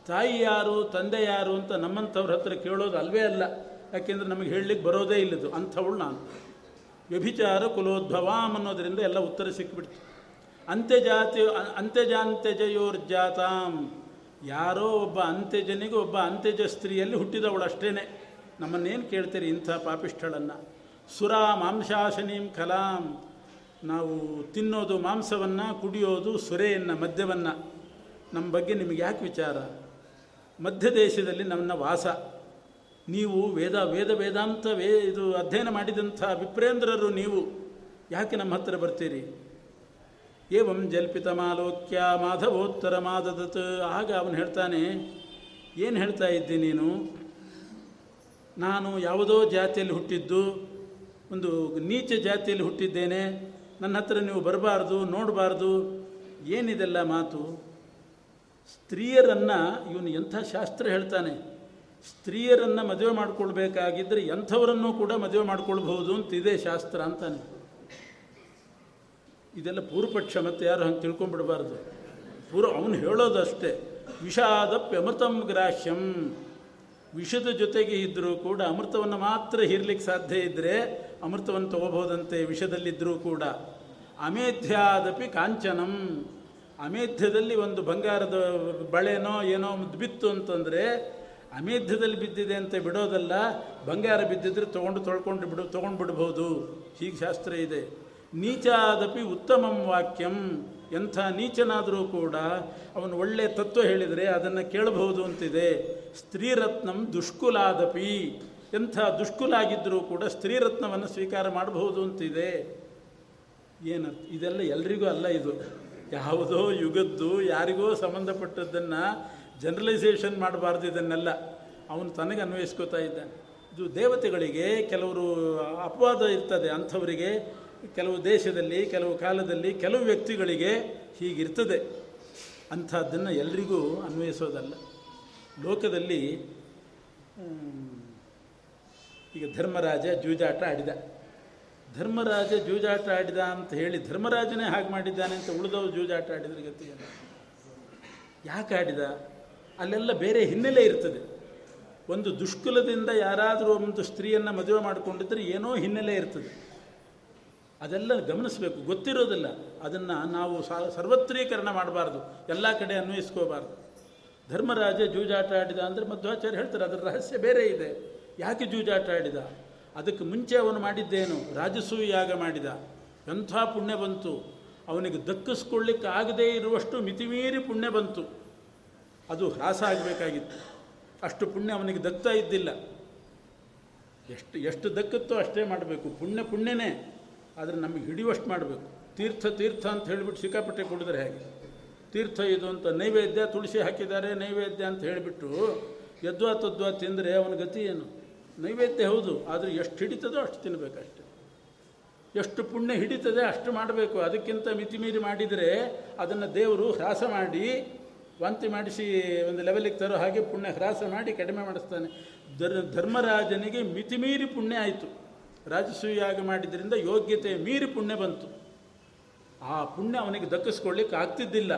ತಾಯಿ ಯಾರು? ತಂದೆ ಯಾರು? ಅಂತ ನಮ್ಮಂಥವ್ರ ಹತ್ರ ಕೇಳೋದು ಅಲ್ವೇ ಅಲ್ಲ. ಯಾಕೆಂದರೆ ನಮಗೆ ಹೇಳಲಿಕ್ಕೆ ಬರೋದೇ ಇಲ್ಲದು, ಅಂಥವಳು ನಾನು. ವ್ಯಭಿಚಾರ ಕುಲೋದ್ಭವಾಂ ಅನ್ನೋದರಿಂದ ಎಲ್ಲ ಉತ್ತರ ಸಿಕ್ಕಿಬಿಡ್ತು ಅಂತ್ಯಜಾತಿ ಅಂತ್ಯಜಾಂತ್ಯಜಯೋರ್ಜಾತಾಂ. ಯಾರೋ ಒಬ್ಬ ಅಂತ್ಯಜನಿಗೂ ಒಬ್ಬ ಅಂತ್ಯಜ ಸ್ತ್ರೀಯಲ್ಲಿ ಹುಟ್ಟಿದವಳು ಅಷ್ಟೇ ನಮ್ಮನ್ನೇನು ಕೇಳ್ತೀರಿ ಇಂಥ ಪಾಪಿಷ್ಠಳನ್ನು? ಸುರಾ ಮಾಂಸಾಶನೀಂ ಕಲಾಂ. ನಾವು ತಿನ್ನೋದು ಮಾಂಸವನ್ನು, ಕುಡಿಯೋದು ಸುರೆಯನ್ನು, ಮದ್ಯವನ್ನು. ನಮ್ಮ ಬಗ್ಗೆ ನಿಮಗೆ ಯಾಕೆ ವಿಚಾರ? ಮಧ್ಯ ದೇಶದಲ್ಲಿ ನನ್ನ ವಾಸ. ನೀವು ವೇದ ವೇದ, ವೇದಾಂತ, ವೇ, ಇದು ಅಧ್ಯಯನ ಮಾಡಿದಂಥ ವಿಪ್ರೇಂದ್ರರು ನೀವು, ಯಾಕೆ ನಮ್ಮ ಹತ್ರ ಬರ್ತೀರಿ? ಏವಂ ಜಲ್ಪಿತಮಾಲೋಕ್ಯ ಮಾಧವೋತ್ತರ ಮಾದದತ್ ಆಗ ಅವನು ಹೇಳ್ತಾನೆ, ಏನು ಹೇಳ್ತಾ ಇದ್ದಿ ನೀನು? ನಾನು ಯಾವುದೋ ಜಾತಿಯಲ್ಲಿ ಹುಟ್ಟಿದ್ದು, ಒಂದು ನೀಚ ಜಾತಿಯಲ್ಲಿ ಹುಟ್ಟಿದ್ದೇನೆ, ನನ್ನ ಹತ್ರ ನೀವು ಬರಬಾರ್ದು, ನೋಡಬಾರ್ದು, ಏನಿದೆಲ್ಲ ಮಾತು? ಸ್ತ್ರೀಯರನ್ನು ಇವನು ಎಂಥ ಶಾಸ್ತ್ರ ಹೇಳ್ತಾನೆ? ಸ್ತ್ರೀಯರನ್ನು ಮದುವೆ ಮಾಡ್ಕೊಳ್ಬೇಕಾಗಿದ್ದರೆ ಎಂಥವರನ್ನು ಕೂಡ ಮದುವೆ ಮಾಡಿಕೊಳ್ಬಹುದು ಅಂತ ಇದೆ ಶಾಸ್ತ್ರ ಅಂತಾನೆ. ಇದೆಲ್ಲ ಪೂರ್ವಪಕ್ಷ ಮತ್ತೆ ಯಾರು ಹಂಗೆ ತಿಳ್ಕೊಂಬಿಡಬಾರ್ದು ಪೂರ್ವ ಅವನು ಹೇಳೋದಷ್ಟೇ. ವಿಷಾದಪ್ಯಮೃತಂ ಗ್ರಾಹ್ಯಂ. ವಿಷದ ಜೊತೆಗೆ ಇದ್ದರೂ ಕೂಡ ಅಮೃತವನ್ನು ಮಾತ್ರ ಹೀರ್ಲಿಕ್ಕೆ ಸಾಧ್ಯ ಇದ್ದರೆ ಅಮೃತವನ್ನು ತಗೋಬಹುದಂತೆ ವಿಷದಲ್ಲಿದ್ದರೂ ಕೂಡ. ಅಮೇಧ್ಯಾದಪಿ ಕಾಂಚನಂ. ಅಮೇಧ್ಯದಲ್ಲಿ ಒಂದು ಬಂಗಾರದ ಬಳೆನೋ ಏನೋ ಬಿತ್ತು ಅಂತಂದರೆ ಅಮೇಧ್ಯದಲ್ಲಿ ಬಿದ್ದಿದೆ ಅಂತ ಬಿಡೋದಲ್ಲ, ಬಂಗಾರ ಬಿದ್ದಿದ್ರೆ ತೊಗೊಂಡು ತೊಳ್ಕೊಂಡು ಬಿಡು, ತೊಗೊಂಡು ಬಿಡ್ಬೋದು. ಹೀಗೆ ಶಾಸ್ತ್ರ ಇದೆ. ನೀಚಾದಪಿ ಉತ್ತಮಂ ವಾಕ್ಯಂ, ಎಂಥ ನೀಚನಾದರೂ ಕೂಡ ಅವನು ಒಳ್ಳೆಯ ತತ್ವ ಹೇಳಿದರೆ ಅದನ್ನು ಕೇಳಬಹುದು ಅಂತಿದೆ. ಸ್ತ್ರೀರತ್ನಂ ದುಷ್ಕುಲಾದಪಿ, ಎಂಥ ದುಷ್ಕುಲಾಗಿದ್ದರೂ ಕೂಡ ಸ್ತ್ರೀರತ್ನವನ್ನು ಸ್ವೀಕಾರ ಮಾಡಬಹುದು ಅಂತಿದೆ. ಏನರ್ಥ? ಇದೆಲ್ಲ ಎಲ್ರಿಗೂ ಅಲ್ಲ ಇದು. ಯಾವುದೋ ಯುಗದ್ದು, ಯಾರಿಗೋ ಸಂಬಂಧಪಟ್ಟದ್ದನ್ನು ಜನರಲೈಸೇಷನ್ ಮಾಡಬಾರ್ದು ಇದನ್ನೆಲ್ಲ. ಅವನು ತನಗೆ ಅನ್ವಯಿಸ್ಕೋತಾ ಇದ್ದಾನೆ. ಇದು ದೇವತೆಗಳಿಗೆ ಕೆಲವರು ಅಪವಾದ ಇರ್ತದೆ. ಅಂಥವರಿಗೆ ಕೆಲವು ದೇಶದಲ್ಲಿ, ಕೆಲವು ಕಾಲದಲ್ಲಿ ಕೆಲವು ವ್ಯಕ್ತಿಗಳಿಗೆ ಹೀಗಿರ್ತದೆ. ಅಂಥದ್ದನ್ನು ಎಲ್ರಿಗೂ ಅನ್ವಯಿಸೋದಲ್ಲ. ಲೋಕದಲ್ಲಿ ಈಗ ಧರ್ಮರಾಜ ಜೂಜಾಟ ಆಡಿದ. ಧರ್ಮರಾಜ ಜೂಜಾಟ ಆಡಿದ ಅಂತ ಹೇಳಿ ಧರ್ಮರಾಜನೇ ಹಾಗೆ ಮಾಡಿದ್ದಾನೆ ಅಂತ ಉಳಿದವರು ಜೂಜಾಟ ಆಡಿದ್ರ ಗತಿಯನ್ನು ಯಾಕೆ ಆಡಿದ? ಅಲ್ಲೆಲ್ಲ ಬೇರೆ ಹಿನ್ನೆಲೆ ಇರ್ತದೆ. ಒಂದು ದುಷ್ಕುಲದಿಂದ ಯಾರಾದರೂ ಒಂದು ಸ್ತ್ರೀಯನ್ನು ಮದುವೆ ಮಾಡಿಕೊಂಡಿದ್ರೆ ಏನೋ ಹಿನ್ನೆಲೆ ಇರ್ತದೆ. ಅದೆಲ್ಲ ಗಮನಿಸಬೇಕು. ಗೊತ್ತಿರೋದಿಲ್ಲ. ಅದನ್ನು ನಾವು ಸರ್ವತ್ರೀಕರಣ ಮಾಡಬಾರ್ದು. ಎಲ್ಲ ಕಡೆ ಅನ್ವಯಿಸ್ಕೋಬಾರ್ದು. ಧರ್ಮರಾಜ ಜೂಜಾಟ ಆಡಿದ ಅಂದರೆ ಮಧ್ವಾಚಾರ್ಯ ಹೇಳ್ತಾರೆ, ಅದರ ರಹಸ್ಯ ಬೇರೆ ಇದೆ. ಯಾಕೆ ಜೂಜಾಟ ಆಡಿದ? ಅದಕ್ಕೆ ಮುಂಚೆ ಅವನು ಮಾಡಿದ್ದೇನು? ರಾಜಸೂಯ ಯಾಗ ಮಾಡಿದ. ಎಂಥ ಪುಣ್ಯ ಬಂತು? ಅವನಿಗೆ ದಕ್ಕಿಸ್ಕೊಳ್ಳಿಕ್ಕೆ ಆಗದೇ ಇರುವಷ್ಟು ಮಿತಿಮೀರಿ ಪುಣ್ಯ ಬಂತು. ಅದು ಹ್ರಾಸ ಆಗಬೇಕಾಗಿತ್ತು. ಅಷ್ಟು ಪುಣ್ಯ ಅವನಿಗೆ ದಕ್ತಾ ಇದ್ದಿಲ್ಲ. ಎಷ್ಟು ಎಷ್ಟು ದಕ್ಕತ್ತೋ ಅಷ್ಟೇ ಮಾಡಬೇಕು. ಪುಣ್ಯ ಪುಣ್ಯನೇ, ಆದರೆ ನಮಗೆ ಹಿಡಿಯುವಷ್ಟು ಮಾಡಬೇಕು. ತೀರ್ಥ ತೀರ್ಥ ಅಂತ ಹೇಳಿಬಿಟ್ಟು ಸಿಕ್ಕಾಪಟ್ಟೆ ಕುಡಿದ್ರೆ ಹೇಗೆ? ತೀರ್ಥ ಇದು ಅಂತ ನೈವೇದ್ಯ ತುಳಸಿ ಹಾಕಿದ್ದಾರೆ, ನೈವೇದ್ಯ ಅಂತ ಹೇಳಿಬಿಟ್ಟು ಯದ್ವಾ ತದ್ವಾ ತಿಂದರೆ ಅವನ ಗತಿ ಏನು? ನೈವೇದ್ಯ ಹೌದು, ಆದರೆ ಎಷ್ಟು ಹಿಡಿತದೋ ಅಷ್ಟು ತಿನ್ನಬೇಕಷ್ಟೆ ಎಷ್ಟು ಪುಣ್ಯ ಹಿಡಿತದೆ ಅಷ್ಟು ಮಾಡಬೇಕು. ಅದಕ್ಕಿಂತ ಮಿತಿಮೀರಿ ಮಾಡಿದರೆ ಅದನ್ನು ದೇವರು ಹ್ರಾಸ ಮಾಡಿ ವಾಂತಿ ಮಾಡಿಸಿ ಒಂದು ಲೆವೆಲಿಗೆ ತರೋ ಹಾಗೆ ಪುಣ್ಯ ಹ್ರಾಸ ಮಾಡಿ ಕಡಿಮೆ ಮಾಡಿಸ್ತಾನೆ. ಧರ್, ಧರ್ಮರಾಜನಿಗೆ ಮಿತಿಮೀರಿ ಪುಣ್ಯ ಆಯಿತು. ರಾಜಸೂಯಾಗ ಮಾಡಿದ್ರಿಂದ ಯೋಗ್ಯತೆ ಮೀರಿ ಪುಣ್ಯ ಬಂತು. ಆ ಪುಣ್ಯ ಅವನಿಗೆ ದಕ್ಕಿಸ್ಕೊಳ್ಳಿಕ್ಕೆ ಆಗ್ತಿದ್ದಿಲ್ಲ.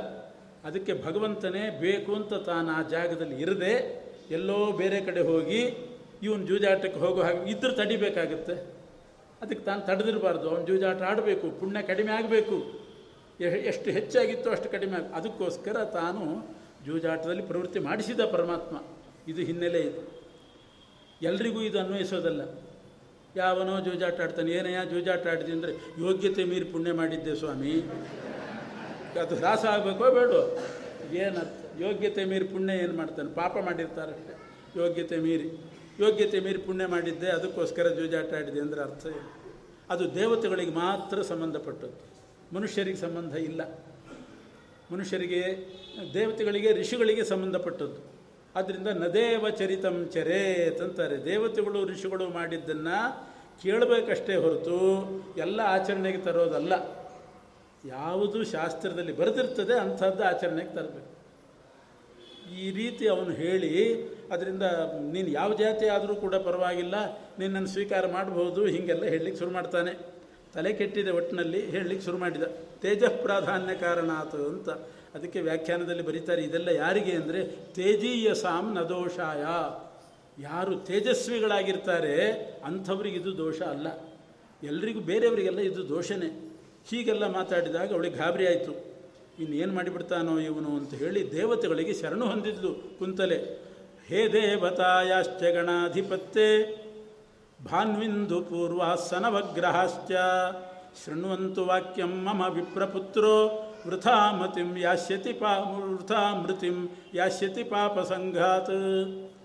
ಅದಕ್ಕೆ ಭಗವಂತನೇ ಬೇಕು ಅಂತ ತಾನು ಆ ಜಾಗದಲ್ಲಿ ಇರದೆ ಎಲ್ಲೋ ಬೇರೆ ಕಡೆ ಹೋಗಿ ಇವನು ಜೂಜಾಟಕ್ಕೆ ಹೋಗೋ ಹಾಗೆ ಇದ್ರೂ ತಡಿಬೇಕಾಗತ್ತೆ. ಅದಕ್ಕೆ ತಾನು ತಡೆದಿರಬಾರ್ದು. ಅವನು ಜೂಜಾಟ ಆಡಬೇಕು, ಪುಣ್ಯ ಕಡಿಮೆ ಆಗಬೇಕು. ಎಷ್ಟು ಹೆಚ್ಚಾಗಿತ್ತೋ ಅಷ್ಟು ಕಡಿಮೆ ಅದಕ್ಕೋಸ್ಕರ ತಾನು ಜೂಜಾಟದಲ್ಲಿ ಪ್ರವೃತ್ತಿ ಮಾಡಿಸಿದ ಪರಮಾತ್ಮ. ಇದು ಹಿನ್ನೆಲೆ ಇದು. ಎಲ್ರಿಗೂ ಇದು ಅನ್ವಯಿಸೋದಲ್ಲ. ಯಾವನೋ ಜೂಜಾಟ ಆಡ್ತಾನೆ ಏನಯ್ಯ ಜೂಜಾಟ ಆಡಿದೆ ಅಂದರೆ, ಯೋಗ್ಯತೆ ಮೀರಿ ಪುಣ್ಯ ಮಾಡಿದ್ದೆ ಸ್ವಾಮಿ. ಅದು ಹ್ರಾಸ ಆಗಬೇಕೋ ಬೇಡೋ ಏನರ್ಥ? ಯೋಗ್ಯತೆ ಮೀರಿ ಪುಣ್ಯ ಏನು ಮಾಡ್ತಾನೆ? ಪಾಪ ಮಾಡಿರ್ತಾರಷ್ಟೇ ಯೋಗ್ಯತೆ ಮೀರಿ. ಯೋಗ್ಯತೆ ಮೀರಿ ಪುಣ್ಯ ಮಾಡಿದ್ದೆ, ಅದಕ್ಕೋಸ್ಕರ ಜೂಜಾಟ ಆಡಿದೆ ಅಂದರೆ ಅರ್ಥ ಅದು ದೇವತೆಗಳಿಗೆ ಮಾತ್ರ ಸಂಬಂಧಪಟ್ಟದ್ದು. ಮನುಷ್ಯರಿಗೆ ಸಂಬಂಧ ಇಲ್ಲ. ಮನುಷ್ಯರಿಗೆ, ದೇವತೆಗಳಿಗೆ, ಋಷಿಗಳಿಗೆ ಸಂಬಂಧಪಟ್ಟದ್ದು. ಆದ್ದರಿಂದ ನದೇವ ಚರಿತಂ ಚರೇತ್ ಅಂತಾರೆ. ದೇವತೆಗಳು, ಋಷಿಗಳು ಮಾಡಿದ್ದನ್ನು ಕೇಳಬೇಕಷ್ಟೇ ಹೊರತು ಎಲ್ಲ ಆಚರಣೆಗೆ ತರೋದಲ್ಲ. ಯಾವುದು ಶಾಸ್ತ್ರದಲ್ಲಿ ಬರೆದಿರ್ತದೆ ಅಂಥದ್ದು ಆಚರಣೆಗೆ ತರಬೇಕು. ಈ ರೀತಿ ಅವನು ಹೇಳಿ ಅದರಿಂದ ನೀನು ಯಾವ ಜಾತಿ ಆದರೂ ಕೂಡ ಪರವಾಗಿಲ್ಲ ನಿನ್ನನ್ನು ಸ್ವೀಕಾರ ಮಾಡಬಹುದು ಹೀಗೆಲ್ಲ ಹೇಳಲಿಕ್ಕೆ ಶುರು ಮಾಡ್ತಾನೆ. ತಲೆ ಕೆಟ್ಟಿದೆ ಒಟ್ಟಿನಲ್ಲಿ ಹೇಳಲಿಕ್ಕೆ ಶುರು ಮಾಡಿದ. ತೇಜ ಪ್ರಾಧಾನ್ಯ ಕಾರಣ ಆತು ಅಂತ ಅದಕ್ಕೆ ವ್ಯಾಖ್ಯಾನದಲ್ಲಿ ಬರೀತಾರೆ, ಇದೆಲ್ಲ ಯಾರಿಗೆ ಅಂದರೆ ತೇಜೀಯ ಸಾಮ್ ದೋಷಾಯ. ಯಾರು ತೇಜಸ್ವಿಗಳಾಗಿರ್ತಾರೆ, ಅಂಥವ್ರಿಗೆ ಇದು ದೋಷ ಅಲ್ಲ. ಎಲ್ರಿಗೂ ಬೇರೆಯವರಿಗೆಲ್ಲ ಇದು ದೋಷನೇ. ಹೀಗೆಲ್ಲ ಮಾತಾಡಿದಾಗ ಅವಳಿಗೆ ಗಾಬರಿ ಆಯಿತು. ಇನ್ನೇನು ಮಾಡಿಬಿಡ್ತಾನೋ ಇವನು ಅಂತ ಹೇಳಿ ದೇವತೆಗಳಿಗೆ ಶರಣು ಹೊಂದಿದ್ಲು ಕುಂತಲೆ. ಹೇ ದೇವತಾಯಾಶ್ಚ ಗಣಾಧಿಪತ್ಯೆ. ಭಾನ್ವಿಂದು ಪೂರ್ವಾಸನವಗ್ರಹಾಶ್ಚ. ಶೃಣ್ವಂತು ವಾಕ್ಯಂ ಮಮ ವಿಪ್ರಪುತ್ರೋ ವೃಥಾ ಮತಿಂ ಯಾಸ್ಯತಿ ಪಾ ವೃಥಾ ಮೃತಿಂ ಯಾಸ್ಯತಿ ಪಾಪ ಸಂಘಾತ್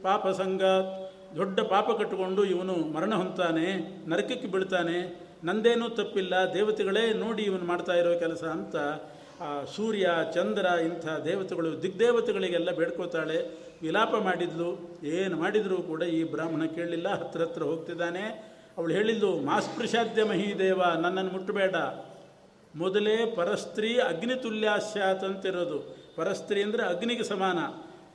ಪಾಪ ಸಂಘಾತ್ ದೊಡ್ಡ ಪಾಪ ಕಟ್ಟಿಕೊಂಡು ಇವನು ಮರಣ ಹೊಂತಾನೆ ನರಕಕ್ಕೆ ಬೀಳ್ತಾನೆ. ನಂದೇನೂ ತಪ್ಪಿಲ್ಲ, ದೇವತೆಗಳೇ ನೋಡಿ ಇವನು ಮಾಡ್ತಾ ಇರೋ ಕೆಲಸ ಅಂತ ಸೂರ್ಯ, ಚಂದ್ರ ಇಂಥ ದೇವತೆಗಳು, ದಿಗ್ದೇವತೆಗಳಿಗೆಲ್ಲ ಬೇಡ್ಕೋತಾಳೆ. ವಿಲಾಪ ಮಾಡಿದ್ಲು. ಏನು ಮಾಡಿದರೂ ಕೂಡ ಈ ಬ್ರಾಹ್ಮಣ ಕೇಳಲಿಲ್ಲ. ಹತ್ರ ಹತ್ರ ಹೋಗ್ತಿದ್ದಾನೆ. ಅವಳು ಹೇಳಿದ್ಲು ಮಾಸ್ಪೃಶಾದ್ಯ ಮಹೀದೇವ ನನ್ನನ್ನು ಮುಟ್ಟಬೇಡ ಮೊದಲೇ ಪರಸ್ತ್ರೀ ಅಗ್ನಿ ಅಂತಿರೋದು ಪರಸ್ತ್ರೀ ಅಂದರೆ ಅಗ್ನಿಗೆ ಸಮಾನ.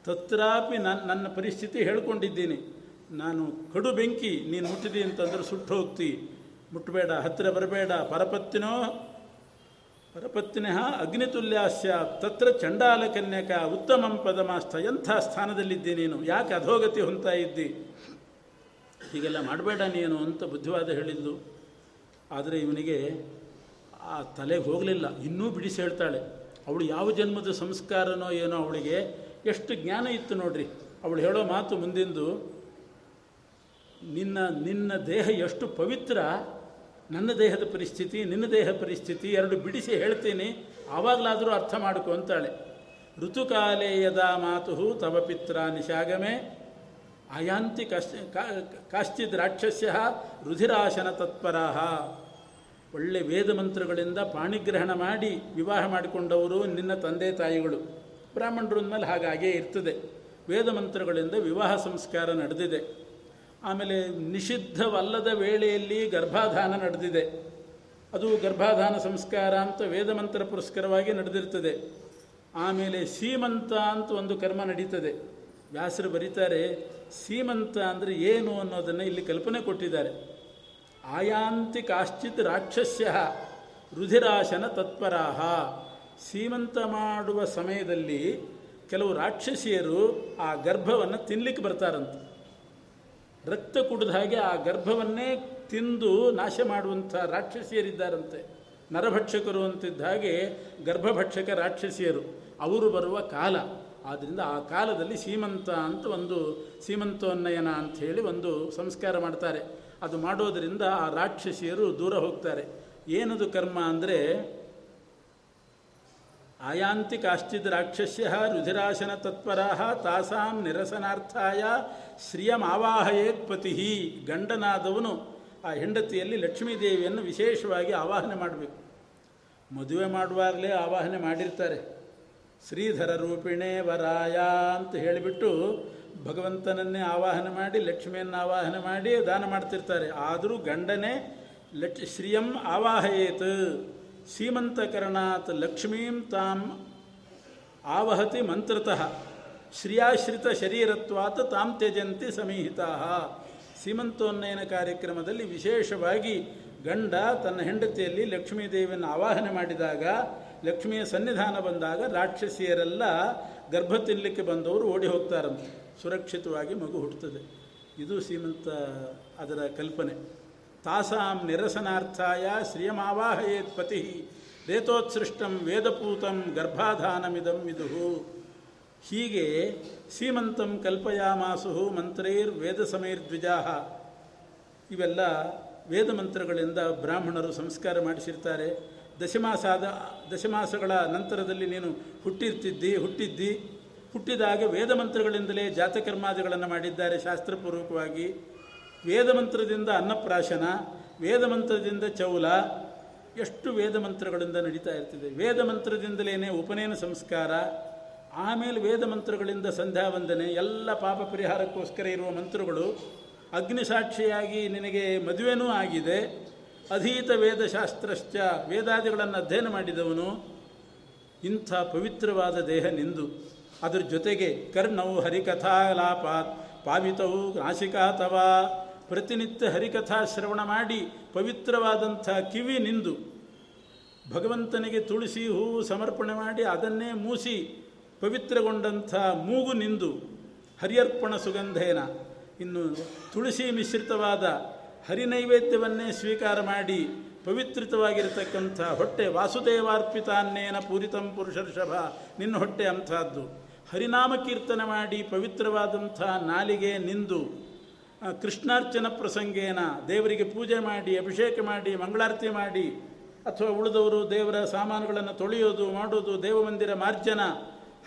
ತತ್ರಾಪಿ ನನ್ನ ನನ್ನ ಪರಿಸ್ಥಿತಿ ಹೇಳ್ಕೊಂಡಿದ್ದೀನಿ. ನಾನು ಕಡು ಬೆಂಕಿ, ನೀನು ಮುಟ್ಟಿದಿ ಅಂತಂದ್ರೆ ಸುಟ್ಟು ಹೋಗ್ತಿ. ಮುಟ್ಟಬೇಡ ಹತ್ತಿರ ಬರಬೇಡ. ಪರಪತ್ತಿನೋ ಪರಪತ್ತಿನ ಅಗ್ನಿತುಲ್ಯಾಸ್ಯ ತತ್ರ ಚಂಡಾಲಕನ್ಯಕ ಉತ್ತಮಂ ಪದಮಾಸ್ಥ ಎಂಥ ಸ್ಥಾನದಲ್ಲಿದ್ದೆ ನೀನು ಯಾಕೆ ಅಧೋಗತಿ ಹೊಂತಾ ಇದ್ದಿ? ಹೀಗೆಲ್ಲ ಮಾಡಬೇಡ ನೀನು ಅಂತ ಬುದ್ಧಿವಾದ ಹೇಳಿದ್ಲು. ಆದರೆ ಇವನಿಗೆ ಆ ತಲೆಗೆ ಹೋಗಲಿಲ್ಲ. ಇನ್ನೂ ಬಿಡಿಸಿ ಹೇಳ್ತಾಳೆ. ಅವಳು ಯಾವ ಜನ್ಮದ ಸಂಸ್ಕಾರನೋ ಏನೋ ಅವಳಿಗೆ ಎಷ್ಟು ಜ್ಞಾನ ಇತ್ತು ನೋಡ್ರಿ. ಅವಳು ಹೇಳೋ ಮಾತು ಮುಂದಿಂದು, ನಿನ್ನ ನಿನ್ನ ದೇಹ ಎಷ್ಟು ಪವಿತ್ರ ನನ್ನ ದೇಹದ ಪರಿಸ್ಥಿತಿ, ನಿನ್ನ ದೇಹ ಪರಿಸ್ಥಿತಿ ಎರಡು ಬಿಡಿಸಿ ಹೇಳ್ತೀನಿ. ಆವಾಗಲಾದರೂ ಅರ್ಥ ಮಾಡಿಕೊ ಅಂತಾಳೆ. ಋತುಕಾಲೇ ಯದಾ ಮಾತು ತವ ಪಿತ್ರ ನಿಶಾಗಮೆ. ಅಯಾಂತಿ ಕಶ್ಚ ಕಾಶ್ಚಿದ್ ರಾಕ್ಷಸ್ಯ ರುಧಿರಾಶನ ತತ್ಪರಾಹ ಒಳ್ಳೆ ವೇದ ಮಂತ್ರಗಳಿಂದ ಪಾಣಿಗ್ರಹಣ ಮಾಡಿ ವಿವಾಹ ಮಾಡಿಕೊಂಡವರು ನಿನ್ನ ತಂದೆ ತಾಯಿಗಳು. ಬ್ರಾಹ್ಮಣರ ಮೇಲೆ ಹಾಗಾಗೇ ಇರ್ತದೆ. ವೇದ ಮಂತ್ರಗಳಿಂದ ವಿವಾಹ ಸಂಸ್ಕಾರ ನಡೆದಿದೆ. ಆಮೇಲೆ ನಿಷಿದ್ಧವಲ್ಲದ ವೇಳೆಯಲ್ಲಿ ಗರ್ಭಾಧಾನ ನಡೆದಿದೆ. ಅದು ಗರ್ಭಾಧಾನ ಸಂಸ್ಕಾರ ಅಂತ ವೇದಮಂತ್ರ ಪುರಸ್ಕರವಾಗಿ ನಡೆದಿರ್ತದೆ. ಆಮೇಲೆ ಸೀಮಂತ ಅಂತ ಒಂದು ಕರ್ಮ ನಡೀತದೆ. ವ್ಯಾಸರು ಬರೀತಾರೆ, ಸೀಮಂತ ಅಂದರೆ ಏನು ಅನ್ನೋದನ್ನು ಇಲ್ಲಿ ಕಲ್ಪನೆ ಕೊಟ್ಟಿದ್ದಾರೆ. ಆಯಾಂತಿ ಕಾಶ್ಚಿತ್ ರಾಕ್ಷಸ್ಯ ರುಧಿರಾಶನ ತತ್ಪರಾಹ. ಸೀಮಂತ ಮಾಡುವ ಸಮಯದಲ್ಲಿ ಕೆಲವು ರಾಕ್ಷಸಿಯರು ಆ ಗರ್ಭವನ್ನು ತಿನ್ಲಿಕ್ಕೆ ಬರ್ತಾರಂತೆ. ರಕ್ತ ಕುಡಿದ ಹಾಗೆ ಆ ಗರ್ಭವನ್ನೇ ತಿಂದು ನಾಶ ಮಾಡುವಂಥ ರಾಕ್ಷಸಿಯರಿದ್ದಾರಂತೆ. ನರಭಕ್ಷಕರು ಅಂತಿದ್ದ ಹಾಗೆ ಗರ್ಭಭಕ್ಷಕ ರಾಕ್ಷಸಿಯರು. ಅವರು ಬರುವ ಕಾಲ. ಆದ್ದರಿಂದ ಆ ಕಾಲದಲ್ಲಿ ಸೀಮಂತ ಅಂತ ಒಂದು ಸೀಮಂತೋನ್ನಯನ ಅಂತ ಹೇಳಿ ಒಂದು ಸಂಸ್ಕಾರ ಮಾಡ್ತಾರೆ. ಅದು ಮಾಡೋದರಿಂದ ಆ ರಾಕ್ಷಸಿಯರು ದೂರ ಹೋಗ್ತಾರೆ. ಏನದು ಕರ್ಮ ಅಂದರೆ ಆಯಾಂತಿ ಕಾಶ್ಚಿದ್ ರಾಕ್ಷಸ್ಯ, ರುಧಿರಾಶನ ತತ್ಪರ ತಾಸಾಂ ನಿರಸನಾರ್ಥಾಯ ಶ್ರಿಯಮಾವಾಹಯೇತ್ ಪತಿ ಗಂಡನಾದವನು ಆ ಹೆಂಡತಿಯಲ್ಲಿ ಲಕ್ಷ್ಮೀದೇವಿಯನ್ನು ವಿಶೇಷವಾಗಿ ಆವಾಹನೆ ಮಾಡಬೇಕು. ಮದುವೆ ಮಾಡುವಾಗಲೇ ಆವಾಹನೆ ಮಾಡಿರ್ತಾರೆ. ಶ್ರೀಧರ ರೂಪಿಣೆ ವರಾಯ ಅಂತ ಹೇಳಿಬಿಟ್ಟು ಭಗವಂತನನ್ನೇ ಆವಾಹನೆ ಮಾಡಿ, ಲಕ್ಷ್ಮಿಯನ್ನು ಆವಾಹನೆ ಮಾಡಿ ದಾನ ಮಾಡ್ತಿರ್ತಾರೆ. ಆದರೂ ಗಂಡನೇ ಲಕ್ಷ ಶ್ರಿಯಂ ಆವಾಹಯೇತ್. ಸೀಮಂತಕರಣಾತ್ ಲಕ್ಷ್ಮೀಂ ತಾಂ ಆವಹತಿ ಮಂತ್ರತಃ. ಶ್ರೀಯಾಶ್ರಿತ ಶರೀರತ್ವಾತ್ ತಾಂ ತ್ಯಜಂತಿ ಸಮೀಹಿತಾ. ಸೀಮಂತೋನ್ನಯನ ಕಾರ್ಯಕ್ರಮದಲ್ಲಿ ವಿಶೇಷವಾಗಿ ಗಂಡ ತನ್ನ ಹೆಂಡತಿಯಲ್ಲಿ ಲಕ್ಷ್ಮೀದೇವಿಯನ್ನು ಆವಾಹನೆ ಮಾಡಿದಾಗ, ಲಕ್ಷ್ಮಿಯ ಸನ್ನಿಧಾನ ಬಂದಾಗ ರಾಕ್ಷಸಿಯರೆಲ್ಲ ಗರ್ಭ ತಿನ್ನಲಿಕ್ಕೆ ಬಂದವರು ಓಡಿ ಹೋಗ್ತಾರಂತೆ. ಸುರಕ್ಷಿತವಾಗಿ ಮಗು ಹುಟ್ಟುತ್ತದೆ. ಇದು ಸೀಮಂತ ಅದರ ಕಲ್ಪನೆ. ತಾಸಾಂ ನಿರಸನಾರ್ಥಾಯ ಶ್ರಿಯಮಾವಾಹಯೇತ್ ಪತಿ. ರೇತೋತ್ಸೃಷ್ಟಂ ವೇದಪೂತಂ ಗರ್ಭಾಧಾನಮಿದಂ ವಿದುಹು ಹೀಗೆ ಸೀಮಂತಂ ಕಲ್ಪಯಾಮಾಸು ಮಂತ್ರೈರ್ ವೇದ ಸಮೈರ್ದ್ವಿಜಾ ಇವೆಲ್ಲ ವೇದ ಮಂತ್ರಗಳಿಂದ ಬ್ರಾಹ್ಮಣರು ಸಂಸ್ಕಾರ ಮಾಡಿಸಿರ್ತಾರೆ. ದಶಮಾಸಾದ, ದಶಮಾಸಗಳ ನಂತರದಲ್ಲಿ ನೀನು ಹುಟ್ಟಿರ್ತಿದ್ದಿ, ಹುಟ್ಟಿದ್ದಿ. ಹುಟ್ಟಿದಾಗ ವೇದ ಮಂತ್ರಗಳಿಂದಲೇ ಜಾತಕರ್ಮಾದಿಗಳನ್ನು ಮಾಡಿದ್ದಾರೆ ಶಾಸ್ತ್ರಪೂರ್ವಕವಾಗಿ. ವೇದ ಮಂತ್ರದಿಂದ ಅನ್ನಪ್ರಾಶನ, ವೇದಮಂತ್ರದಿಂದ ಚೌಲ, ಎಷ್ಟು ವೇದಮಂತ್ರಗಳಿಂದ ನಡೀತಾ ಇರ್ತದೆ. ವೇದ ಮಂತ್ರದಿಂದಲೇ ಉಪನಯನ ಸಂಸ್ಕಾರ, ಆಮೇಲೆ ವೇದಮಂತ್ರಗಳಿಂದ ಸಂಧ್ಯಾ ವಂದನೆ ಎಲ್ಲ ಪಾಪ ಪರಿಹಾರಕ್ಕೋಸ್ಕರ ಇರುವ ಮಂತ್ರಗಳು ಅಗ್ನಿಸಾಕ್ಷಿಯಾಗಿ ನಿನಗೆ ಮದುವೆನೂ ಆಗಿದೆ. ಅಧೀತ ವೇದಶಾಸ್ತ್ರಶ್ಚ ವೇದಾದಿಗಳನ್ನು ಅಧ್ಯಯನ ಮಾಡಿದವನು. ಇಂಥ ಪವಿತ್ರವಾದ ದೇಹ ನಿಂದು. ಅದರ ಜೊತೆಗೆ ಕರ್ಣವು ಹರಿಕಥಾಲಾಪಾತ್ ಪಾವಿತವು ನಾಸಿಕಾತವ ಪ್ರತಿನಿತ್ಯ ಹರಿಕಥಾ ಶ್ರವಣ ಮಾಡಿ ಪವಿತ್ರವಾದಂಥ ಕಿವಿ ನಿಂದು. ಭಗವಂತನಿಗೆ ತುಳಸಿ ಹೂವು ಸಮರ್ಪಣೆ ಮಾಡಿ ಅದನ್ನೇ ಮೂಸಿ ಪವಿತ್ರಗೊಂಡಂಥ ಮೂಗು ನಿಂದು. ಹರಿಯರ್ಪಣ ಸುಗಂಧೇನ. ಇನ್ನು ತುಳಸಿ ಮಿಶ್ರಿತವಾದ ಹರಿನೈವೇದ್ಯವನ್ನೇ ಸ್ವೀಕಾರ ಮಾಡಿ ಪವಿತ್ರಿತವಾಗಿರತಕ್ಕಂಥ ಹೊಟ್ಟೆ ವಾಸುದೇವಾರ್ಪಿತಾನ್ನೇನ ಪೂರಿತಂ ಪುರುಷರ್ಷಭ. ನಿನ್ನ ಹೊಟ್ಟೆ ಅಂಥದ್ದು. ಹರಿನಾಮ ಕೀರ್ತನೆ ಮಾಡಿ ಪವಿತ್ರವಾದಂಥ ನಾಲಿಗೆ ನಿಂದು. ಕೃಷ್ಣಾರ್ಚನ ಪ್ರಸಂಗೇನ ದೇವರಿಗೆ ಪೂಜೆ ಮಾಡಿ, ಅಭಿಷೇಕ ಮಾಡಿ, ಮಂಗಳಾರತಿ ಮಾಡಿ, ಅಥವಾ ಉಳಿದವರು ದೇವರ ಸಾಮಾನುಗಳನ್ನು ತೊಳೆಯೋದು, ಮಾಡೋದು, ದೇವಮಂದಿರ ಮಾರ್ಜನ,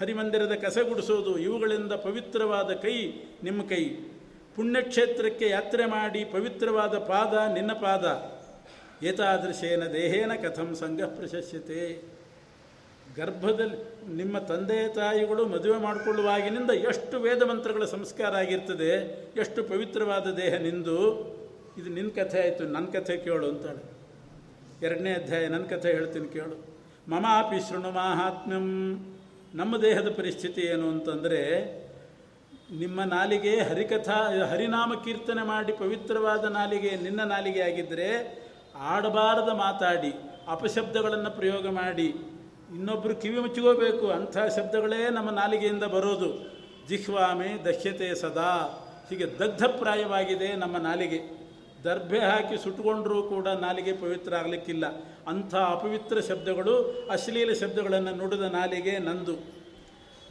ಹರಿಮಂದಿರದ ಕಸ ಗುಡಿಸೋದು, ಇವುಗಳಿಂದ ಪವಿತ್ರವಾದ ಕೈ ನಿಮ್ಮ ಕೈ. ಪುಣ್ಯಕ್ಷೇತ್ರಕ್ಕೆ ಯಾತ್ರೆ ಮಾಡಿ ಪವಿತ್ರವಾದ ಪಾದ ನಿನ್ನ ಪಾದ. ಏತಾದೃಶೇನ ದೇಹೇನ ಕಥಂ ಸಂಘ ಪ್ರಶಸ್ಯತೆ. ಗರ್ಭದಲ್ಲಿ ನಿಮ್ಮ ತಂದೆ ತಾಯಿಗಳು ಮದುವೆ ಮಾಡಿಕೊಳ್ಳುವಾಗಿನಿಂದ ಎಷ್ಟು ವೇದ ಮಂತ್ರಗಳ ಸಂಸ್ಕಾರ ಆಗಿರ್ತದೆ, ಎಷ್ಟು ಪವಿತ್ರವಾದ ದೇಹ ನಿಂದು? ಇದು ನಿನ್ನ ಕಥೆ ಆಯಿತು ನನ್ನ ಕಥೆ ಕೇಳು ಅಂತಾಳೆ. ಎರಡನೇ ಅಧ್ಯಾಯ ನನ್ನ ಕಥೆ ಹೇಳ್ತೀನಿ ಕೇಳು. ಮಮಾಪಿ ಶೃಣು ಮಾಹಾತ್ಮ್ಯಂ. ನಮ್ಮ ದೇಹದ ಪರಿಸ್ಥಿತಿ ಏನು ಅಂತಂದರೆ, ನಿಮ್ಮ ನಾಲಿಗೆ ಹರಿಕಥಾ, ಹರಿನಾಮ ಕೀರ್ತನೆ ಮಾಡಿ ಪವಿತ್ರವಾದ ನಾಲಿಗೆ ನಿನ್ನ ನಾಲಿಗೆ ಆಗಿದ್ದರೆ ಆಡಬಾರದ ಮಾತಾಡಿ, ಅಪಶಬ್ದಗಳನ್ನು ಪ್ರಯೋಗ ಮಾಡಿ ಇನ್ನೊಬ್ಬರು ಕಿವಿ ಮುಚ್ಚಿಕೋಬೇಕು ಅಂಥ ಶಬ್ದಗಳೇ ನಮ್ಮ ನಾಲಿಗೆಯಿಂದ ಬರೋದು. ಜಿಹ್ವಾಮೆ ದಹ್ಯತೆ ಸದಾ. ಹೀಗೆ ದಗ್ಧಪ್ರಾಯವಾಗಿದೆ ನಮ್ಮ ನಾಲಿಗೆ. ದರ್ಭೆ ಹಾಕಿ ಸುಟ್ಟುಕೊಂಡರೂ ಕೂಡ ನಾಲಿಗೆ ಪವಿತ್ರ ಆಗಲಿಕ್ಕಿಲ್ಲ. ಅಂಥ ಅಪವಿತ್ರ ಶಬ್ದಗಳು, ಅಶ್ಲೀಲ ಶಬ್ದಗಳನ್ನು ನುಡಿದ ನಾಲಿಗೆ ನಂದು.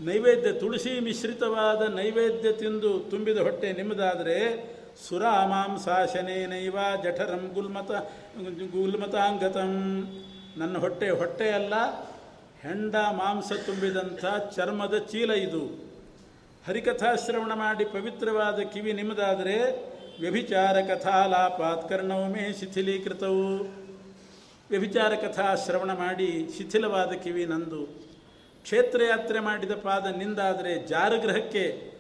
ನೈವೇದ್ಯ ತುಳಸಿ ಮಿಶ್ರಿತವಾದ ನೈವೇದ್ಯ ತಿಂದು ತುಂಬಿದ ಹೊಟ್ಟೆ ನಿಮ್ಮದಾದರೆ ಸುರಾಮಾಂಸಾಶನೇನೈವ ಜಠರಂ ಗುಲ್ಮತ ಗುಲ್ಮತಾಂಗತಂ. ನನ್ನ ಹೊಟ್ಟೆ ಹೊಟ್ಟೆಯಲ್ಲ ಹೆಂಡ ಮಾಂಸ ತುಂಬಿದಂಥ ಚರ್ಮದ ಚೀಲ ಇದು. ಹರಿಕಥಾಶ್ರವಣ ಮಾಡಿ ಪವಿತ್ರವಾದ ಕಿವಿ ನಿಮ್ಮದಾದರೆ ವ್ಯಭಿಚಾರ ಕಥಾಲಾಪಾತ್ ಕರ್ಣವಮೇ ಶಿಥಿಲೀಕೃತವು. ವ್ಯಭಿಚಾರ ಕಥಾ ಶ್ರವಣ ಮಾಡಿ ಶಿಥಿಲವಾದ ಕಿವಿ ನಂದು. ಕ್ಷೇತ್ರಯಾತ್ರೆ ಮಾಡಿದ ಪಾದ ನಿಂದಾದರೆ ಜಾರಗೃಹಕ್ಕೆ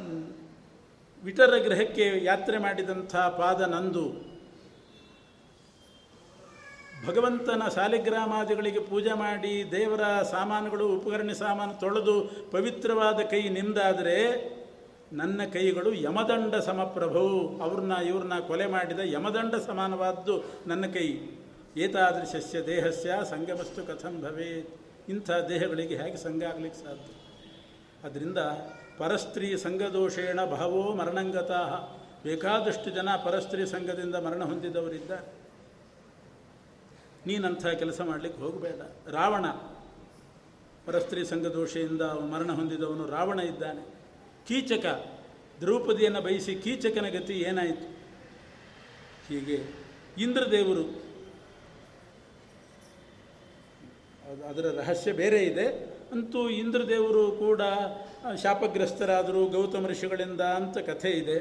ಮ್, ವಿಟರ ಗೃಹಕ್ಕೆ ಯಾತ್ರೆ ಮಾಡಿದಂಥ ಪಾದ ನಂದು. ಭಗವಂತನ ಸಾಲಿಗ್ರಾಮಾದಿಗಳಿಗೆ ಪೂಜೆ ಮಾಡಿ ದೇವರ ಸಾಮಾನುಗಳು, ಉಪಕರಣ ಸಾಮಾನು ತೊಳೆದು ಪವಿತ್ರವಾದ ಕೈ ನಿಂದಾದರೆ ನನ್ನ ಕೈಗಳು ಯಮದಂಡ ಸಮಪ್ರಭು. ಅವ್ರನ್ನ, ಇವ್ರನ್ನ ಕೊಲೆ ಮಾಡಿದ ಯಮದಂಡ ಸಮಾನವಾದ್ದು ನನ್ನ ಕೈ. ಏತಾದೃಶಸ್ಯ ದೇಹಸ್ಯ ಸಂಗಮಸ್ತು ಕಥಂ ಭವೇತ್. ಇಂಥ ದೇಹಗಳಿಗೆ ಹೇಗೆ ಸಂಘ ಆಗಲಿಕ್ಕೆ ಸಾಧ್ಯ? ಅದರಿಂದ ಪರಸ್ತ್ರೀ ಸಂಘದೋಷೇಣ ಬಹವೋ ಮರಣಂಗತಾ ಬೇಕಾದಷ್ಟು ಜನ ಪರಸ್ತ್ರೀ ಸಂಘದಿಂದ ಮರಣ ಹೊಂದಿದವರಿದ್ದಾರೆ. ನೀನಂಥ ಕೆಲಸ ಮಾಡಲಿಕ್ಕೆ ಹೋಗಬೇಡ. ರಾವಣ, ಪರಸ್ತ್ರೀ ಸಂಘದೋಷೆಯಿಂದ ಮರಣ ಹೊಂದಿದವನು ರಾವಣ ಇದ್ದಾನೆ. ಕೀಚಕ, ದ್ರೌಪದಿಯನ್ನು ಬಯಸಿ ಕೀಚಕನ ಗತಿ ಏನಾಯಿತು? ಹೀಗೆ ಇಂದ್ರದೇವರು, ಅದು- ಅದರ ರಹಸ್ಯ ಬೇರೆ ಇದೆ. ಅಂತೂ ಇಂದ್ರದೇವರು ಕೂಡ ಶಾಪಗ್ರಸ್ತರಾದರೂ, ಗೌತಮ ಋಷಿಗಳಿಂದ ಅಂತ ಕಥೆ ಇದೆ.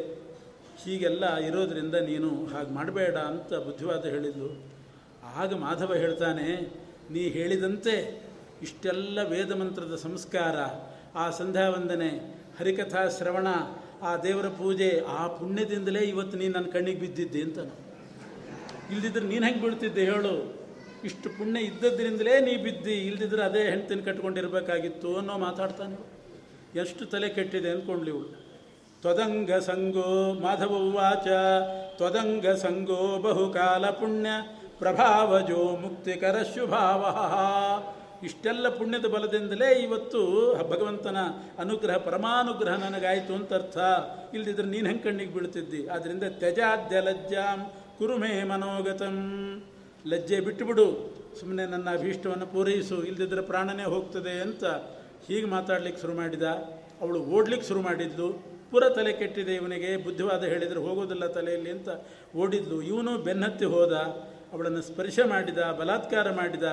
ಹೀಗೆಲ್ಲ ಇರೋದರಿಂದ ನೀನು ಹಾಗೆ ಮಾಡಬೇಡ ಅಂತ ಬುದ್ಧಿವಾದ ಹೇಳಿದ್ದು ಆಗ ಮಾಧವ ಹೇಳ್ತಾನೆ, ನೀ ಹೇಳಿದಂತೆ ಇಷ್ಟೆಲ್ಲ ವೇದ ಮಂತ್ರದ ಸಂಸ್ಕಾರ, ಆ ಸಂಧ್ಯಾ ವಂದನೆ ಹರಿಕಥಾ ಶ್ರವಣ, ಆ ದೇವರ ಪೂಜೆ, ಆ ಪುಣ್ಯದಿಂದಲೇ ಇವತ್ತು ನೀನು ನನ್ನ ಕಣ್ಣಿಗೆ ಬಿದ್ದಿದ್ದೆ ಅಂತ ಇಲ್ದಿದ್ರೆ ನೀನು ಹೆಂಗೆ ಬೀಳ್ತಿದ್ದೆ ಹೇಳು? ಇಷ್ಟು ಪುಣ್ಯ ಇದ್ದದ್ರಿಂದಲೇ ನೀ ಬಿದ್ದಿ, ಇಲ್ದಿದ್ರೆ ಅದೇ ಹೆಂಡ್ತಿನ ಕಟ್ಕೊಂಡಿರ್ಬೇಕಾಗಿತ್ತು ಅನ್ನೋ ಮಾತಾಡ್ತಾನೆ ಎಷ್ಟು ತಲೆ ಕೆಟ್ಟಿದೆ ಅಂದ್ಕೊಂಡ್ಲಿ ಇವಳು. ತ್ವದಂಗ ಸಂಗೋ ಮಾಧವ ವಾಚ ತ್ವದಂಗ ಸಂಗೋ ಬಹುಕಾಲ ಪುಣ್ಯ ಪ್ರಭಾವಜೋ ಮುಕ್ತಿಕರ ಶುಭಾವ ಇಷ್ಟೆಲ್ಲ ಪುಣ್ಯದ ಬಲದಿಂದಲೇ ಇವತ್ತು ಭಗವಂತನ ಅನುಗ್ರಹ, ಪರಮಾನುಗ್ರಹ ನನಗಾಯಿತು ಅಂತ ಅರ್ಥ ಇಲ್ಲದಿದ್ರೆ ನೀನು ಹೆಂಗೆ ಕಣ್ಣಿಗೆ ಬೀಳ್ತಿದ್ದಿ? ಆದ್ದರಿಂದ ತ್ಯಜಾದ್ಯ ಲಜ್ಜಾಂ ಕುರುಮೇ ಮನೋಗತಂ. ಲಜ್ಜೆ ಬಿಟ್ಟುಬಿಡು ಸುಮ್ಮನೆ ನನ್ನ ಅಭೀಷ್ಟವನ್ನು ಪೂರೈಸು. ಇಲ್ದಿದ್ರೆ ಪ್ರಾಣನೇ ಹೋಗ್ತದೆ ಅಂತ ಹೀಗೆ ಮಾತಾಡ್ಲಿಕ್ಕೆ ಶುರು ಮಾಡಿದ. ಅವಳು ಓಡ್ಲಿಕ್ಕೆ ಶುರು ಮಾಡಿದ್ಲು. ಪುರ ತಲೆ ಕೆಟ್ಟಿದೆ ಇವನಿಗೆ. ಬುದ್ಧಿವಾದ ಹೇಳಿದರೆ ಹೋಗೋದಿಲ್ಲ ತಲೆಯಲ್ಲಿ ಅಂತ ಓಡಿದ್ಲು. ಇವನು ಬೆನ್ನತ್ತಿ ಹೋದ. ಅವಳನ್ನು ಸ್ಪರ್ಶ ಮಾಡಿದ, ಬಲಾತ್ಕಾರ ಮಾಡಿದ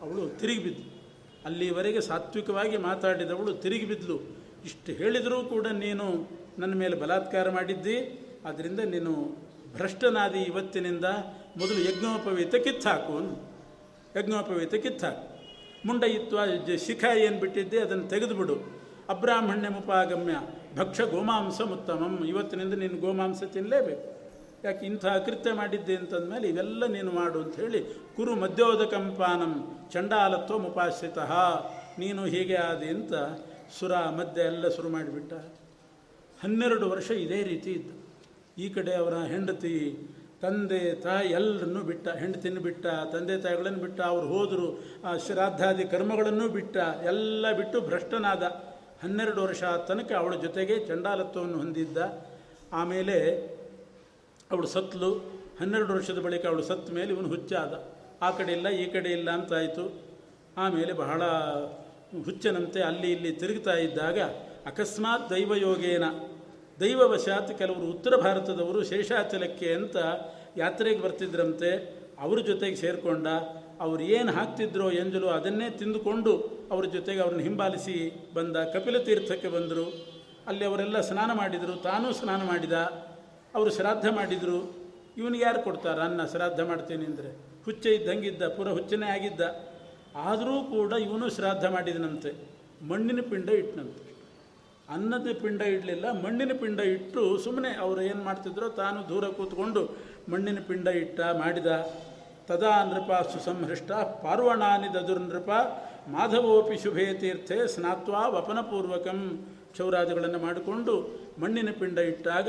ಅವಳು ತಿರುಗಿ ಬಿದ್ಲು. ಅಲ್ಲಿವರೆಗೆ ಸಾತ್ವಿಕವಾಗಿ ಮಾತಾಡಿದವಳು ತಿರುಗಿ ಬಿದ್ಲು. ಇಷ್ಟು ಹೇಳಿದರೂ ಕೂಡ ನೀನು ನನ್ನ ಮೇಲೆ ಬಲಾತ್ಕಾರ ಮಾಡಿದ್ದಿ. ಆದ್ದರಿಂದ ನೀನು ಭ್ರಷ್ಟನಾದಿ ಇವತ್ತಿನಿಂದ ಮೊದಲು ಯಜ್ಞೋಪವೀತ ಕಿತ್ತಾಕು. ಯಜ್ಞೋಪವೀತ ಕಿತ್ತಾಕು. ಮುಂಡ ಇತ್ತು ಶಿಖ ಏನು ಬಿಟ್ಟಿದ್ದೆ ಅದನ್ನು ತೆಗೆದುಬಿಡು. ಅಬ್ರಾಹ್ಮಣ್ಯ ಮುಪಾಗಮ್ಯ ಭಕ್ಷ ಗೋಮಾಂಸ ಉತ್ತಮಂ. ಇವತ್ತಿನಿಂದ ನೀನು ಗೋಮಾಂಸ ತಿನ್ನಲೇಬೇಕು ಯಾಕೆ ಇಂಥ ಅಕೃತ್ಯ ಮಾಡಿದ್ದೆ ಅಂತಂದಮೇಲೆ ಇವೆಲ್ಲ ನೀನು ಮಾಡು ಅಂತ ಹೇಳಿ ಕುರು ಮಧ್ಯೋದಕಂಪಾನಂ ಚಂಡಾಲತ್ವ ಮುಪಾಶ್ರಿತಃ, ನೀನು ಹೀಗೆ ಆದಿ ಅಂತ ಸುರ ಮದ್ಯ ಎಲ್ಲ ಶುರು ಮಾಡಿಬಿಟ್ಟ. ಹನ್ನೆರಡು ವರ್ಷ ಇದೇ ರೀತಿ ಇತ್ತು ಈ ಕಡೆ ಅವರ ಹೆಂಡತಿ, ತಂದೆ, ತಾಯಿ ಎಲ್ಲರನ್ನೂ ಬಿಟ್ಟ ಹೆಂಡತಿನ ಬಿಟ್ಟ, ತಂದೆ ತಾಯಿಗಳನ್ನು ಬಿಟ್ಟ, ಅವ್ರು ಹೋದರು, ಆ ಶ್ರಾದ್ದಾದಿ ಕರ್ಮಗಳನ್ನು ಬಿಟ್ಟ, ಎಲ್ಲ ಬಿಟ್ಟು ಭ್ರಷ್ಟನಾದ. ಹನ್ನೆರಡು ವರ್ಷ ತನಕ ಅವಳ ಜೊತೆಗೆ ಚಂಡಾಲತ್ವವನ್ನು ಹೊಂದಿದ್ದ. ಆಮೇಲೆ ಅವಳು ಸತ್ಲು ಹನ್ನೆರಡು ವರ್ಷದ ಬಳಿಕ ಅವಳು ಸತ್ತ ಮೇಲೆ ಇವನು ಹುಚ್ಚಾದ. ಆ ಕಡೆ ಇಲ್ಲ, ಈ ಕಡೆ ಇಲ್ಲ ಅಂತಾಯಿತು. ಆಮೇಲೆ ಬಹಳ ಹುಚ್ಚನಂತೆ ಅಲ್ಲಿ ಇಲ್ಲಿ ತಿರುಗ್ತಾ ಇದ್ದಾಗ ಅಕಸ್ಮಾತ್ ದೈವಯೋಗೇನ. ದೈವವಶಾತ್ ಕೆಲವರು ಉತ್ತರ ಭಾರತದವರು ಶೇಷಾಚಲಕ್ಕೆ ಅಂತ ಯಾತ್ರೆಗೆ ಬರ್ತಿದ್ರಂತೆ. ಅವ್ರ ಜೊತೆಗೆ ಸೇರಿಕೊಂಡ. ಅವ್ರು ಏನು ಹಾಕ್ತಿದ್ರೋ ಎಂಜಲು ಅದನ್ನೇ ತಿಂದುಕೊಂಡು ಅವ್ರ ಜೊತೆಗೆ ಅವ್ರನ್ನ ಹಿಂಬಾಲಿಸಿ ಬಂದ ಕಪಿಲ ತೀರ್ಥಕ್ಕೆ ಬಂದರು. ಅಲ್ಲಿ ಅವರೆಲ್ಲ ಸ್ನಾನ ಮಾಡಿದರು. ತಾನೂ ಸ್ನಾನ ಮಾಡಿದ. ಅವರು ಶ್ರಾದ್ದ ಮಾಡಿದರು. ಇವನಿಗೆ ಯಾರು ಕೊಡ್ತಾರ? ಅನ್ನ ಶ್ರಾದ್ದ ಮಾಡ್ತೀನಿ ಅಂದರೆ. ಹುಚ್ಚ ಇದ್ದಂಗಿದ್ದ, ಪುರ ಹುಚ್ಚನೇ ಆಗಿದ್ದ. ಆದರೂ ಕೂಡ ಇವನು ಶ್ರಾದ್ದ ಮಾಡಿದನಂತೆ. ಮಣ್ಣಿನ ಪಿಂಡ ಇಟ್ಟನಂತೆ ಅನ್ನದ ಪಿಂಡ ಇಡಲಿಲ್ಲ, ಮಣ್ಣಿನ ಪಿಂಡ ಇಟ್ಟು ಸುಮ್ಮನೆ ಅವರು ಏನು ಮಾಡ್ತಿದ್ರೋ? ತಾನು ದೂರ ಕೂತ್ಕೊಂಡು ಮಣ್ಣಿನ ಪಿಂಡ ಇಟ್ಟ, ಮಾಡಿದ. ತದಾ ನೃಪ ಸುಸಂಹೃಷ್ಟ ಪಾರ್ವಣಾನಿ ದದುರ್ನೃಪ ಮಾಧವೋಪಿ ಶುಭೇ ತೀರ್ಥೆ ಸ್ನಾತ್ವಾ ವಪನಪೂರ್ವಕಂ. ಕ್ಷೌರಾದಿಗಳನ್ನು ಮಾಡಿಕೊಂಡು ಮಣ್ಣಿನ ಪಿಂಡ ಇಟ್ಟಾಗ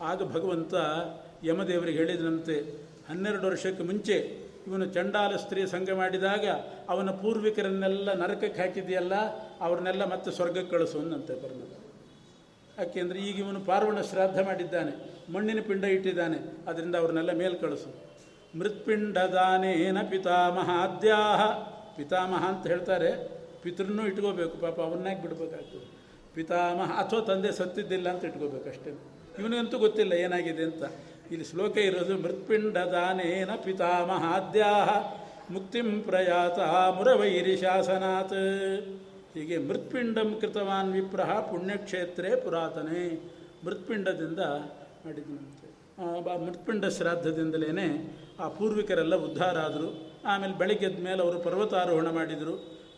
ಆಗ ಭಗವಂತ ಯಮದೇವರಿಗೆ ಹೇಳಿದನಂತೆ, ಹನ್ನೆರಡು ವರ್ಷಕ್ಕೆ ಮುಂಚೆ ಇವನು ಚಂಡಾಲ ಸ್ತ್ರೀ ಸಂಘ ಮಾಡಿದಾಗ ಅವನ ಪೂರ್ವಿಕರನ್ನೆಲ್ಲ ನರಕಕ್ಕೆ ಹಾಕಿದೆಯಲ್ಲ ಅವ್ರನ್ನೆಲ್ಲ ಮತ್ತೆ ಸ್ವರ್ಗಕ್ಕೆ ಕಳಿಸು ಅಂತ ಪರಮಾತ್ಮ. ಯಾಕೆಂದರೆ ಈಗ ಇವನು ಪಾರ್ವಣ ಶ್ರಾದ್ದ ಮಾಡಿದ್ದಾನೆ, ಮಣ್ಣಿನ ಪಿಂಡ ಇಟ್ಟಿದ್ದಾನೆ, ಅದರಿಂದ ಅವ್ರನ್ನೆಲ್ಲ ಮೇಲ್ ಕಳಿಸು. ಮೃತ್ಪಿಂಡದಾನೇನ ಪಿತಾಮಹಾದ್ಯಾಹ. ಪಿತಾಮಹ ಅಂತ ಹೇಳ್ತಾರೆ ಪಿತೃನ್ನೂ ಇಟ್ಕೋಬೇಕು, ಪಾಪ ಅವನ್ನಾಗಿ ಬಿಡಬೇಕಾಗ್ತದೆ. ಪಿತಾಮಹ ಅಥವಾ ತಂದೆ ಸತ್ತಿದ್ದಿಲ್ಲ ಅಂತ ಇಟ್ಕೋಬೇಕು ಅಷ್ಟೇ. ಇವನಿಗಂತೂ ಗೊತ್ತಿಲ್ಲ ಏನಾಗಿದೆ ಅಂತ. ಇಲ್ಲಿ ಶ್ಲೋಕ ಇರೋದು, ಮೃತ್ಪಿಂಡದಾನೇನ ಪಿತಾಮಹಾದ್ಯಾಹ ಮುಕ್ತಿಂ ಪ್ರಯಾತ ಮುರವೈರಿ ಶಾಸನಾತ್ ಹೀಗೆ ಮೃತ್ಪಿಂಡಂ ಕೃತವಾನ್ ವಿಪ್ರಹ ಪುಣ್ಯಕ್ಷೇತ್ರೇ ಪುರಾತನೆ. ಮೃತ್ಪಿಂಡದಿಂದ ಮಾಡಿದಂತೆ. ಮೃತ್ಪಿಂಡ ಶ್ರಾದ್ದದಿಂದಲೇ ಆ ಪೂರ್ವಿಕರೆಲ್ಲ ಉದ್ಧಾರ ಆದರು ಆಮೇಲೆ ಬೆಳಗ್ಗೆದ್ದ ಮೇಲೆ ಅವರು ಪರ್ವತಾರೋಹಣ ಮಾಡಿದರು.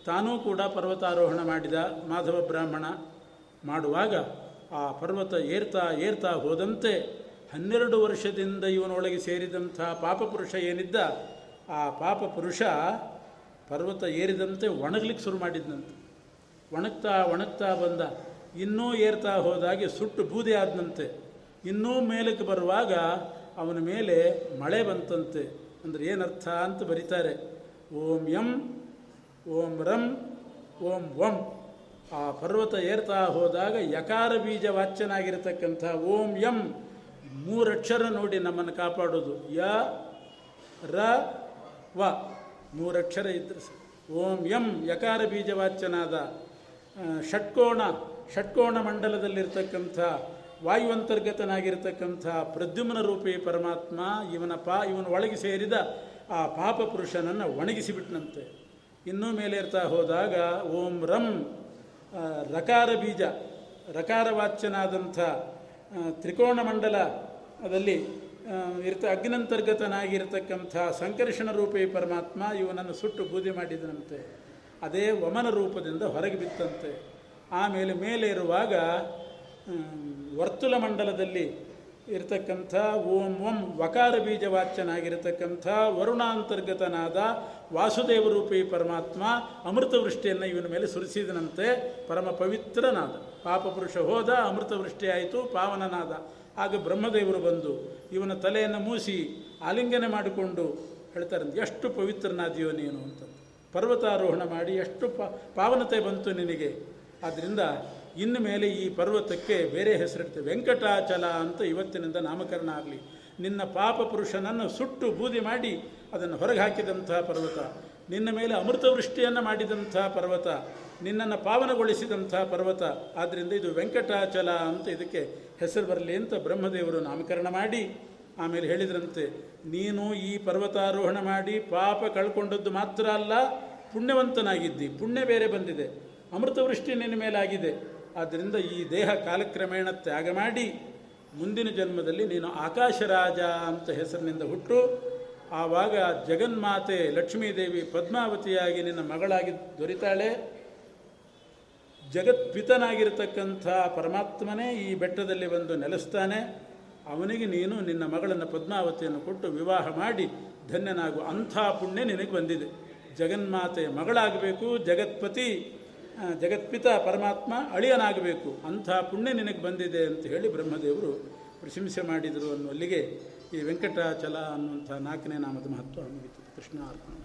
ತಾನೂ ಕೂಡ ಪರ್ವತಾರೋಹಣ ಮಾಡಿದ ಮಾಧವ ಬ್ರಾಹ್ಮಣ ಮಾಡುವಾಗ ಆ ಪರ್ವತ ಏರ್ತಾ ಏರ್ತಾ ಹೋದಂತೆ ಹನ್ನೆರಡು ವರ್ಷದಿಂದ ಇವನೊಳಗೆ ಸೇರಿದಂಥ ಪಾಪಪುರುಷ ಏನಿದ್ದ, ಆ ಪಾಪಪುರುಷ ಪರ್ವತ ಏರಿದಂತೆ ಒಣಗ್ಲಿಕ್ಕೆ ಶುರು ಮಾಡಿದ್ನಂತೆ. ಒಣಗ್ತಾ ಒಣಗ್ತಾ ಬಂದ. ಇನ್ನೂ ಏರ್ತಾ ಹೋದಾಗೆ ಸುಟ್ಟು ಬೂದಿ ಆದನಂತೆ. ಇನ್ನೂ ಮೇಲಕ್ಕೆ ಬರುವಾಗ ಅವನ ಮೇಲೆ ಮಳೆ ಬಂತಂತೆ. ಅಂದರೆ ಏನರ್ಥ ಅಂತ ಬರೀತಾರೆ. ಓಂ ಯಂ, ಓಂ ರಂ, ಓಂ ವಂ. ಆ ಪರ್ವತ ಏರ್ತಾ ಹೋದಾಗ ಯಕಾರ ಬೀಜ ವಾಚ್ಯನಾಗಿರತಕ್ಕಂಥ ಓಂ ಯಂ ಮೂರಕ್ಷರ ನೋಡಿ ನಮ್ಮನ್ನು ಕಾಪಾಡೋದು. ಯ, ರ, ವ. ಮೂರಕ್ಷರ ಇದ್ರೆ ಓಂ ಯಂ ಯಕಾರ ಬೀಜ ವಾಚ್ಯನಾದ ಷಟ್ಕೋಣ ಷಟ್ಕೋಣ ಮಂಡಲದಲ್ಲಿರ್ತಕ್ಕಂಥ, ವಾಯುವಂತರ್ಗತನಾಗಿರ್ತಕ್ಕಂಥ ಪ್ರದ್ಯುಮ್ನ ರೂಪಿ ಪರಮಾತ್ಮ, ಇವನ ಪಾ, ಇವನ ಒಳಗೆ ಸೇರಿದ ಆ ಪಾಪ ಪುರುಷನನ್ನು ಒಣಗಿಸಿಬಿಟ್ನಂತೆ. ಇನ್ನೂ ಮೇಲೇರ್ತಾ ಹೋದಾಗ ಓಂ ರಂ ರಕಾರ ಬೀಜ ರಕಾರವಾಚ್ಯನಾದಂಥ ತ್ರಿಕೋಣ ಮಂಡಲದಲ್ಲಿ ಆ, ಇರ್ತ ಅಗ್ನಂತರ್ಗತನಾಗಿರ್ತಕ್ಕಂಥ ಸಂಕರ್ಷಣ ರೂಪಿ ಪರಮಾತ್ಮ ಇವನನ್ನು ಸುಟ್ಟು ಬೂದಿ ಮಾಡಿದನಂತೆ. ಅದೇ ವಮನ ರೂಪದಿಂದ ಹೊರಗೆ ಬಿತ್ತಂತೆ. ಆಮೇಲೆ ಮೇಲೆ ಇರುವಾಗ ವರ್ತುಲ ಮಂಡಲದಲ್ಲಿ ಇರತಕ್ಕಂಥ ಓಂ ಓಂ ವಕಾರ ಬೀಜವಾಚ್ಯನಾಗಿರತಕ್ಕಂಥ ವರುಣಾಂತರ್ಗತನಾದ ವಾಸುದೇವ ರೂಪಿ ಪರಮಾತ್ಮ ಅಮೃತವೃಷ್ಟಿಯನ್ನು ಇವನ ಮೇಲೆ ಸುರಿಸಿದನಂತೆ ಪರಮ ಪವಿತ್ರನಾದ. ಪಾಪಪುರುಷ ಹೋದ ಅಮೃತವೃಷ್ಟಿಯಾಯಿತು ಪಾವನನಾದ. ಆಗ ಬ್ರಹ್ಮದೇವರು ಬಂದು ಇವನ ತಲೆಯನ್ನು ಮೂಸಿ ಆಲಿಂಗನೆ ಮಾಡಿಕೊಂಡು ಹೇಳ್ತಾರೆ ಎಷ್ಟು ಪವಿತ್ರನಾದಿಯೋ ನೀನು ಅಂತ. ಪರ್ವತಾರೋಹಣ ಮಾಡಿ, ಎಷ್ಟು ಪಾವನತೆ ಬಂತು ನಿನಗೆ. ಆದ್ದರಿಂದ ಇನ್ನು ಮೇಲೆ ಈ ಪರ್ವತಕ್ಕೆ ಬೇರೆ ಹೆಸರಿಡ್ತೇವೆ. ವೆಂಕಟಾಚಲ ಅಂತ ಇವತ್ತಿನಿಂದ ನಾಮಕರಣ ಆಗಲಿ. ನಿನ್ನ ಪಾಪ ಪುರುಷನನ್ನು ಸುಟ್ಟು ಬೂದಿ ಮಾಡಿ ಅದನ್ನು ಹೊರಗೆ ಹಾಕಿದಂತಹ ಪರ್ವತ. ನಿನ್ನ ಮೇಲೆ ಅಮೃತವೃಷ್ಟಿಯನ್ನು ಮಾಡಿದಂತಹ ಪರ್ವತ. ನಿನ್ನನ್ನು ಪಾವನಗೊಳಿಸಿದಂಥ ಪರ್ವತ. ಆದ್ದರಿಂದ ಇದು ವೆಂಕಟಾಚಲ ಅಂತ ಇದಕ್ಕೆ ಹೆಸರು ಬರಲಿ ಅಂತ ಬ್ರಹ್ಮದೇವರು ನಾಮಕರಣ ಮಾಡಿ ಆಮೇಲೆ ಹೇಳಿದ್ರಂತೆ, ನೀನು ಈ ಪರ್ವತಾರೋಹಣ ಮಾಡಿ ಪಾಪ ಕಳ್ಕೊಂಡದ್ದು ಮಾತ್ರ ಅಲ್ಲ, ಪುಣ್ಯವಂತನಾಗಿದ್ದಿ. ಪುಣ್ಯ ಬೇರೆ ಬಂದಿದೆ. ಅಮೃತವೃಷ್ಟಿ ನಿನ್ನ ಮೇಲಾಗಿದೆ. ಆದ್ದರಿಂದ ಈ ದೇಹ ಕಾಲಕ್ರಮೇಣ ತ್ಯಾಗ ಮಾಡಿ ಮುಂದಿನ ಜನ್ಮದಲ್ಲಿ ನೀನು ಆಕಾಶರಾಜ ಅಂತ ಹೆಸರಿನಿಂದ ಹುಟ್ಟು, ಆವಾಗ ಜಗನ್ಮಾತೆ ಲಕ್ಷ್ಮೀದೇವಿ ಪದ್ಮಾವತಿಯಾಗಿ ನಿನ್ನ ಮಗಳಾಗಿ ದೊರಿತಾಳೆ. ಜಗತ್ಪಿತನಾಗಿರತಕ್ಕಂಥ ಪರಮಾತ್ಮನೇ ಈ ಬೆಟ್ಟದಲ್ಲಿ ಬಂದು ನೆಲೆಸ್ತಾನೆ. ಅವನಿಗೆ ನೀನು ನಿನ್ನ ಮಗಳನ್ನು ಪದ್ಮಾವತಿಯನ್ನು ಕೊಟ್ಟು ವಿವಾಹ ಮಾಡಿ ಧನ್ಯನಾಗು. ಅಂಥ ಪುಣ್ಯ ನಿನಗೆ ಬಂದಿದೆ. ಜಗನ್ಮಾತೆಯ ಮಗಳಾಗಬೇಕು, ಜಗತ್ಪತಿ. ಜಗತ್ಪಿತ ಪರಮಾತ್ಮ ಅಳಿಯನಾಗಬೇಕು, ಅಂಥ ಪುಣ್ಯ ನಿನಗೆ ಬಂದಿದೆ ಅಂತ ಹೇಳಿ ಬ್ರಹ್ಮದೇವರು ಪ್ರಶಂಸೆ ಮಾಡಿದರು ಅನ್ನುವಲ್ಲಿಗೆ ಈ ವೆಂಕಟಾಚಲ ಅನ್ನುವಂಥ ನಾಲ್ಕನೇ ನಾಮದ ಮಹತ್ವ ಮುಗಿತು. ಕೃಷ್ಣ ಅರ್ಪಣ